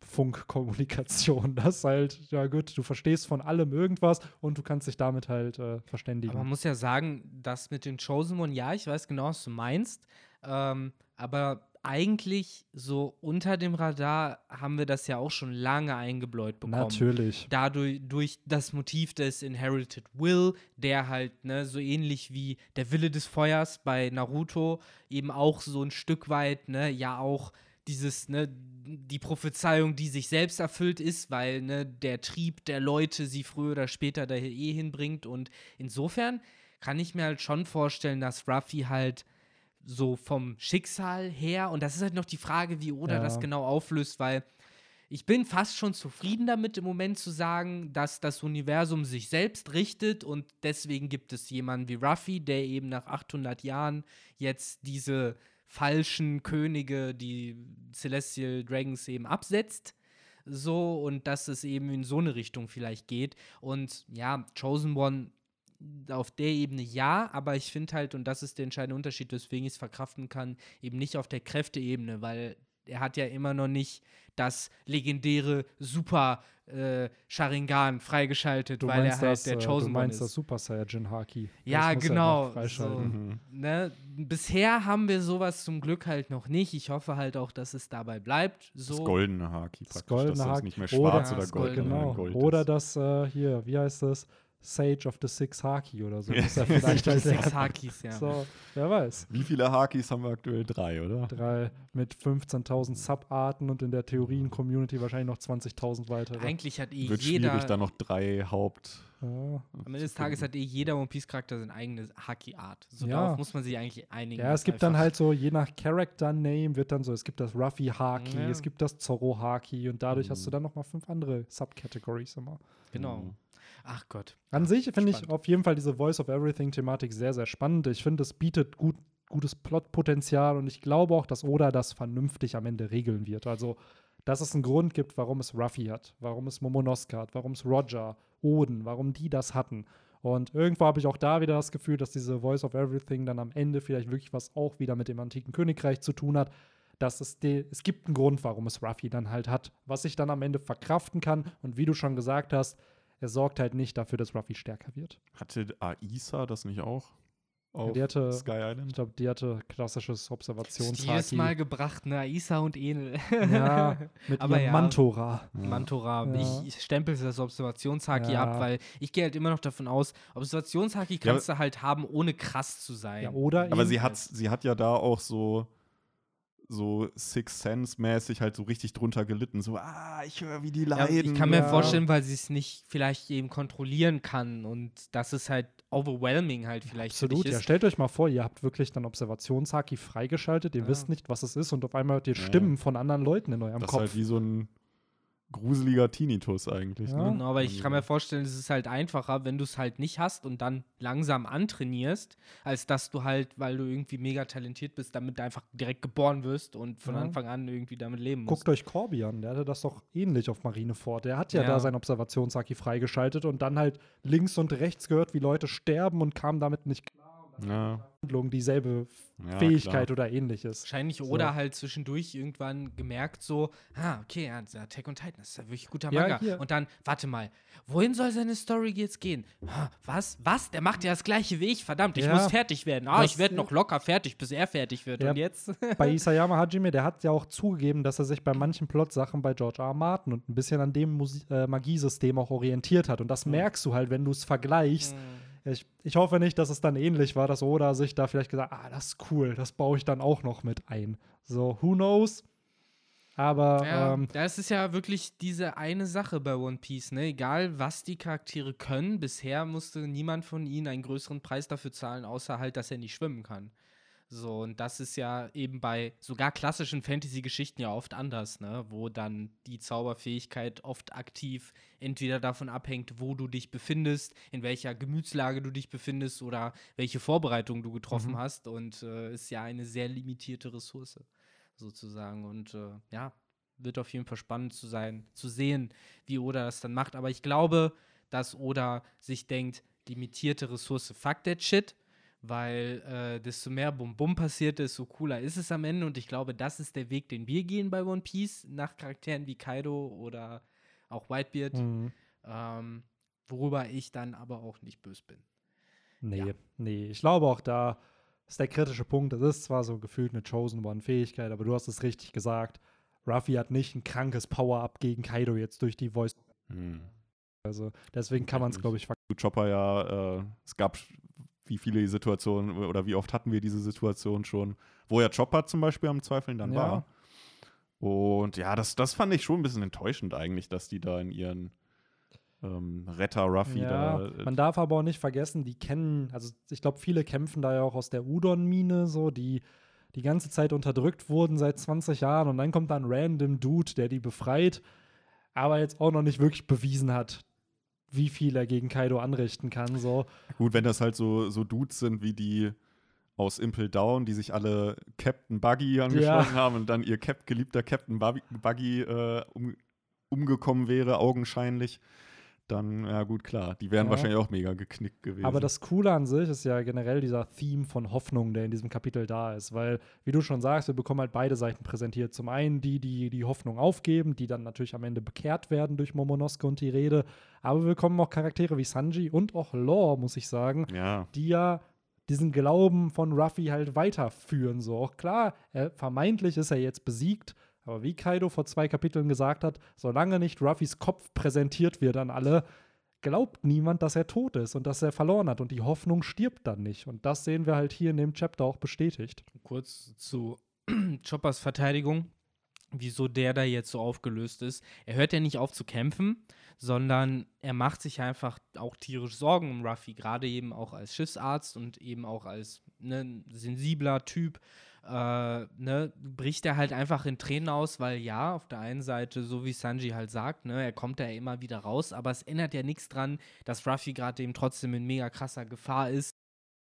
Funkkommunikation. [laughs] Das halt, ja gut, du verstehst von allem irgendwas und du kannst dich damit halt äh, verständigen. Aber man muss ja sagen, das mit dem Chosen One, ja, ich weiß genau, was du meinst. Ähm, aber eigentlich so unter dem Radar haben wir das ja auch schon lange eingebläut bekommen. Natürlich. Dadurch durch das Motiv des Inherited Will, der halt ne, so ähnlich wie der Wille des Feuers bei Naruto eben auch so ein Stück weit ne, ja auch dieses ne die Prophezeiung, die sich selbst erfüllt ist, weil ne der Trieb der Leute sie früher oder später da eh hinbringt und insofern kann ich mir halt schon vorstellen, dass Ruffy halt so vom Schicksal her und das ist halt noch die Frage, wie Oda Ja. das genau auflöst, weil ich bin fast schon zufrieden damit im Moment zu sagen, dass das Universum sich selbst richtet und deswegen gibt es jemanden wie Ruffy, der eben nach 800 Jahren jetzt diese falschen Könige, die Celestial Dragons eben absetzt. So, und dass es eben in so eine Richtung vielleicht geht. Und ja, Chosen One auf der Ebene ja, aber ich finde halt, und das ist der entscheidende Unterschied, weswegen ich es verkraften kann, eben nicht auf der Kräfteebene, weil er hat ja immer noch nicht das legendäre Super äh, Sharingan freigeschaltet, Du weil er meinst, halt das, der äh, Chosen du One meinst ist. das Super Saiyajin Haki. Ja, genau. So, Mhm. ne? Bisher haben wir sowas zum Glück halt noch nicht. Ich hoffe halt auch, dass es dabei bleibt. So. Das goldene Haki praktisch. Das goldene dass das Haki. nicht mehr Oder- schwarz oder das gold, goldene, sondern Genau. Gold Oder das äh, hier, wie heißt das? Sage of the Six Haki oder so. Ja. Muss er vielleicht halt Sechs werden. Hakis, ja. So, wer weiß. Wie viele Hakis haben wir aktuell? Drei, oder? Drei mit 15.000 Subarten und in der Theorien-Community wahrscheinlich noch 20.000 weitere. Eigentlich hat eh Wird jeder. schwierig, da noch drei Haupt. Ja. Am Ende des Tages hat eh jeder One Piece Charakter seine eigene Haki-Art. So Ja. darauf muss man sich eigentlich einigen. Ja, es gibt dann halt so, je nach Character-Name wird dann so, es gibt das Ruffy Haki, Ja. es gibt das Zorro Haki und dadurch hast du Mhm. dann noch mal fünf andere Subcategories immer. Genau. Mhm. Ach Gott. An sich finde ich auf jeden Fall diese Voice of Everything-Thematik sehr, sehr spannend. Ich finde, es bietet gut, gutes Plotpotenzial und ich glaube auch, dass Oda das vernünftig am Ende regeln wird. Also, dass es einen Grund gibt, warum es Ruffy hat, warum es Momonosuke hat, warum es Roger, Oden, warum die das hatten. Und irgendwo habe ich auch da wieder das Gefühl, dass diese Voice of Everything dann am Ende vielleicht wirklich was auch wieder mit dem antiken Königreich zu tun hat. Dass es, de es gibt einen Grund, warum es Ruffy dann halt hat, was ich dann am Ende verkraften kann. Und wie du schon gesagt hast, er sorgt halt nicht dafür, dass Ruffy stärker wird. Hatte Aisa das nicht auch? Auf die hatte- Sky Ich Island? glaube, die hatte klassisches Jedes Observationshaki. Mal gebracht, ne? Isa und Enel. Ja, [laughs] mit Aber ja. Mantora. Mantora. Ja. Ich, ich stempel das Observationshaki Ja. ab, weil ich gehe halt immer noch davon aus, Observationshaki Ja, kannst du halt haben, ohne krass zu sein. Ja, oder Aber sie hat, sie hat ja da auch so, so Six Sense-mäßig halt so richtig drunter gelitten. So, ah, ich höre, wie die Ja, leiden. ich kann mir ja. vorstellen, weil sie es nicht vielleicht eben kontrollieren kann und das ist halt overwhelming halt vielleicht Absolut, ja. ist. Stellt euch mal vor, ihr habt wirklich dann Observationshaki freigeschaltet, ihr Ja. wisst nicht, was es ist und auf einmal hört ihr Ja. Stimmen von anderen Leuten in eurem das ist Kopf. halt wie so ein gruseliger Tinnitus eigentlich. Ja. Ne? Genau, aber ich Also kann mir vorstellen, es ist halt einfacher, wenn du es halt nicht hast und dann langsam antrainierst, als dass du halt, weil du irgendwie mega talentiert bist, damit einfach direkt geboren wirst und von Ja. Anfang an irgendwie damit leben musst. Guckt euch Corby an, der hatte das doch ähnlich auf Marineford. Der hat ja, Ja. da sein Observationshaki freigeschaltet und dann halt links und rechts gehört, wie Leute sterben und kam damit nicht klar. Ja, Handlung dieselbe ja, Fähigkeit klar. oder ähnliches. Wahrscheinlich So. oder halt zwischendurch irgendwann gemerkt so, ah, okay, ja, der Attack on Titan, das ist ja wirklich guter Ja, Manga. hier. und dann, warte mal, wohin soll seine Story jetzt gehen? Was? Was? Der macht ja das gleiche wie ich, verdammt, ich Ja. muss fertig werden. Ah, Das- ich werde noch locker fertig, bis er fertig wird. Ja. Und jetzt? [laughs] Bei Isayama Hajime, der hat ja auch zugegeben, dass er sich bei manchen Plot-Sachen bei George R. R. Martin und ein bisschen an dem Musi äh, Magiesystem auch orientiert hat. Und das merkst du halt, wenn du es vergleichst. Ich, ich hoffe nicht, dass es dann ähnlich war, dass Oda sich da vielleicht gesagt ah, das ist cool, das baue ich dann auch noch mit ein. So, who knows? Aber Ja, ähm, das ist ja wirklich diese eine Sache bei One Piece, ne? Egal, was die Charaktere können, bisher musste niemand von ihnen einen größeren Preis dafür zahlen, außer halt, dass er nicht schwimmen kann. So, und das ist ja eben bei sogar klassischen Fantasy-Geschichten ja oft anders, ne? Wo dann die Zauberfähigkeit oft aktiv entweder davon abhängt, wo du dich befindest, in welcher Gemütslage du dich befindest oder welche Vorbereitung du getroffen hast. Und äh, ist ja eine sehr limitierte Ressource sozusagen. Und äh, ja, wird auf jeden Fall spannend zu sein, zu sehen, wie Oda das dann macht. Aber ich glaube, dass Oda sich denkt, limitierte Ressource, fuck that shit. Weil äh, desto mehr Bum-Bum passiert, desto cooler ist es am Ende. Und ich glaube, das ist der Weg, den wir gehen bei One Piece, nach Charakteren wie Kaido oder auch Whitebeard. mh, Ähm, worüber ich dann aber auch nicht böse bin. nee, Ja. nee. Ich glaube auch da ist der kritische Punkt. Es ist zwar so gefühlt eine Chosen One-Fähigkeit, aber du hast es richtig gesagt. Ruffy hat nicht ein krankes Power-Up gegen Kaido jetzt durch die Voice. Hm. Also deswegen kann man es, glaube ich, Chopper ja, äh, es gab wie viele Situationen oder wie oft hatten wir diese Situation schon, wo ja Chopper zum Beispiel am Zweifeln dann Ja. war. Und ja, das, das fand ich schon ein bisschen enttäuschend eigentlich, dass die da in ihren ähm, Retter Ruffy Ja, da. äh, man darf aber auch nicht vergessen, die kennen, also ich glaube, viele kämpfen da ja auch aus der Udon-Mine, so, die die ganze Zeit unterdrückt wurden seit 20 Jahren und dann kommt da ein random Dude, der die befreit, aber jetzt auch noch nicht wirklich bewiesen hat, wie viel er gegen Kaido anrichten kann, so. Gut, wenn das halt so, so Dudes sind wie die aus Impel Down, die sich alle Captain Buggy angeschlossen haben und dann ihr Cap geliebter Captain Buggy, Buggy äh, um, umgekommen wäre, augenscheinlich, dann, ja gut, klar, die wären Ja. wahrscheinlich auch mega geknickt gewesen. Aber das Coole an sich ist ja generell dieser Theme von Hoffnung, der in diesem Kapitel da ist. Weil, wie du schon sagst, wir bekommen halt beide Seiten präsentiert. Zum einen die, die die Hoffnung aufgeben, die dann natürlich am Ende bekehrt werden durch Momonosuke und die Rede. Aber wir bekommen auch Charaktere wie Sanji und auch Law, muss ich sagen, ja, die ja diesen Glauben von Ruffy halt weiterführen. So auch klar, er, vermeintlich ist er jetzt besiegt, aber wie Kaido vor zwei Kapiteln gesagt hat, solange nicht Ruffys Kopf präsentiert wird an alle, glaubt niemand, dass er tot ist und dass er verloren hat und die Hoffnung stirbt dann nicht. Und das sehen wir halt hier in dem Chapter auch bestätigt. Kurz zu [clears throat] Choppers Verteidigung, wieso der da jetzt so aufgelöst ist. Er hört ja nicht auf zu kämpfen, sondern er macht sich einfach auch tierisch Sorgen um Ruffy, gerade eben auch als Schiffsarzt und eben auch als ne, sensibler Typ. Äh, ne, bricht er halt einfach in Tränen aus, weil ja, auf der einen Seite, so wie Sanji halt sagt, ne, er kommt da ja immer wieder raus, aber es ändert ja nichts dran, dass Ruffy gerade eben trotzdem in mega krasser Gefahr ist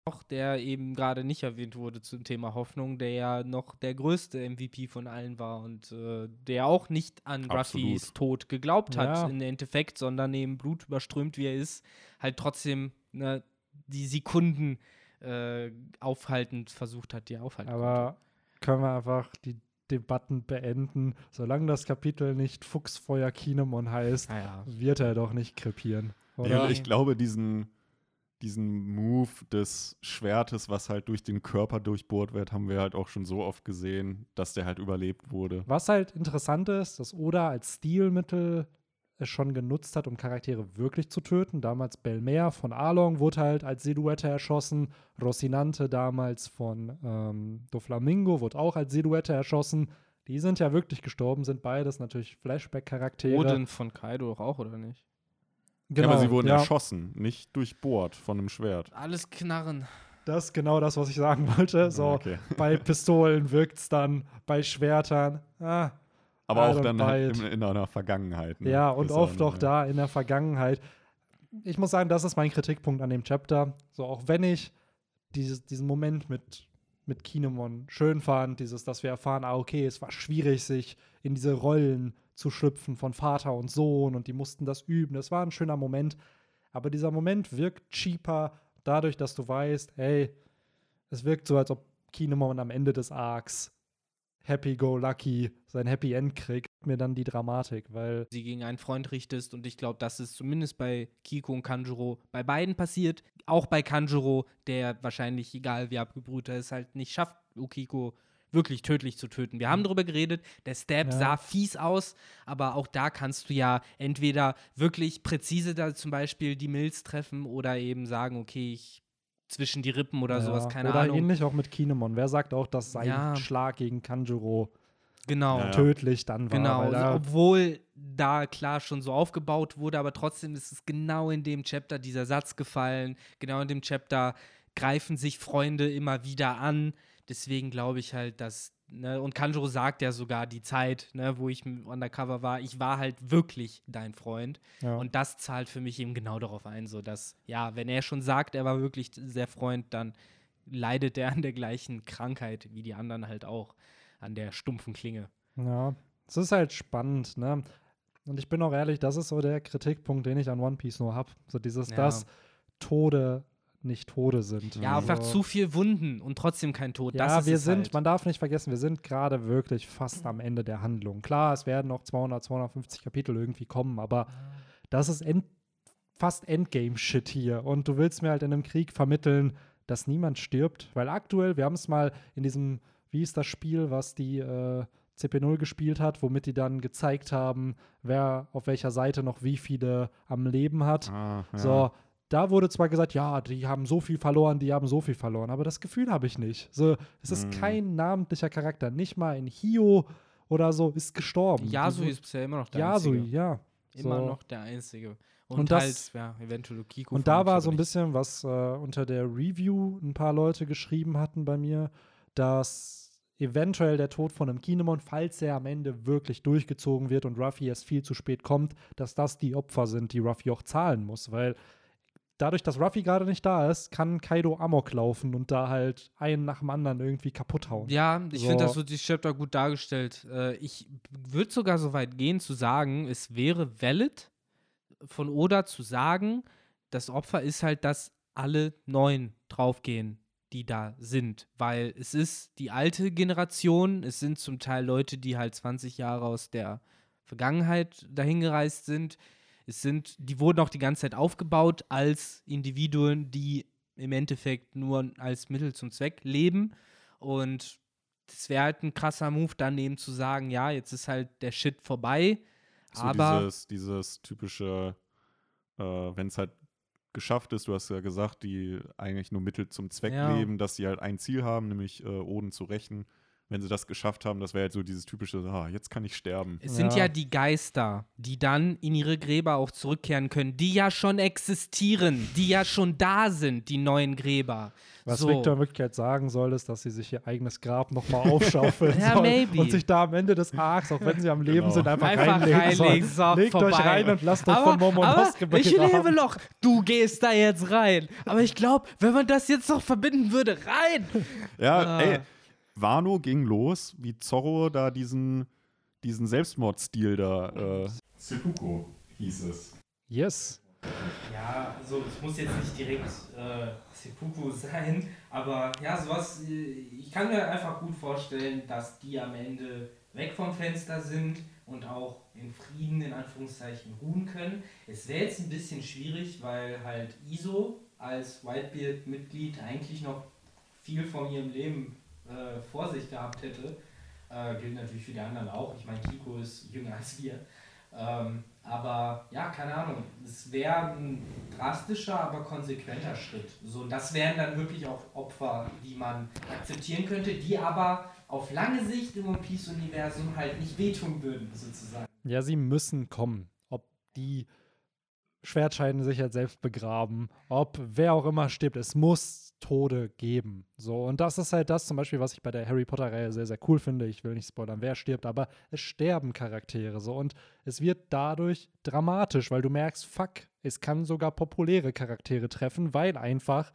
noch, der eben gerade nicht erwähnt wurde zum Thema Hoffnung, der ja noch der größte MVP von allen war und äh, der auch nicht an Absolut. Ruffys Tod geglaubt hat Ja. im Endeffekt, sondern eben blutüberströmt wie er ist, halt trotzdem ne, die Sekunden äh, aufhaltend versucht hat, die aufhalten Aber können wir einfach die Debatten beenden. Solange das Kapitel nicht Fuchsfeuer Kinemon heißt, konnte. Naja. wird er doch nicht krepieren. Ja, ich glaube, diesen, diesen Move des Schwertes, was halt durch den Körper durchbohrt wird, haben wir halt auch schon so oft gesehen, dass der halt überlebt wurde. Was halt interessant ist, dass Oda als Stilmittel schon genutzt hat, um Charaktere wirklich zu töten. Damals Belmer von Arlong wurde halt als Silhouette erschossen. Rocinante damals von ähm, Doflamingo wurde auch als Silhouette erschossen. Die sind ja wirklich gestorben, sind beides natürlich Flashback-Charaktere. Odin von Kaido auch, oder nicht? Genau, ja, aber sie wurden ja. erschossen, nicht durchbohrt von einem Schwert. Alles knarren. Das ist genau das, was ich sagen wollte. So, Okay. bei Pistolen wirkt es dann, bei Schwertern, ah, Aber auch dann halt in, in einer Vergangenheit. ne? Ja, und oft auch da in der Vergangenheit. Ich muss sagen, das ist mein Kritikpunkt an dem Chapter. So, auch wenn ich dieses, diesen Moment mit, mit Kinemon schön fand, dieses, dass wir erfahren, ah, okay, es war schwierig, sich in diese Rollen zu schlüpfen von Vater und Sohn und die mussten das üben. Das war ein schöner Moment. Aber dieser Moment wirkt cheaper dadurch, dass du weißt, ey, es wirkt so, als ob Kinemon am Ende des Arcs Happy Go Lucky sein Happy End kriegt, mir dann die Dramatik, weil sie gegen einen Freund richtest. Und ich glaube, das ist zumindest bei Kiko und Kanjuro bei beiden passiert. Auch bei Kanjuro, der wahrscheinlich, egal wie abgebrüht er ist, halt nicht schafft, Ukiko wirklich tödlich zu töten. Wir haben darüber geredet, der Stab Ja. sah fies aus, aber auch da kannst du ja entweder wirklich präzise da zum Beispiel die Milz treffen oder eben sagen, okay, ich zwischen die Rippen oder Ja, sowas, keine Oder Ahnung. ähnlich auch mit Kinemon. Wer sagt auch, dass sein Ja. Schlag gegen Kanjuro Genau. Tödlich dann war? Genau, da, obwohl da klar schon so aufgebaut wurde, aber trotzdem ist es genau in dem Chapter dieser Satz gefallen. Genau in dem Chapter greifen sich Freunde immer wieder an. Deswegen glaube ich halt, dass, ne, und Kanjuro sagt ja sogar die Zeit, ne, wo ich undercover war, ich war halt wirklich dein Freund. ja. Und das zahlt für mich eben genau darauf ein, so dass, ja, wenn er schon sagt, er war wirklich sehr Freund, dann leidet er an der gleichen Krankheit wie die anderen halt auch, an der stumpfen Klinge. ja, es ist halt spannend, ne? Und ich bin auch ehrlich, das ist so der Kritikpunkt, den ich an One Piece nur habe. So dieses, Ja. dass Tode nicht Tode sind. Ja, einfach Also- zu viel Wunden und trotzdem kein Tod. Ja, das ist wir es sind, halt. man darf nicht vergessen, wir sind gerade wirklich fast am Ende der Handlung. Klar, es werden noch 200, 250 Kapitel irgendwie kommen, aber das ist end, fast Endgame-Shit hier. Und du willst mir halt in einem Krieg vermitteln, dass niemand stirbt, weil aktuell, wir haben es mal in diesem, wie ist das Spiel, was die äh, CP0 gespielt hat, womit die dann gezeigt haben, wer auf welcher Seite noch wie viele am Leben hat. Ah, ja. So, da wurde zwar gesagt, ja, die haben so viel verloren, die haben so viel verloren, aber das Gefühl habe ich nicht. So, es ist Mhm. kein namentlicher Charakter, nicht mal in Hio oder so ist gestorben. Yasui ist bisher immer noch der Yasui, Einzige. ja. Immer so. noch der Einzige. Und, Und das- halt, ja, eventuell Kiko. Und da war so ein bisschen, was äh, unter der Review ein paar Leute geschrieben hatten bei mir, dass eventuell der Tod von einem Kinemon, falls er am Ende wirklich durchgezogen wird und Ruffy erst viel zu spät kommt, dass das die Opfer sind, die Ruffy auch zahlen muss, weil dadurch, dass Ruffy gerade nicht da ist, kann Kaido Amok laufen und da halt einen nach dem anderen irgendwie kaputt hauen. Ja, ich So. finde das so die Chapter gut dargestellt. Äh, ich würde sogar so weit gehen zu sagen, es wäre valid von Oda zu sagen, das Opfer ist halt, dass alle neun draufgehen, die da sind. Weil es ist die alte Generation, es sind zum Teil Leute, die halt 20 Jahre aus der Vergangenheit dahin gereist sind. Es sind, die wurden auch die ganze Zeit aufgebaut als Individuen, die im Endeffekt nur als Mittel zum Zweck leben. Und das wäre halt ein krasser Move, dann eben zu sagen, ja, jetzt ist halt der Shit vorbei. So aber dieses, dieses typische, äh, wenn es halt geschafft ist, du hast ja gesagt, die eigentlich nur Mittel zum Zweck Ja. leben, dass sie halt ein Ziel haben, nämlich äh, Oden zu rächen. Wenn sie das geschafft haben, das wäre halt so dieses typische, ah, jetzt kann ich sterben. es sind Ja. ja die Geister, die dann in ihre Gräber auch zurückkehren können, die ja schon existieren, die ja schon da sind, die neuen Gräber. Was so. Victor in Wirklichkeit sagen soll, ist, dass sie sich ihr eigenes Grab nochmal aufschaufeln [laughs] Ja, soll maybe. und sich da am Ende des Arcs, auch wenn sie am Leben Genau. sind, einfach, Einfach reinlegen, reinlegen, soll. so, Legt vorbei. euch rein und lasst euch aber, von Momonosuke aber ich begraben. lebe noch. Du gehst da jetzt rein. Aber ich glaube, wenn man das jetzt noch verbinden würde, rein. Ja, Ah. ey, Wano ging los, wie Zorro da diesen, diesen Selbstmordstil da. Äh, Seppuku hieß es. Yes. Ja, also es muss jetzt nicht direkt äh, Seppuku sein, aber ja, sowas, äh, ich kann mir einfach gut vorstellen, dass die am Ende weg vom Fenster sind und auch in Frieden in Anführungszeichen ruhen können. Es wäre jetzt ein bisschen schwierig, weil halt ISO als Whitebeard-Mitglied eigentlich noch viel von ihrem Leben äh, vor sich gehabt hätte. Äh, gilt natürlich für die anderen auch. Ich meine, Kiko ist jünger als wir. Ähm, aber ja, keine Ahnung. Es wäre ein drastischer, aber konsequenter Schritt. So, das wären dann wirklich auch Opfer, die man akzeptieren könnte, die aber auf lange Sicht im One Piece-Universum halt nicht wehtun würden, sozusagen. Ja, sie müssen kommen. Ob die Schwertscheiden sich jetzt selbst begraben, ob wer auch immer stirbt, es muss Tode geben. So, und das ist halt das zum Beispiel, was ich bei der Harry Potter-Reihe sehr, sehr cool finde. Ich will nicht spoilern, wer stirbt, aber es sterben Charaktere so. Und es wird dadurch dramatisch, weil du merkst, fuck, es kann sogar populäre Charaktere treffen, weil einfach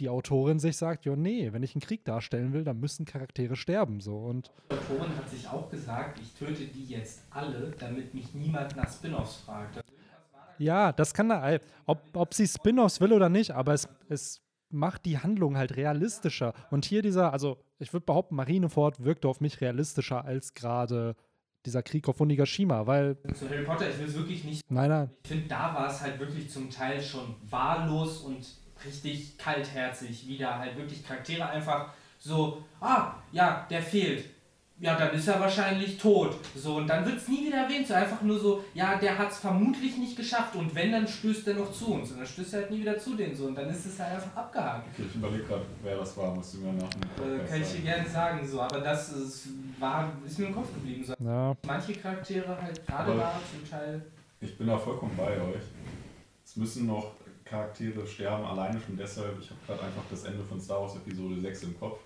die Autorin sich sagt, jo, nee, wenn ich einen Krieg darstellen will, dann müssen Charaktere sterben. So. Und Die Autorin hat sich auch gesagt, ich töte die jetzt alle, damit mich niemand nach Spin-offs fragt. ja, das kann da, ob, ob sie Spin-offs will oder nicht, aber es, es macht die Handlung halt realistischer. Und hier dieser, also ich würde behaupten, Marineford wirkte auf mich realistischer als gerade dieser Krieg auf Onigashima, weil, Zu Harry Potter, ich will es wirklich nicht. nein, nein, Ich finde, da war es halt wirklich zum Teil schon wahllos und richtig kaltherzig, wie da halt wirklich Charaktere einfach so, ah, ja, der fehlt. Ja, dann ist er wahrscheinlich tot. So, und dann wird es nie wieder erwähnt. So einfach nur so, ja, der hat es vermutlich nicht geschafft und wenn, dann stößt er noch zu uns. Und dann stößt er halt nie wieder zu denen so. Und dann ist es halt einfach abgehakt. Okay, ich überlege gerade, wer das war, musst du mir nach dem Äh, kann ich dir sagen. gerne sagen, so, aber das ist, war, ist mir im Kopf geblieben. So. ja, Manche Charaktere halt gerade da zum Teil. Ich bin da vollkommen bei euch. Es müssen noch Charaktere sterben, alleine schon deshalb. Ich habe gerade einfach das Ende von Star Wars Episode 6 im Kopf,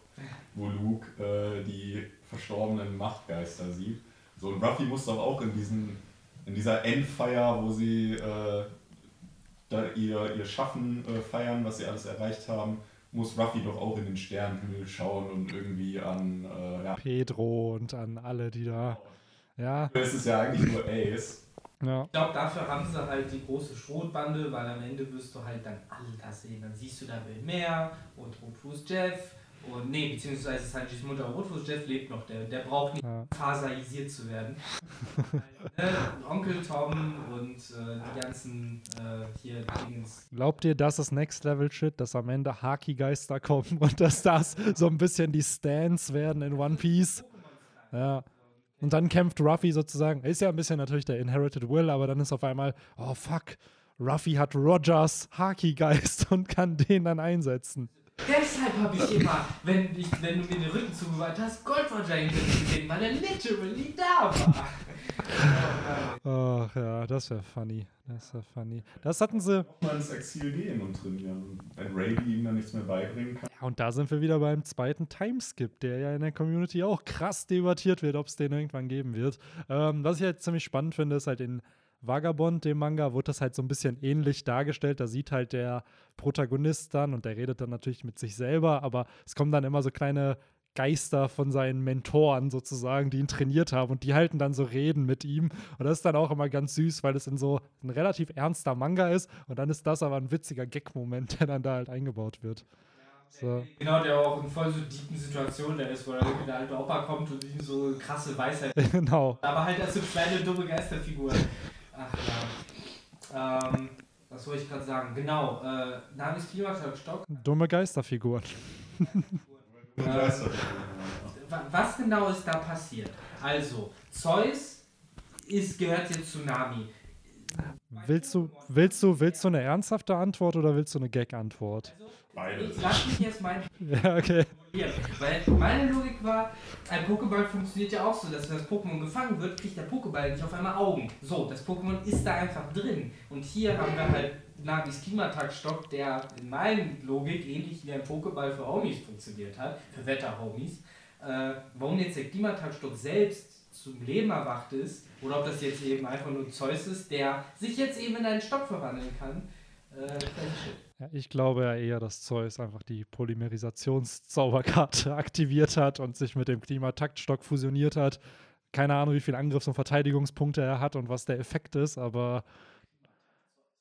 wo Luke äh, die verstorbenen Machtgeister sieht. So, und Ruffy muss doch auch in, diesen, in dieser Endfeier, wo sie äh, da ihr, ihr Schaffen äh, feiern, was sie alles erreicht haben, muss Ruffy doch auch in den Sternenhimmel schauen und irgendwie an. Äh, ja, Pedro und an alle, die da, ja, es ist ja eigentlich nur Ace. ja, Ich glaube, dafür haben sie halt die große Schrotbande, weil am Ende wirst du halt dann alle das sehen. Dann siehst du da Bill Mehr und Rotfuß Jeff. Und nee, beziehungsweise Sanjis Mutter Rotfuß Jeff lebt noch. Der, der braucht nicht ja. faserisiert zu werden. [laughs] äh, Onkel Tom und äh, die ganzen äh, hier Dingens. Glaubt ihr, das ist Next Level Shit, dass am Ende Haki-Geister kommen und dass das so ein bisschen die Stands werden in One Piece? Ja. Und dann kämpft Ruffy sozusagen. Ist ja ein bisschen natürlich der Inherited Will, aber dann ist auf einmal, oh fuck, Ruffy hat Rogers Haki-Geist [laughs] und kann den dann einsetzen. Deshalb habe ich immer, wenn, ich, wenn du mir den Rücken zugewandt hast, Goldroger gesehen, weil er literally da war. [laughs] Ach ja, das wäre funny. Das wäre funny. Das hatten sie. mal ins Exil gehen und trainieren. Wenn Rayleigh ihm dann nichts mehr beibringen kann. Ja, und da sind wir wieder beim zweiten Timeskip, der ja in der Community auch krass debattiert wird, ob es den irgendwann geben wird. Ähm, was ich halt ziemlich spannend finde, ist halt in Vagabond, dem Manga, wird das halt so ein bisschen ähnlich dargestellt. Da sieht halt der Protagonist dann und der redet dann natürlich mit sich selber, aber es kommen dann immer so kleine Geister von seinen Mentoren sozusagen, die ihn trainiert haben und die halten dann so Reden mit ihm. Und das ist dann auch immer ganz süß, weil es in so ein relativ ernster Manga ist und dann ist das aber ein witziger Gag-Moment, der dann da halt eingebaut wird. So. Genau, der auch in voll so tiefen Situationen da ist, wo dann irgendwie der alte Opa kommt und ihm so krasse Weisheit. [laughs] genau. Aber halt als so kleine, dumme Geisterfiguren. Ach ja. Ähm, was wollte ich gerade sagen? Genau, äh, Name ist Klimastock. Dumme Geisterfiguren. Äh, wa- was genau ist da passiert? Also, Zeus ist, gehört jetzt zu Nami. Willst du, willst du, willst du eine ernsthafte Antwort oder willst du eine Gag-Antwort? Beides. Ich lass mich jetzt mal [laughs] Ja, okay. formulieren, weil meine Logik war, ein Pokéball funktioniert ja auch so, dass wenn das Pokémon gefangen wird, kriegt der Pokéball nicht auf einmal Augen. So, das Pokémon ist da einfach drin. Und hier haben wir halt Navis Klimataktstock, der in meiner Logik ähnlich wie ein Pokéball für Homies funktioniert hat, für Wetter-Homies. Äh, warum jetzt der Klimataktstock selbst zum Leben erwacht ist, oder ob das jetzt eben einfach nur Zeus ist, der sich jetzt eben in einen Stock verwandeln kann, äh. Ja, ich glaube ja eher, dass Zeus einfach die Polymerisationszauberkarte [laughs] aktiviert hat und sich mit dem Klimataktstock fusioniert hat. Keine Ahnung, wie viele Angriffs- und Verteidigungspunkte er hat und was der Effekt ist, aber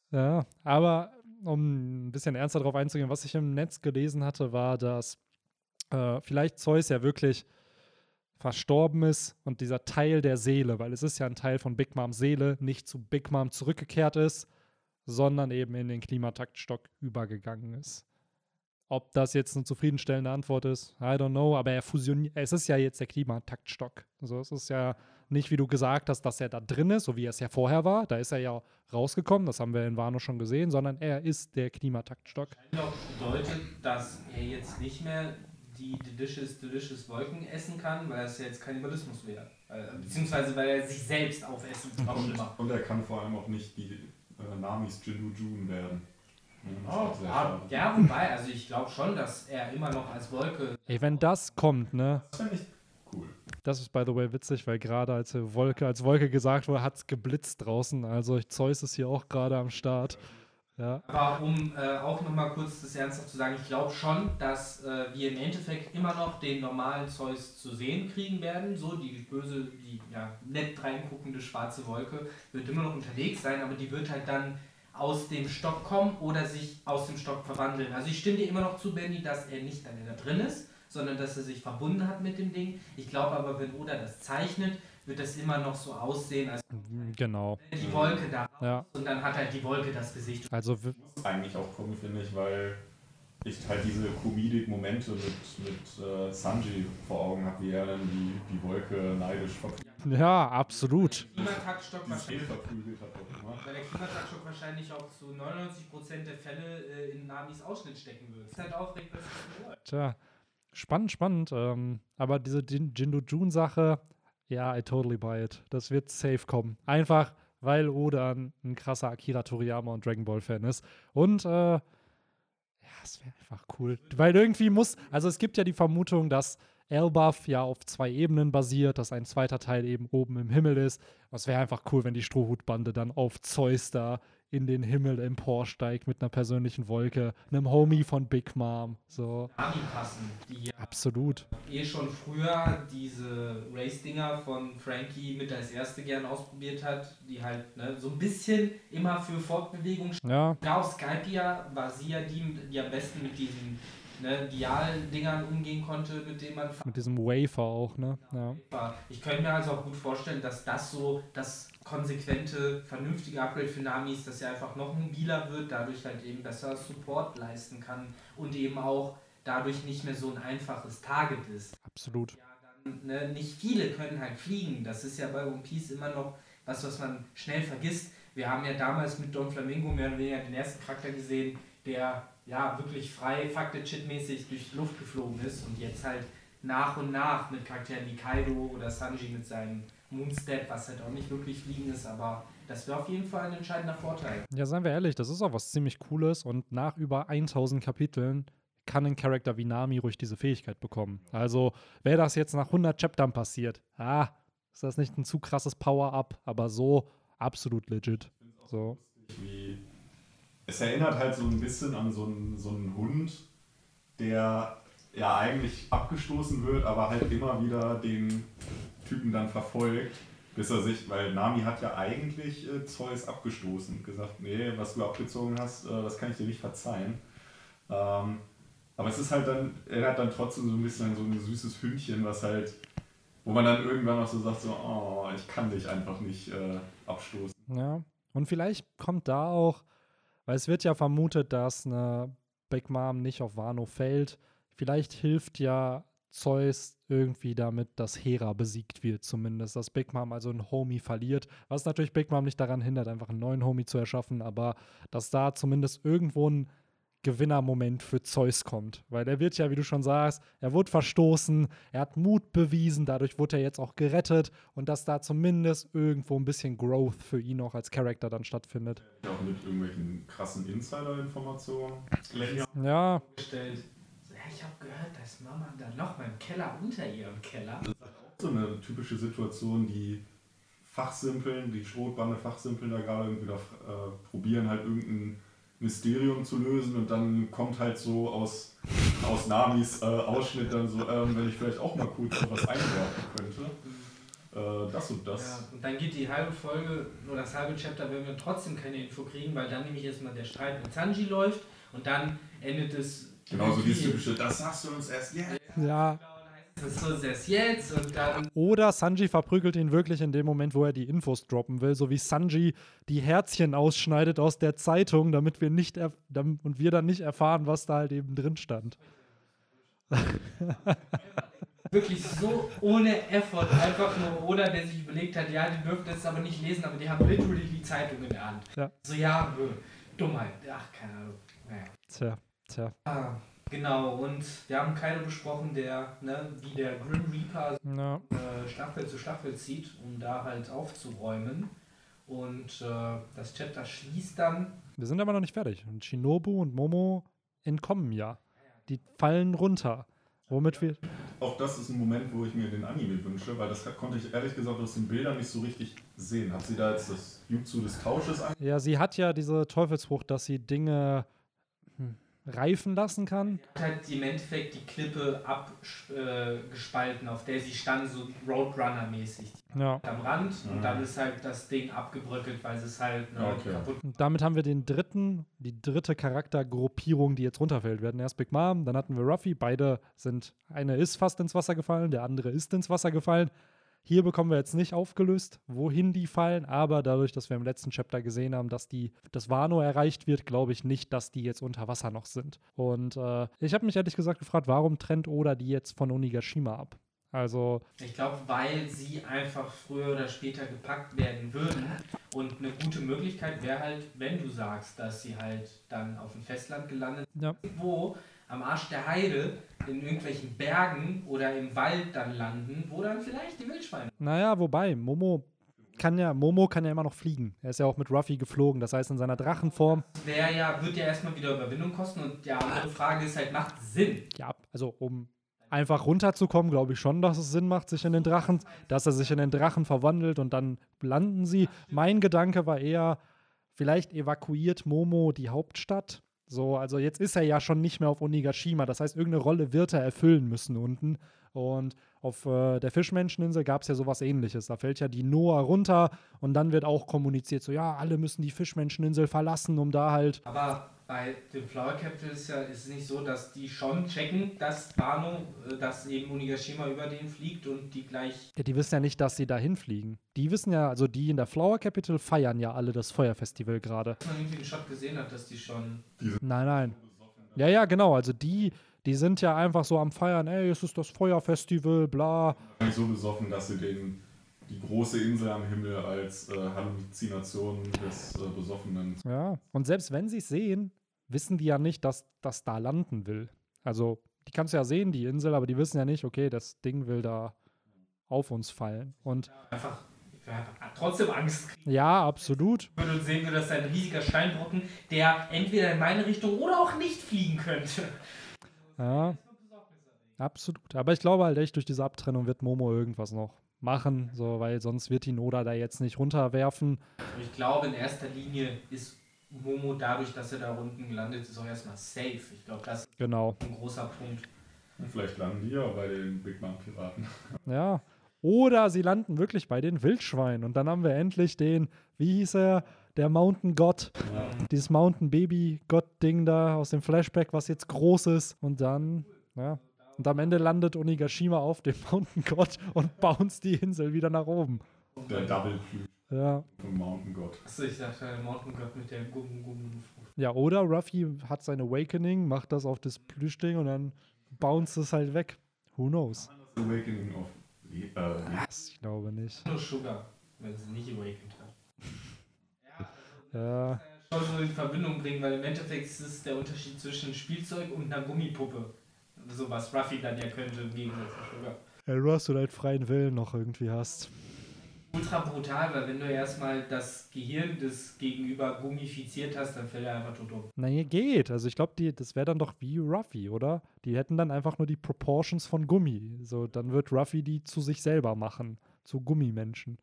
ja, aber um ein bisschen ernster darauf einzugehen, was ich im Netz gelesen hatte, war, dass äh, vielleicht Zeus ja wirklich verstorben ist und dieser Teil der Seele, weil es ist ja ein Teil von Big Moms Seele, nicht zu Big Mom zurückgekehrt ist, sondern eben in den Klimataktstock übergegangen ist. Ob das jetzt eine zufriedenstellende Antwort ist, I don't know, aber er fusioniert, es ist ja jetzt der Klimataktstock. Also es ist ja nicht, wie du gesagt hast, dass er da drin ist, so wie er es ja vorher war. Da ist er ja rausgekommen, das haben wir in Wano schon gesehen, sondern er ist der Klimataktstock. noch bedeutet, dass er jetzt nicht mehr die Delicious Delicious Wolken essen kann, weil das ja jetzt Kannibalismus wäre. Äh, Beziehungsweise weil er sich selbst aufessen, immer. Und er kann vor allem auch nicht die äh, Namis Jindu Jun werden. Oh, ja, ja, wobei, also ich glaube schon, dass er immer noch als Wolke. Ey, wenn das kommt, ne? Das fände ich cool. Das ist by the way witzig, weil gerade als Wolke, als Wolke gesagt wurde, hat es geblitzt draußen. Also Zeus ist hier auch gerade am Start. Ja. Aber um äh, auch nochmal kurz das ernsthaft zu sagen, ich glaube schon, dass äh, wir im Endeffekt immer noch den normalen Zeus zu sehen kriegen werden. So, die böse, die ja, nett reinguckende schwarze Wolke wird immer noch unterwegs sein, aber die wird halt dann aus dem Stock kommen oder sich aus dem Stock verwandeln. Also ich stimme dir immer noch zu, Benny, dass er nicht dann da drin ist, sondern dass er sich verbunden hat mit dem Ding. Ich glaube aber, wenn Oda das zeichnet, wird das immer noch so aussehen, als Genau. die Wolke da Ja. und dann hat halt die Wolke das Gesicht. Also w- Muss eigentlich auch kommen, finde ich, weil ich halt diese Comedic-Momente mit, mit äh, Sanji vor Augen habe, wie er dann die, die Wolke neidisch verprügelt ja, absolut. Klimataktstock wahrscheinlich, verprügelt hat. Auch immer. weil der Klimataktstock wahrscheinlich auch zu 99% der Fälle äh, in Namis Ausschnitt stecken wird. Ist halt aufregend, es nur Tja, spannend, spannend. Ähm, aber diese Jin- Jindu-Jun-Sache, ja, I totally buy it. Das wird safe kommen. Einfach, weil Oda ein, krasser Akira Toriyama und Dragon Ball-Fan ist. Und, äh, ja, es wäre einfach cool. Weil irgendwie muss, also es gibt ja die Vermutung, dass Elbaf ja auf zwei Ebenen basiert, dass ein zweiter Teil eben oben im Himmel ist. Es wäre einfach cool, wenn die Strohhutbande dann auf Zeus da in den Himmel emporsteigt mit einer persönlichen Wolke, einem Homie von Big Mom. So, passen, die ja absolut. eh schon früher diese Race-Dinger von Frankie mit als erste gern ausprobiert hat, die halt ne, so ein bisschen immer für Fortbewegung Ja, Ja, auf Skypia war sie ja die, die am besten mit diesen ne, Dial-Dingern umgehen konnte, mit denen man mit diesem Wafer auch, ne? Ja. Ich könnte mir also auch gut vorstellen, dass das so das konsequente, vernünftige Upgrade für Nami ist, dass er einfach noch mobiler wird, dadurch halt eben besser Support leisten kann und eben auch dadurch nicht mehr so ein einfaches Target ist. Absolut. Ja, dann, ne, nicht viele können halt fliegen. Das ist ja bei One Piece immer noch was, was man schnell vergisst. Wir haben ja damals mit Don Flamingo mehr oder weniger den ersten Charakter gesehen, der ja wirklich frei, fakte-chit-mäßig durch die Luft geflogen ist und jetzt halt nach und nach mit Charakteren wie Kaido oder Sanji mit seinem Moonstep, was halt auch nicht wirklich fliegen ist, aber das wäre auf jeden Fall ein entscheidender Vorteil. Ja, seien wir ehrlich, das ist auch was ziemlich Cooles und nach über 1000 Kapiteln kann ein Charakter wie Nami ruhig diese Fähigkeit bekommen. Also, wäre das jetzt nach 100 Chaptern passiert, ah, ist das nicht ein zu krasses Power-Up, aber so absolut legit. So. Wie es erinnert halt so ein bisschen an so einen, so einen Hund, der ja eigentlich abgestoßen wird, aber halt immer wieder den Typen dann verfolgt, bis er sich, weil Nami hat ja eigentlich äh, Zeus abgestoßen und gesagt, nee, was du abgezogen hast, äh, das kann ich dir nicht verzeihen. Ähm, aber es ist halt dann, erinnert dann trotzdem so ein bisschen an so ein süßes Hündchen, was halt, wo man dann irgendwann auch so sagt, so, oh, ich kann dich einfach nicht äh, abstoßen. Ja. Und vielleicht kommt da auch, weil es wird ja vermutet, dass eine Big Mom nicht auf Wano fällt. Vielleicht hilft ja Zeus irgendwie damit, dass Hera besiegt wird, zumindest. Dass Big Mom also einen Homie verliert. Was natürlich Big Mom nicht daran hindert, einfach einen neuen Homie zu erschaffen, aber dass da zumindest irgendwo ein Gewinnermoment für Zeus kommt. Weil er wird ja, wie du schon sagst, er wurde verstoßen, er hat Mut bewiesen, dadurch wurde er jetzt auch gerettet und dass da zumindest irgendwo ein bisschen Growth für ihn auch als Charakter dann stattfindet. Auch mit irgendwelchen krassen Insider-Informationen. Ja, Gestellt. So, ja, ich habe gehört, dass Mama da noch mal im Keller unter ihrem Keller. So eine typische Situation, die Fachsimpeln, die Schrotbande Fachsimpeln da gerade irgendwie da, äh, probieren halt irgendein Mysterium zu lösen und dann kommt halt so aus, aus Namis äh, Ausschnitt dann so, ähm, wenn ich vielleicht auch mal kurz was einwerfen könnte. Äh, das und das. Ja, und dann geht die halbe Folge oder das halbe Chapter, wenn wir trotzdem keine Info kriegen, weil dann nämlich erstmal der Streit mit Sanji läuft und dann endet es. Genauso dieses typische, das sagst du uns erst jetzt. ja. Das ist so das jetzt und dann. Oder Sanji verprügelt ihn wirklich in dem Moment, wo er die Infos droppen will, so wie Sanji die Herzchen ausschneidet aus der Zeitung, damit wir nicht und wir dann nicht erfahren, was da halt eben drin stand. [laughs] Wirklich so ohne Effort, einfach nur oder der sich überlegt hat, ja, die dürfen das aber nicht lesen, aber die haben literally die Zeitung in der Hand. Ja. So, ja, äh, Dummheit, ach, keine Ahnung. Naja. Tja, tja. Ah, genau, und wir haben Kaido besprochen, der, ne, wie der Grim Reaper Ja. äh, Staffel zu Staffel zieht, um da halt aufzuräumen. Und äh, das Chapter schließt dann Wir sind aber noch nicht fertig. Und Shinobu und Momo entkommen ja. Die fallen runter. Womit wir. Auch das ist ein Moment, wo ich mir den Anime wünsche, weil das konnte ich ehrlich gesagt aus den Bildern nicht so richtig sehen. Hat sie da jetzt das Jutsu des Tausches an? Ja, sie hat ja diese Teufelsfrucht, dass sie Dinge reifen lassen kann. Hat halt im Endeffekt die Klippe abgespalten, auf der sie stand, so Roadrunner-mäßig. Ja. Am Rand und Mhm. dann ist halt das Ding abgebröckelt, weil sie es halt ne, Okay. kaputt Und damit haben wir den dritten, die dritte Charaktergruppierung, die jetzt runterfällt. Wir hatten erst Big Mom, dann hatten wir Ruffy. Beide sind, eine ist fast ins Wasser gefallen, der andere ist ins Wasser gefallen. Hier bekommen wir jetzt nicht aufgelöst, wohin die fallen, aber dadurch, dass wir im letzten Chapter gesehen haben, dass die, das Wano erreicht wird, glaube ich nicht, dass die jetzt unter Wasser noch sind. Und äh, ich habe mich ehrlich gesagt gefragt, warum trennt Oda die jetzt von Onigashima ab? Also, Ich glaube, weil sie einfach früher oder später gepackt werden würden. Und eine gute Möglichkeit wäre halt, wenn du sagst, dass sie halt dann auf dem Festland gelandet ja, sind, wo am Arsch der Heide in irgendwelchen Bergen oder im Wald dann landen, wo dann vielleicht die Wildschweine. Naja, wobei, Momo kann ja, Momo kann ja immer noch fliegen. Er ist ja auch mit Ruffy geflogen. Das heißt, in seiner Drachenform, Wäre ja, wird ja erstmal wieder Überwindung kosten. Und die andere Frage ist halt, macht Sinn. ja, also um einfach runterzukommen, glaube ich schon, dass es Sinn macht, sich in den Drachen, dass er sich in den Drachen verwandelt und dann landen sie. Mein Gedanke war eher, vielleicht evakuiert Momo die Hauptstadt. So, also jetzt ist er ja schon nicht mehr auf Onigashima. Das heißt, irgendeine Rolle wird er erfüllen müssen unten. Und auf äh, der Fischmenscheninsel gab es ja sowas ähnliches. Da fällt ja die Noah runter und dann wird auch kommuniziert, so ja, alle müssen die Fischmenscheninsel verlassen, um da halt. Aber bei dem Flower Capital ist ja ist es nicht so, dass die schon checken, dass Bano, äh, dass eben Onigashima über den fliegt und die gleich. Ja, die wissen ja nicht, dass sie dahin fliegen. Die wissen ja, also die in der Flower Capital feiern ja alle das Feuerfestival gerade. Dass man irgendwie einen Shot gesehen hat, dass die schon. Nein, nein. Ja, ja, genau. Also die, die sind ja einfach so am Feiern, ey, es ist das Feuerfestival, bla. So besoffen, dass sie den, die große Insel am Himmel als äh, Halluzination des äh, Besoffenen. Ja. Und selbst wenn sie es sehen, wissen die ja nicht, dass das da landen will. Also, die kannst du ja sehen, die Insel, aber die wissen ja nicht, okay, das Ding will da auf uns fallen. Und hab einfach trotzdem Angst kriegen ja, absolut. würde und sehen würde, dass da ein riesiger Steinbrocken, der entweder in meine Richtung oder auch nicht fliegen könnte. Ja, absolut. Aber ich glaube halt echt, durch diese Abtrennung wird Momo irgendwas noch machen, so, weil sonst wird die Noda da jetzt nicht runterwerfen. Ich glaube, in erster Linie ist Momo dadurch, dass er da unten gelandet ist, auch erstmal safe. Ich glaube, das ist Genau. ein großer Punkt. Vielleicht landen die ja bei den Big Mom Piraten. [laughs] Ja. Oder sie landen wirklich bei den Wildschweinen und dann haben wir endlich den, wie hieß er, der Mountain God, dieses Mountain Baby God Ding da aus dem Flashback, was jetzt groß ist und dann, ja. Und am Ende landet Onigashima auf dem [laughs] Mountain God und bounced die Insel wieder nach oben. Der Double Flügel Ja. Mountain God. Achso, ich dachte, Mountain God mit der Gumm Gumm Ja, oder Ruffy hat sein Awakening, macht das auf das Plüschding und dann bounce es halt weg. Who knows? Das Awakening of Le äh, Le Ich glaube nicht. Nur Sugar, wenn sie nicht awakened hat. [laughs] Ja, Schon so in Verbindung bringen, weil im Endeffekt ist es der Unterschied zwischen einem Spielzeug und einer Gummipuppe. So was Ruffy dann ja könnte im Gegensatz zu Sugar. ja du hast du deinen freien Willen noch irgendwie hast. Ultra brutal, weil wenn du erstmal das Gehirn des Gegenüber gummifiziert hast, dann fällt er einfach tot um. Naja, geht. Also ich glaube, das wäre dann doch wie Ruffy, oder? Die hätten dann einfach nur die Proportions von Gummi. So, dann wird Ruffy die zu sich selber machen. Zu Gummimenschen.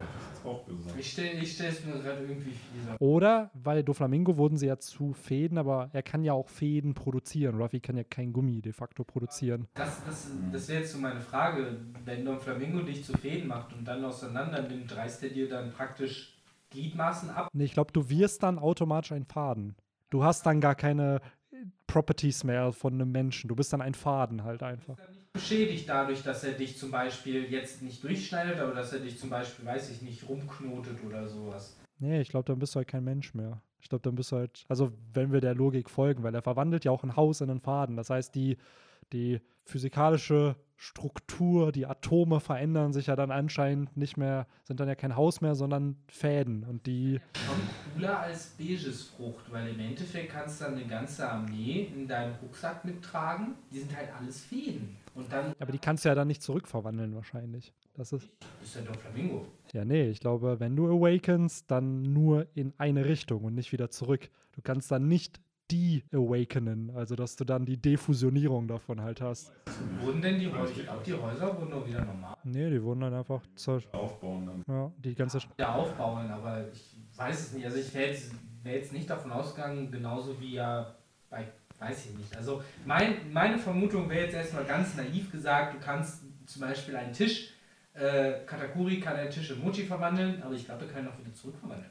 Ich stelle ich es mir gerade irgendwie fieser. Oder, weil Doflamingo wurden sie ja zu Fäden, aber er kann ja auch Fäden produzieren. Ruffy kann ja kein Gummi de facto produzieren. Das, das, das wäre jetzt so meine Frage. Wenn Don Flamingo dich zu Fäden macht und dann auseinander nimmt, reißt er dir dann praktisch Gliedmaßen ab? Nee, ich glaube, du wirst dann automatisch ein Faden. Du hast dann gar keine Properties mehr von einem Menschen. Du bist dann ein Faden halt einfach. Beschädigt dadurch, dass er dich zum Beispiel jetzt nicht durchschneidet, aber dass er dich zum Beispiel, weiß ich nicht, rumknotet oder sowas. Nee, ich glaube, dann bist du halt kein Mensch mehr. Ich glaube, dann bist du halt, also wenn wir der Logik folgen, weil er verwandelt ja auch ein Haus in einen Faden. Das heißt, die, die physikalische Struktur, die Atome verändern sich ja dann anscheinend nicht mehr, sind dann ja kein Haus mehr, sondern Fäden. Und die, Schon cooler als beiges Frucht, weil im Endeffekt kannst du dann eine ganze Armee in deinem Rucksack mittragen. Die sind halt alles Fäden. Und dann Aber die kannst du ja dann nicht zurückverwandeln wahrscheinlich. Das ist. ist ja Doflamingo. Ja, nee, ich glaube, wenn du awakenst, dann nur in eine Richtung und nicht wieder zurück. Du kannst dann nicht die awakenen, also dass du dann die Defusionierung davon halt hast. Wurden denn die Häuser, ich glaube, die Häuser wurden doch wieder normal Nee, die wurden dann einfach zer Aufbauen dann. ja, die ganze wieder aufbauen, aber ich weiß es nicht. Also ich wäre jetzt, wär jetzt nicht davon ausgegangen, genauso wie ja bei, weiß ich nicht. Also mein, meine Vermutung wäre jetzt erstmal ganz naiv gesagt, du kannst zum Beispiel einen Tisch, äh, Katakuri kann einen Tisch in Mochi verwandeln, aber ich glaube, er kann ihn auch wieder zurückverwandeln.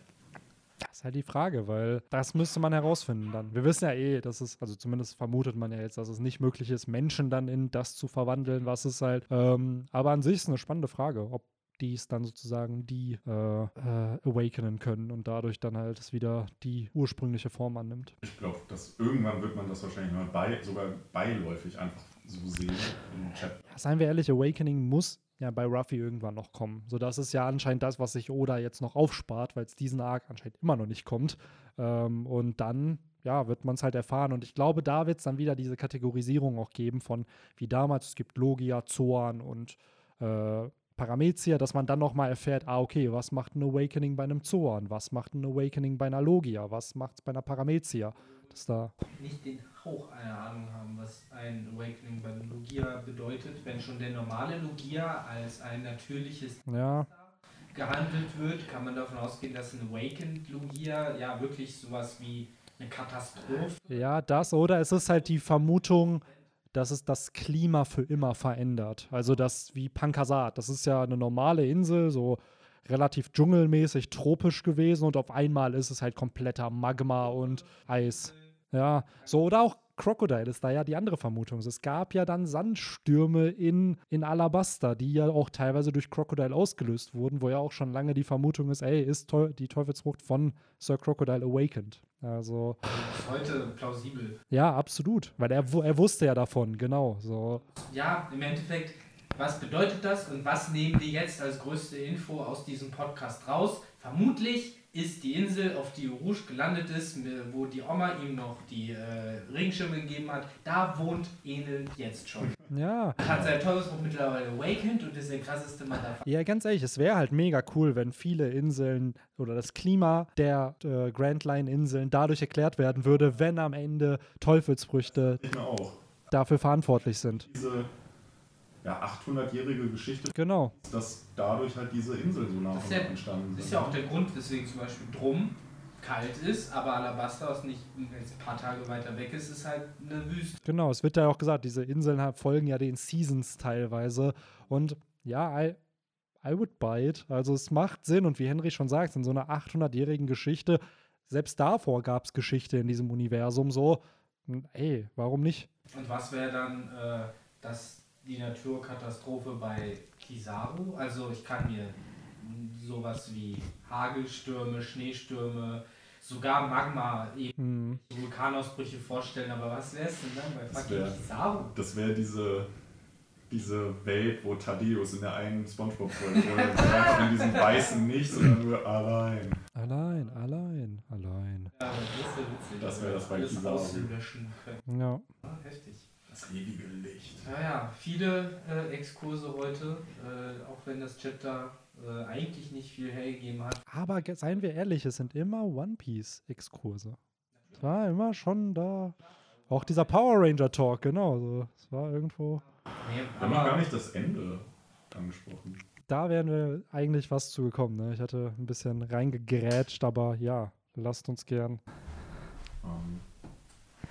Das ist halt die Frage, weil das müsste man herausfinden dann. Wir wissen ja eh, dass es, also zumindest vermutet man ja jetzt, dass es nicht möglich ist, Menschen dann in das zu verwandeln, was es halt. Ähm, aber an sich ist eine spannende Frage, ob die es dann sozusagen die äh, äh, awakenen können und dadurch dann halt es wieder die ursprüngliche Form annimmt. Ich glaube, dass irgendwann wird man das wahrscheinlich mal bei, sogar beiläufig einfach so sehen im Chat. Ja, seien wir ehrlich, Awakening muss ja bei Ruffy irgendwann noch kommen. So, das ist ja anscheinend das, was sich Oda jetzt noch aufspart, weil es diesen Arc anscheinend immer noch nicht kommt. Ähm, und dann, ja, wird man es halt erfahren. Und ich glaube, da wird es dann wieder diese Kategorisierung auch geben von, wie damals, es gibt Logia, Zoan und äh, Paramezia, dass man dann nochmal erfährt, ah, okay, was macht ein Awakening bei einem Zoan? Was macht ein Awakening bei einer Logia? Was macht es bei einer Paramezia? Das da, Nicht den Hauch einer Ahnung haben, was ein Awakening bei Logia bedeutet, wenn schon der normale Logia als ein natürliches ja, gehandelt wird, kann man davon ausgehen, dass ein Awakened Logia ja wirklich sowas wie eine Katastrophe Ja, das oder es ist halt die Vermutung, dass es das Klima für immer verändert. Also das wie Pankasat, das ist ja eine normale Insel, so relativ dschungelmäßig tropisch gewesen und auf einmal ist es halt kompletter Magma und Eis. Ja, so oder auch Crocodile ist da ja die andere Vermutung. Es gab ja dann Sandstürme in, in Alabasta, die ja auch teilweise durch Crocodile ausgelöst wurden, wo ja auch schon lange die Vermutung ist, ey, ist Teu die Teufelsfrucht von Sir Crocodile awakened? Also, heute plausibel. ja, absolut. Weil er, er wusste ja davon, genau. So. Ja, im Endeffekt, was bedeutet das und was nehmen wir jetzt als größte Info aus diesem Podcast raus? Vermutlich ist die Insel, auf die Rouge gelandet ist, wo die Oma ihm noch die äh, Regenschirme gegeben hat, da wohnt Enel jetzt schon. Ja. Hat sein Teufelsbruch mittlerweile awakened und ist der krasseste Motherfucker. Ja, ganz ehrlich, es wäre halt mega cool, wenn viele Inseln oder das Klima der äh, Grand Line-Inseln dadurch erklärt werden würde, wenn am Ende Teufelsfrüchte dafür verantwortlich sind. Diese ja, 800-jährige Geschichte, Genau. dass dadurch halt diese Inseln so ist ja- entstanden sind. Das ist ja auch der Grund, weswegen zum Beispiel Drum kalt ist, aber Alabasta, was nicht jetzt ein paar Tage weiter weg ist, ist halt eine Wüste. Genau, es wird ja auch gesagt, diese Inseln folgen ja den Seasons teilweise. Und ja, I, I would buy it. Also es macht Sinn und wie Henry schon sagt, in so einer 800-jährigen Geschichte, selbst davor gab es Geschichte in diesem Universum so. Und Ey, warum nicht? Und was wäre dann äh, das, die Naturkatastrophe bei Kizaru? Also ich kann mir sowas wie Hagelstürme, Schneestürme, sogar Magma, eben Hm. Vulkanausbrüche vorstellen, aber was wäre es denn dann bei Das fucking wär- Kizaru? Das wäre diese, diese Welt, wo Thaddeus in der einen Spongebob-Folge [laughs] sagt, in diesem weißen Nichts, sondern nur allein. Allein, allein, allein. Ja, das wäre. Das wär das bei Kizaru. Ja. Ah, heftig. Das ewige Licht. Ja, ja, viele äh, Exkurse heute, äh, auch wenn das Chapter äh, eigentlich nicht viel hergegeben hat. Aber seien wir ehrlich, es sind immer One Piece-Exkurse. Es war immer schon da. Auch dieser Power Ranger Talk, genau. So. Es war irgendwo. Nee, Wir haben noch gar nicht das Ende angesprochen. Da wären wir eigentlich was zu gekommen. Ne? Ich hatte ein bisschen reingegrätscht, aber ja, lasst uns gern. Ähm,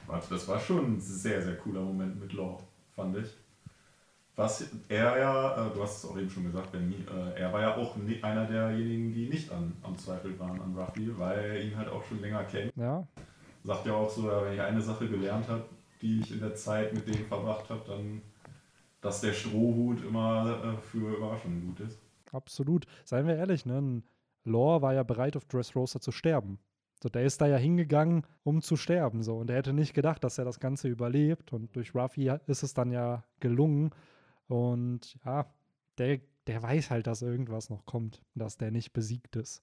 warte, das war schon ein sehr, sehr cooler Moment mit Law, fand ich. Was er ja, äh, du hast es auch eben schon gesagt, Benny, äh, er war ja auch einer derjenigen, die nicht an, am Zweifel waren an Ruffy, weil er ihn halt auch schon länger kennt. Ja, Sagt ja auch so, wenn ich eine Sache gelernt habe, die ich in der Zeit mit dem verbracht habe, dann, dass der Strohhut immer äh, für Überraschungen gut ist. absolut. Seien wir ehrlich, ne? Lore war ja bereit, auf Dressrosa zu sterben. So, der ist da ja hingegangen, um zu sterben. So. Und er hätte nicht gedacht, dass er das Ganze überlebt. Und durch Ruffy ist es dann ja gelungen. Und ja, der, der weiß halt, dass irgendwas noch kommt, dass der nicht besiegt ist.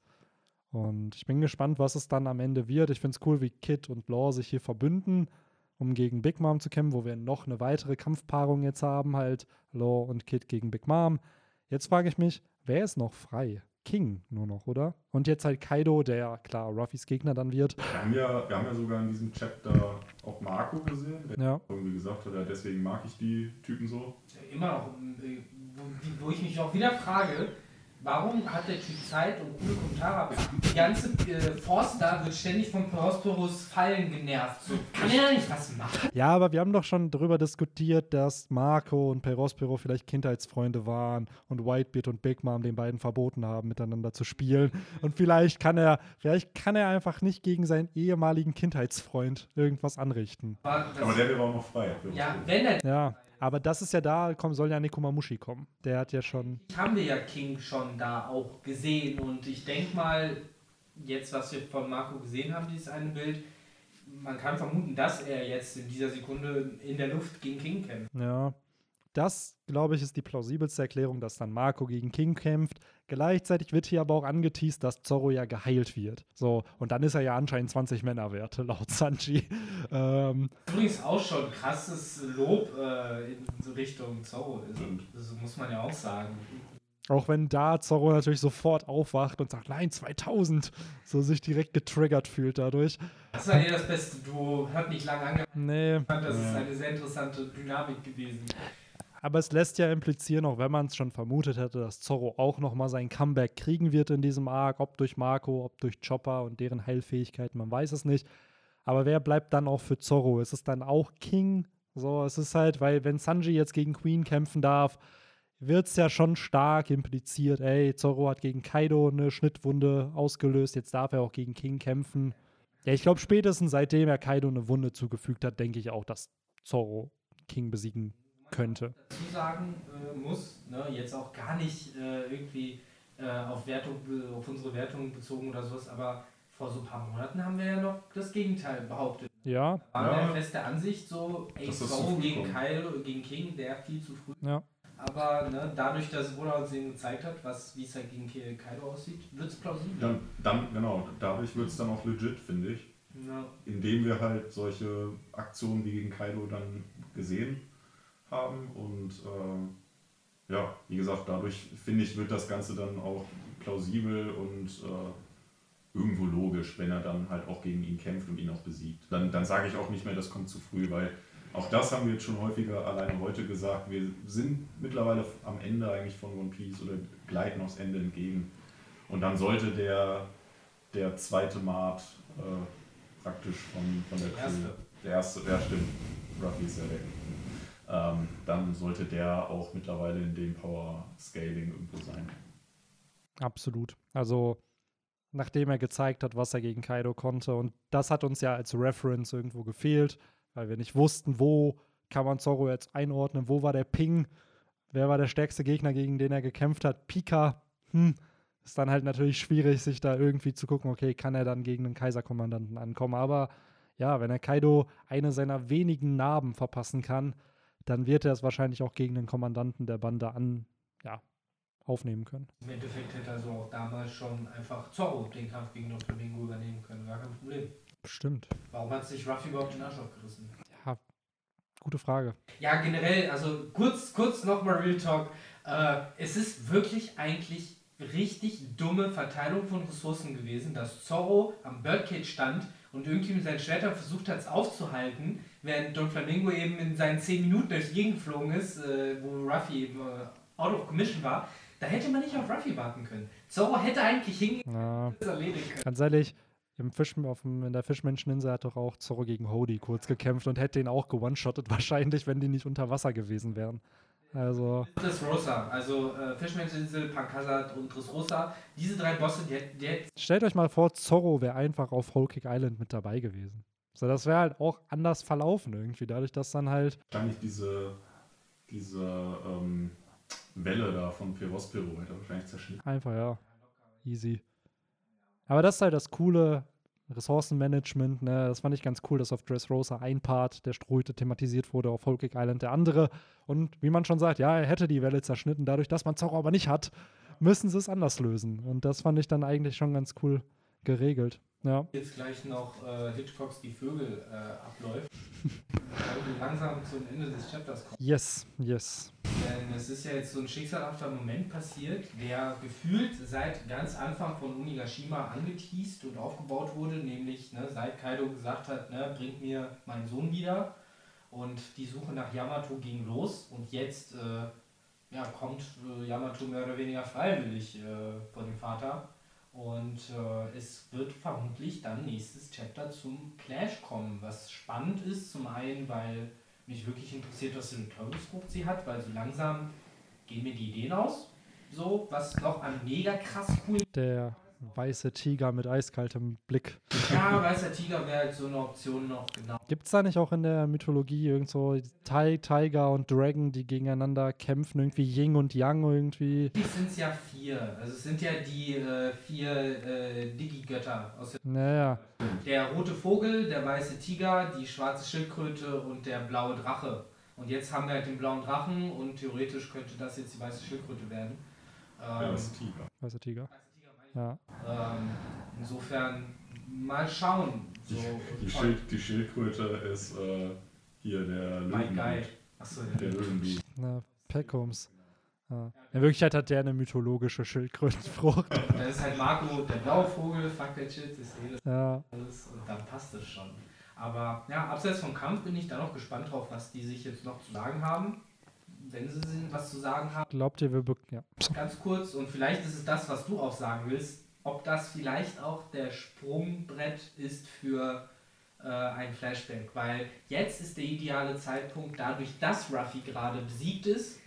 Und ich bin gespannt, was es dann am Ende wird. Ich finde es cool, wie Kid und Law sich hier verbünden um gegen Big Mom zu kämpfen, wo wir noch eine weitere Kampfpaarung jetzt haben, halt Law und Kid gegen Big Mom. Jetzt frage ich mich, wer ist noch frei? King nur noch, oder? Und jetzt halt Kaido, der ja klar Ruffys Gegner dann wird. Wir haben, ja, wir haben ja sogar in diesem Chapter auch Marco gesehen, der Ja. irgendwie gesagt hat, ja, deswegen mag ich die Typen so. Immer noch, wo, wo ich mich auch wieder frage, warum hat der Typ Zeit und coole Kommentare? Aber Die ganze äh, Force da wird ständig von Prosperous Fallen genervt. So, kann er da nicht was machen? Ja, aber wir haben doch schon darüber diskutiert, dass Marco und Perospero vielleicht Kindheitsfreunde waren und Whitebeard und Big Mom den beiden verboten haben, miteinander zu spielen. Und vielleicht kann er, vielleicht kann er einfach nicht gegen seinen ehemaligen Kindheitsfreund irgendwas anrichten. Aber, Aber der wäre auch noch frei. ja, wenn er Ja, aber das ist ja da, komm, soll ja Nekomamushi kommen. Der hat ja schon. haben wir ja King schon da auch gesehen und ich denke mal, jetzt was wir von Marco gesehen haben, dieses eine Bild, man kann vermuten, dass er jetzt in dieser Sekunde in der Luft gegen King kämpft. Ja. Das, glaube ich, ist die plausibelste Erklärung, dass dann Marco gegen King kämpft. Gleichzeitig wird hier aber auch angeteased, dass Zorro ja geheilt wird. So, und dann ist er ja anscheinend 20 Männer wert, [laughs] laut Sanji. Ähm, Übrigens auch schon krasses Lob äh, in so Richtung Zorro. Also, Stimmt. das muss man ja auch sagen. Auch wenn da Zorro natürlich sofort aufwacht und sagt, nein, 2000, so sich direkt getriggert fühlt dadurch. Das war hier das beste Duo. Hat nicht lange angefangen. Nee, Das ist eine sehr interessante Dynamik gewesen. Aber es lässt ja implizieren, auch wenn man es schon vermutet hätte, dass Zorro auch nochmal sein Comeback kriegen wird in diesem Arc, ob durch Marco, ob durch Chopper und deren Heilfähigkeiten, man weiß es nicht. Aber wer bleibt dann auch für Zorro? Ist es dann auch King? So, es ist halt, weil wenn Sanji jetzt gegen Queen kämpfen darf, wird es ja schon stark impliziert, ey, Zorro hat gegen Kaido eine Schnittwunde ausgelöst, jetzt darf er auch gegen King kämpfen. Ja, ich glaube, spätestens seitdem er Kaido eine Wunde zugefügt hat, denke ich auch, dass Zorro King besiegen könnte. dazu sagen äh, muss, ne, jetzt auch gar nicht äh, irgendwie äh, auf, Wertung, be- auf unsere Wertung bezogen oder sowas, aber vor so ein paar Monaten haben wir ja noch das Gegenteil behauptet. Ja, Waren wir Ja. ja fest der Ansicht, so, früh gegen. Kyle, gegen King, der viel zu früh. ja. Aber ne, dadurch, dass Bruder uns eben gezeigt hat, was, wie es halt gegen Kaido aussieht, wird es plausibel. Dann, dann, genau, dadurch wird es dann auch legit, finde ich. Ja. Indem wir halt solche Aktionen wie gegen Kaido dann gesehen haben. Und äh, ja, wie gesagt, dadurch finde ich, wird das Ganze dann auch plausibel und äh, irgendwo logisch, wenn er dann halt auch gegen ihn kämpft und ihn auch besiegt. Dann, dann sage ich auch nicht mehr, das kommt zu früh, weil auch das haben wir jetzt schon häufiger alleine heute gesagt. Wir sind mittlerweile am Ende eigentlich von One Piece oder gleiten aufs Ende entgegen. Und dann sollte der, der zweite Mart äh, praktisch von, von der Crew, Erste. der erste, ja stimmt, Ruffy ist ja weg. Ähm, dann sollte der auch mittlerweile in dem Power Scaling irgendwo sein. Absolut. Also, nachdem er gezeigt hat, was er gegen Kaido konnte. Und das hat uns ja als Reference irgendwo gefehlt, weil wir nicht wussten, wo kann man Zorro jetzt einordnen, wo war der Ping, wer war der stärkste Gegner, gegen den er gekämpft hat. Pika, hm, ist dann halt natürlich schwierig, sich da irgendwie zu gucken, okay, kann er dann gegen einen Kaiserkommandanten ankommen. Aber ja, wenn er Kaido eine seiner wenigen Narben verpassen kann, dann wird er es wahrscheinlich auch gegen den Kommandanten der Bande an, ja, aufnehmen können. Im Endeffekt hätte also auch damals schon einfach Zorro den Kampf gegen Doflamingo übernehmen können. Gar kein Problem. Bestimmt. Warum hat sich Ruffy überhaupt den Arsch aufgerissen? Ja, gute Frage. Ja, generell, also kurz, kurz nochmal Real Talk. Äh, es ist wirklich eigentlich richtig dumme Verteilung von Ressourcen gewesen, dass Zorro am Birdcage stand und irgendwie mit seinen Schwertern versucht hat, es aufzuhalten, während Don Flamingo eben in seinen 10 Minuten durch die Gegend geflogen ist, äh, wo Ruffy eben äh, out of commission war. Da hätte man nicht auf Ruffy warten können. Zorro hätte eigentlich hingehen Ja, erledigen können. ganz ehrlich, im Fisch, auf dem, in der Fischmenscheninsel hat doch auch Zorro gegen Hody kurz gekämpft und hätte ihn auch gewone-shottet, [laughs] wahrscheinlich, wenn die nicht unter Wasser gewesen wären. Also, Dressrosa, also äh, Fischmenscheninsel, Pankazat und Dressrosa, diese drei Bosse, die, die stellt euch mal vor, Zorro wäre einfach auf Whole Cake Island mit dabei gewesen. So, das wäre halt auch anders verlaufen irgendwie, dadurch, dass dann halt, Wahrscheinlich diese, diese ähm, Welle da von Perospero hätte er wahrscheinlich zerschnitten. einfach, ja, easy. Aber das ist halt das coole Ressourcenmanagement, ne? Das fand ich ganz cool, dass auf Dressrosa ein Part der Strute thematisiert wurde, auf Cake Island der andere. Und wie man schon sagt, ja, er hätte die Welle zerschnitten, dadurch, dass man Zorro aber nicht hat, müssen sie es anders lösen. Und das fand ich dann eigentlich schon ganz cool geregelt. Ja. Jetzt gleich noch äh, Hitchcocks Die Vögel äh, abläuft. [laughs] weil wir langsam zum Ende des Chapters kommen. Yes, yes. Denn es ist ja jetzt so ein schicksalhafter Moment passiert, der gefühlt seit ganz Anfang von Unigashima angeteased und aufgebaut wurde, nämlich ne, seit Kaido gesagt hat, ne, bringt mir meinen Sohn wieder. Und die Suche nach Yamato ging los und jetzt äh, ja, kommt äh, Yamato mehr oder weniger freiwillig äh, von dem Vater. Und äh, es wird vermutlich dann nächstes Chapter zum Clash kommen, was spannend ist. Zum einen, weil mich wirklich interessiert, was für eine Teufelsfrucht sie hat, weil so langsam gehen mir die Ideen aus. So, was noch an mega krass cool. Der weiße Tiger mit eiskaltem Blick. Ja, weißer Tiger wäre halt so eine Option noch, genau. Gibt es da nicht auch in der Mythologie irgend so Ti- Tiger und Dragon, die gegeneinander kämpfen, irgendwie Yin und Yang irgendwie? Die sind es ja vier. Also es sind ja die äh, vier äh, Digi-Götter aus der Naja, Der rote Vogel, der weiße Tiger, die schwarze Schildkröte und der blaue Drache. Und jetzt haben wir halt den blauen Drachen und theoretisch könnte das jetzt die weiße Schildkröte werden. Ähm, Tiger. weißer Tiger. weiße Tiger. Ja. ähm, insofern mal schauen. So, Die, Schild, die Schildkröte ist äh, hier der Mein Löwen. Guide. Achso, Der Löwenblut. Na. Ja. In Wirklichkeit hat der eine mythologische Schildkrötenfrucht. [laughs] das ist halt Marco, der blaue Vogel, fuck that shit, ist eh das Ja, alles und dann passt es schon. Aber ja, abseits vom Kampf bin ich da noch gespannt drauf, was die sich jetzt noch zu sagen haben. Wenn sie was zu sagen haben. glaubt ihr, wir ja. Ganz kurz, und vielleicht ist es das, was du auch sagen willst, ob das vielleicht auch der Sprungbrett ist für äh, ein Flashback. Weil jetzt ist der ideale Zeitpunkt, dadurch, dass Ruffy gerade besiegt ist,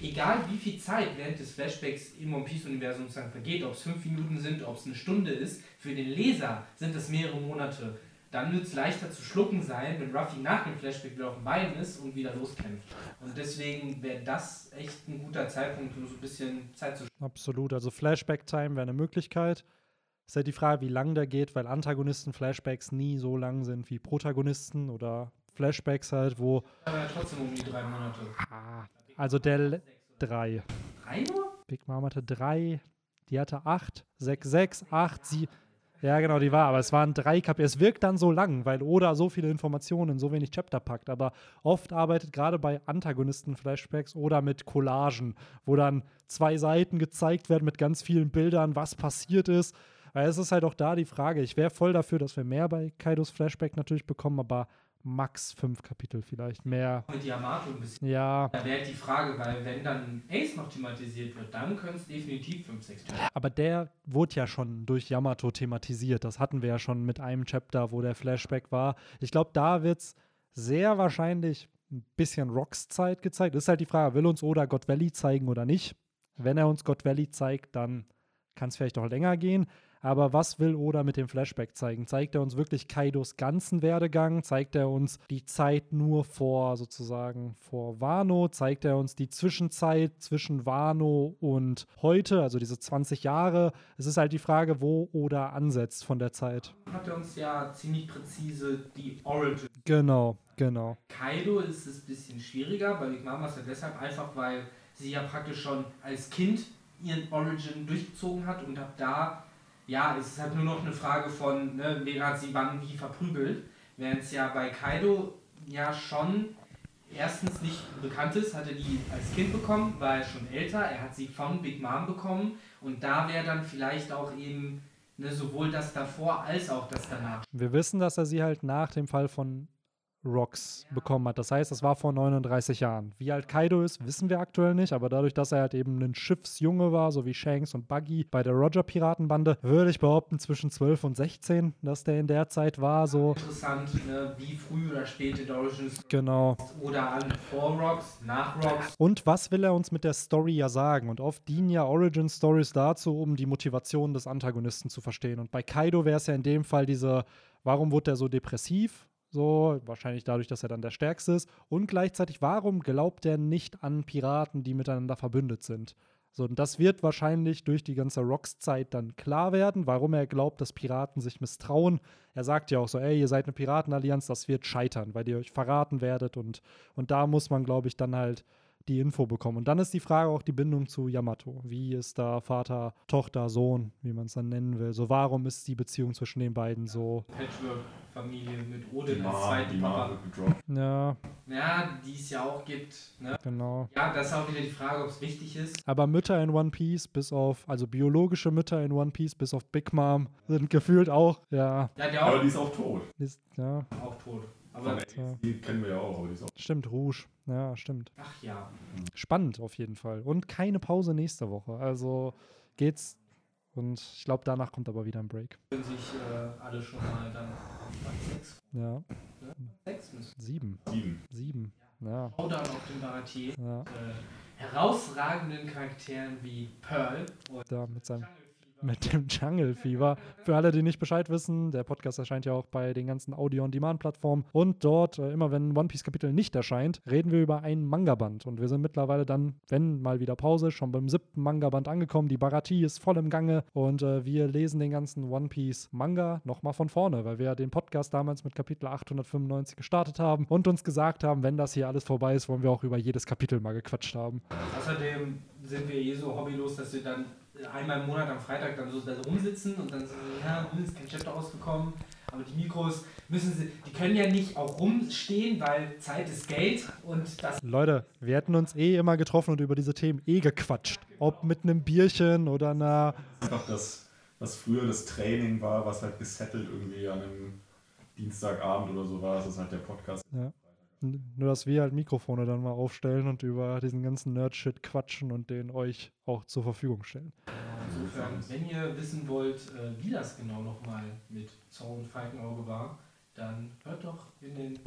egal wie viel Zeit während des Flashbacks im One Piece-Universum sozusagen vergeht, ob es fünf Minuten sind, ob es eine Stunde ist, für den Leser sind es mehrere Monate. Dann wird es leichter zu schlucken sein, wenn Ruffy nach dem Flashback wieder auf dem Bein ist und wieder loskämpft. Und deswegen wäre das echt ein guter Zeitpunkt, um so ein bisschen Zeit zu Absolut. Also Flashback-Time wäre eine Möglichkeit. Ist halt die Frage, wie lang der geht, weil Antagonisten-Flashbacks nie so lang sind wie Protagonisten oder Flashbacks halt, wo. Aber ja trotzdem um die drei Monate. Ah, also der drei. Drei nur? Big Mom hatte drei, die hatte acht, sechs, sechs, acht, sie. Ja, genau, die war, aber es waren drei Kapitel. Es wirkt dann so lang, weil Oda so viele Informationen in so wenig Chapter packt. Aber oft arbeitet gerade bei Antagonisten-Flashbacks oder mit Collagen, wo dann zwei Seiten gezeigt werden mit ganz vielen Bildern, was passiert ist. Weil es ist halt auch da die Frage. Ich wäre voll dafür, dass wir mehr bei Kaidos Flashback natürlich bekommen, aber max fünf Kapitel vielleicht. Mehr. Mit Yamato ein bisschen. Ja, Da wäre halt die Frage, weil wenn dann Ace noch thematisiert wird, dann können es definitiv 5, 6 Chapter. Aber der wurde ja schon durch Yamato thematisiert. Das hatten wir ja schon mit einem Chapter, wo der Flashback war. Ich glaube, da wird es sehr wahrscheinlich ein bisschen Rocks Zeit gezeigt. Ist halt die Frage, will uns Oda God Valley zeigen oder nicht? Wenn er uns God Valley zeigt, dann kann es vielleicht auch länger gehen. Aber was will Oda mit dem Flashback zeigen? Zeigt er uns wirklich Kaidos ganzen Werdegang? Zeigt er uns die Zeit nur vor sozusagen vor Wano? Zeigt er uns die Zwischenzeit zwischen Wano und heute, also diese 20 Jahre? Es ist halt die Frage, wo Oda ansetzt von der Zeit. Hat er uns ja ziemlich präzise die Origin. Genau, genau. Kaido ist es ein bisschen schwieriger, bei Big Mama ist ja deshalb einfach, weil sie ja praktisch schon als Kind ihren Origin durchgezogen hat und ab da, ja, es ist halt nur noch eine Frage von, ne, wen hat sie wann wie verprügelt. Während es ja bei Kaido ja schon erstens nicht bekannt ist, hat er die als Kind bekommen, war er schon älter, er hat sie von Big Mom bekommen und da wäre dann vielleicht auch eben ne, sowohl das davor als auch das danach. Wir wissen, dass er sie halt nach dem Fall von Rocks bekommen hat. Das heißt, das war vor 39 Jahren. Wie alt Kaido ist, wissen wir aktuell nicht, aber dadurch, dass er halt eben ein Schiffsjunge war, so wie Shanks und Buggy bei der Roger-Piratenbande, würde ich behaupten, zwischen 12 und 16, dass der in der Zeit war, so. Interessant, ne, wie früh oder spät in der Origin Genau. oder an vor Rocks, nach Rocks. Und was will er uns mit der Story ja sagen? Und oft dienen ja Origin-Stories dazu, um die Motivation des Antagonisten zu verstehen. Und bei Kaido wäre es ja in dem Fall diese, warum wurde er so depressiv? So, wahrscheinlich dadurch, dass er dann der Stärkste ist. Und gleichzeitig, warum glaubt er nicht an Piraten, die miteinander verbündet sind? So, und das wird wahrscheinlich durch die ganze Rocks-Zeit dann klar werden, warum er glaubt, dass Piraten sich misstrauen. Er sagt ja auch so, ey, ihr seid eine Piratenallianz, das wird scheitern, weil ihr euch verraten werdet. Und, und da muss man, glaube ich, dann halt die Info bekommen. Und dann ist die Frage auch die Bindung zu Yamato. Wie ist da Vater, Tochter, Sohn, wie man es dann nennen will? So, warum ist die Beziehung zwischen den beiden so? Patchwork-Familie mit Odin als zweiten Papa. Ja, Ja, die es ja auch gibt. Ne? genau. Ja, das ist auch wieder die Frage, ob es wichtig ist. Aber Mütter in One Piece, bis auf, also biologische Mütter in One Piece, bis auf Big Mom, sind gefühlt auch, ja, Ja, der Aber auch, die ist auch tot. ist, ja, auch tot. Aber, Ace, die kennen wir ja auch, aber die ist auch stimmt, Rouge. Ja, stimmt. ach ja. Spannend auf jeden Fall. Und keine Pause nächste Woche. Also geht's. Und ich glaube, danach kommt aber wieder ein Break. Können sich äh, alle schon mal dann auf Band 6, Ja, 6 müssen. sieben. sieben. Sieben. Ja, Showdown auf dem Baratier. ja. Äh, herausragenden Charakteren wie Pearl und Da mit seinem. Mit dem Jungle Fever. Für alle, die nicht Bescheid wissen, der Podcast erscheint ja auch bei den ganzen Audio-on-Demand-Plattformen. Und dort, äh, immer wenn ein One Piece-Kapitel nicht erscheint, reden wir über ein Manga-Band. Und wir sind mittlerweile dann, wenn mal wieder Pause, schon beim siebten Manga-Band angekommen. Die Baratie ist voll im Gange und äh, wir lesen den ganzen One Piece-Manga nochmal von vorne, weil wir ja den Podcast damals mit Kapitel 895 gestartet haben und uns gesagt haben, wenn das hier alles vorbei ist, wollen wir auch über jedes Kapitel mal gequatscht haben. Außerdem sind wir eh so hobbylos, dass wir dann einmal im Monat am Freitag dann so da rumsitzen und dann so, ja, ist kein Chapter rausgekommen. Aber die Mikros müssen sie, die können ja nicht auch rumstehen, weil Zeit ist Geld und das Leute, wir hätten uns eh immer getroffen und über diese Themen eh gequatscht. Ob mit einem Bierchen oder einer. Einfach das, was früher das Training war, was halt gesettelt irgendwie an einem Dienstagabend oder so war, das ist halt der Podcast. Ja. Nur, dass wir halt Mikrofone dann mal aufstellen und über diesen ganzen Nerd-Shit quatschen und den euch auch zur Verfügung stellen. Insofern, wenn ihr wissen wollt, äh, wie das genau nochmal mit Zorn und Falkenauge war, dann hört doch in den.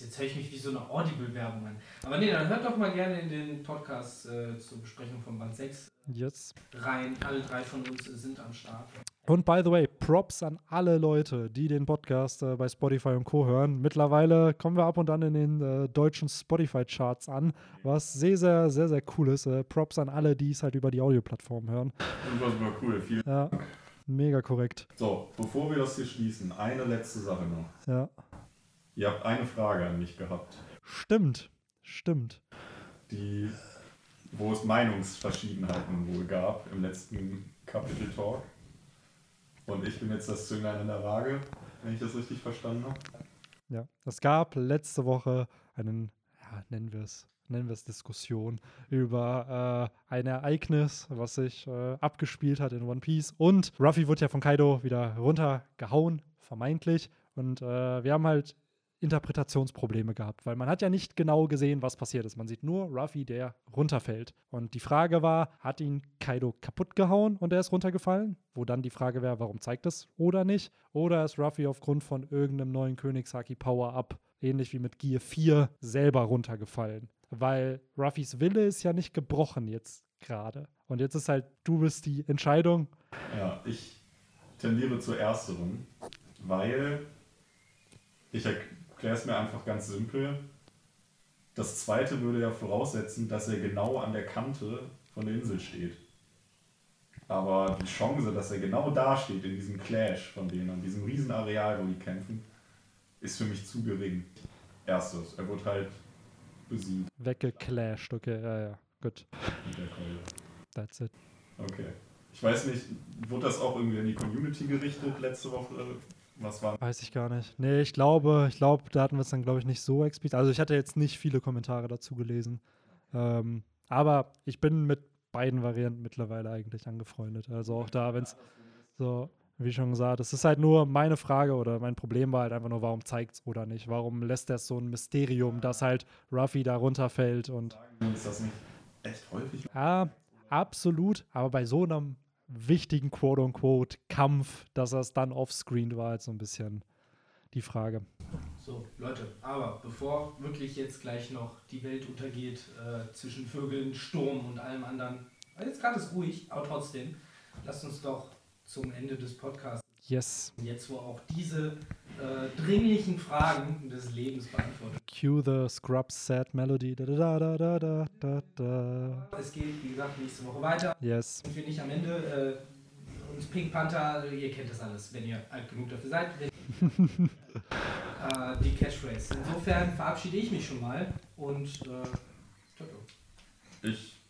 Jetzt höre ich mich wie so eine Audible-Werbung an. Aber nee, dann hört doch mal gerne in den Podcast äh, zur Besprechung von Band 6 Yes. rein. Alle drei von uns sind am Start. Und by the way, Props an alle Leute, die den Podcast äh, bei Spotify und Co. hören. Mittlerweile kommen wir ab und an in den äh, deutschen Spotify-Charts an, was sehr, sehr, sehr, sehr cool ist. Äh, Props an alle, die es halt über die Audioplattform hören. Super cool. Vielen Ja, mega korrekt. So, bevor wir das hier schließen, eine letzte Sache noch. Ja, Ihr habt eine Frage an mich gehabt, stimmt, stimmt. die, wo es Meinungsverschiedenheiten wohl gab im letzten Kapitel Talk. Und ich bin jetzt das Zünglein in der Waage, wenn ich das richtig verstanden habe. Ja, es gab letzte Woche einen, ja, nennen wir es, nennen wir es Diskussion über äh, ein Ereignis, was sich äh, abgespielt hat in One Piece. Und Ruffy wurde ja von Kaido wieder runtergehauen, vermeintlich. Und äh, wir haben halt Interpretationsprobleme gehabt, weil man hat ja nicht genau gesehen, was passiert ist. Man sieht nur Ruffy, der runterfällt. Und die Frage war, hat ihn Kaido kaputt gehauen und er ist runtergefallen? Wo dann die Frage wäre, warum zeigt es oder nicht? Oder ist Ruffy aufgrund von irgendeinem neuen Königshaki Power-Up, ähnlich wie mit Gear 4, selber runtergefallen? Weil Ruffys Wille ist ja nicht gebrochen jetzt gerade. Und jetzt ist halt, du bist die Entscheidung. Ja, ich tendiere zu ersterem, weil ich erkläre es mir einfach ganz simpel. Das zweite würde ja voraussetzen, dass er genau an der Kante von der Insel steht. Aber die Chance, dass er genau da steht, in diesem Clash von denen, an diesem Riesenareal, wo die kämpfen, ist für mich zu gering. Erstes, er wird halt besiegt Weggeclasht. Okay, ja, ja. Gut. mit der Keule. That's it. Okay. Ich weiß nicht, wurde das auch irgendwie an die Community gerichtet letzte Woche? Was war Weiß ich gar nicht. Nee, ich glaube, ich glaube, da hatten wir es dann, glaube ich, nicht so explizit. Also ich hatte jetzt nicht viele Kommentare dazu gelesen. Ähm, aber ich bin mit beiden Varianten mittlerweile eigentlich angefreundet. Also auch da, wenn es so, wie schon gesagt, es ist halt nur meine Frage oder mein Problem war halt einfach nur, warum zeigt es oder nicht? Warum lässt er so ein Mysterium, dass halt Ruffy da runterfällt und Ist das nicht echt häufig? ja, absolut, aber bei so einem wichtigen Quote-unquote Kampf, dass er es dann offscreen war, halt so ein bisschen die Frage. So, Leute, aber bevor wirklich jetzt gleich noch die Welt untergeht äh, zwischen Vögeln, Sturm und allem anderen, jetzt gerade ist ruhig, aber trotzdem, lasst uns doch zum Ende des Podcasts, Yes, jetzt wo auch diese äh, dringlichen Fragen des Lebens beantwortet cue the Scrubs sad melody. Da, da, da, da, da, da. Es geht, wie gesagt, nächste Woche weiter. Yes. Sind wir nicht am Ende. Äh, uns Pink Panther, ihr kennt das alles, wenn ihr alt genug dafür seid. Wenn, [laughs] äh, die Catchphrase. Insofern verabschiede ich mich schon mal und äh, Ich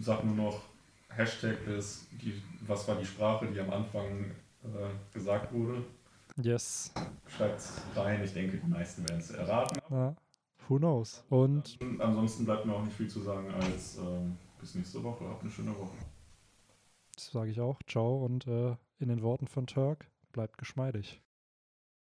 sag nur noch, Hashtag ist, die, was war die Sprache, die am Anfang äh, gesagt wurde. Yes. Schreibt rein, ich denke, die meisten werden es erraten. Ja. Who knows? Und Ansonsten bleibt mir auch nicht viel zu sagen als ähm, bis nächste Woche. Habt eine schöne Woche. das sage ich auch. Ciao und äh, in den Worten von Turk, bleibt geschmeidig.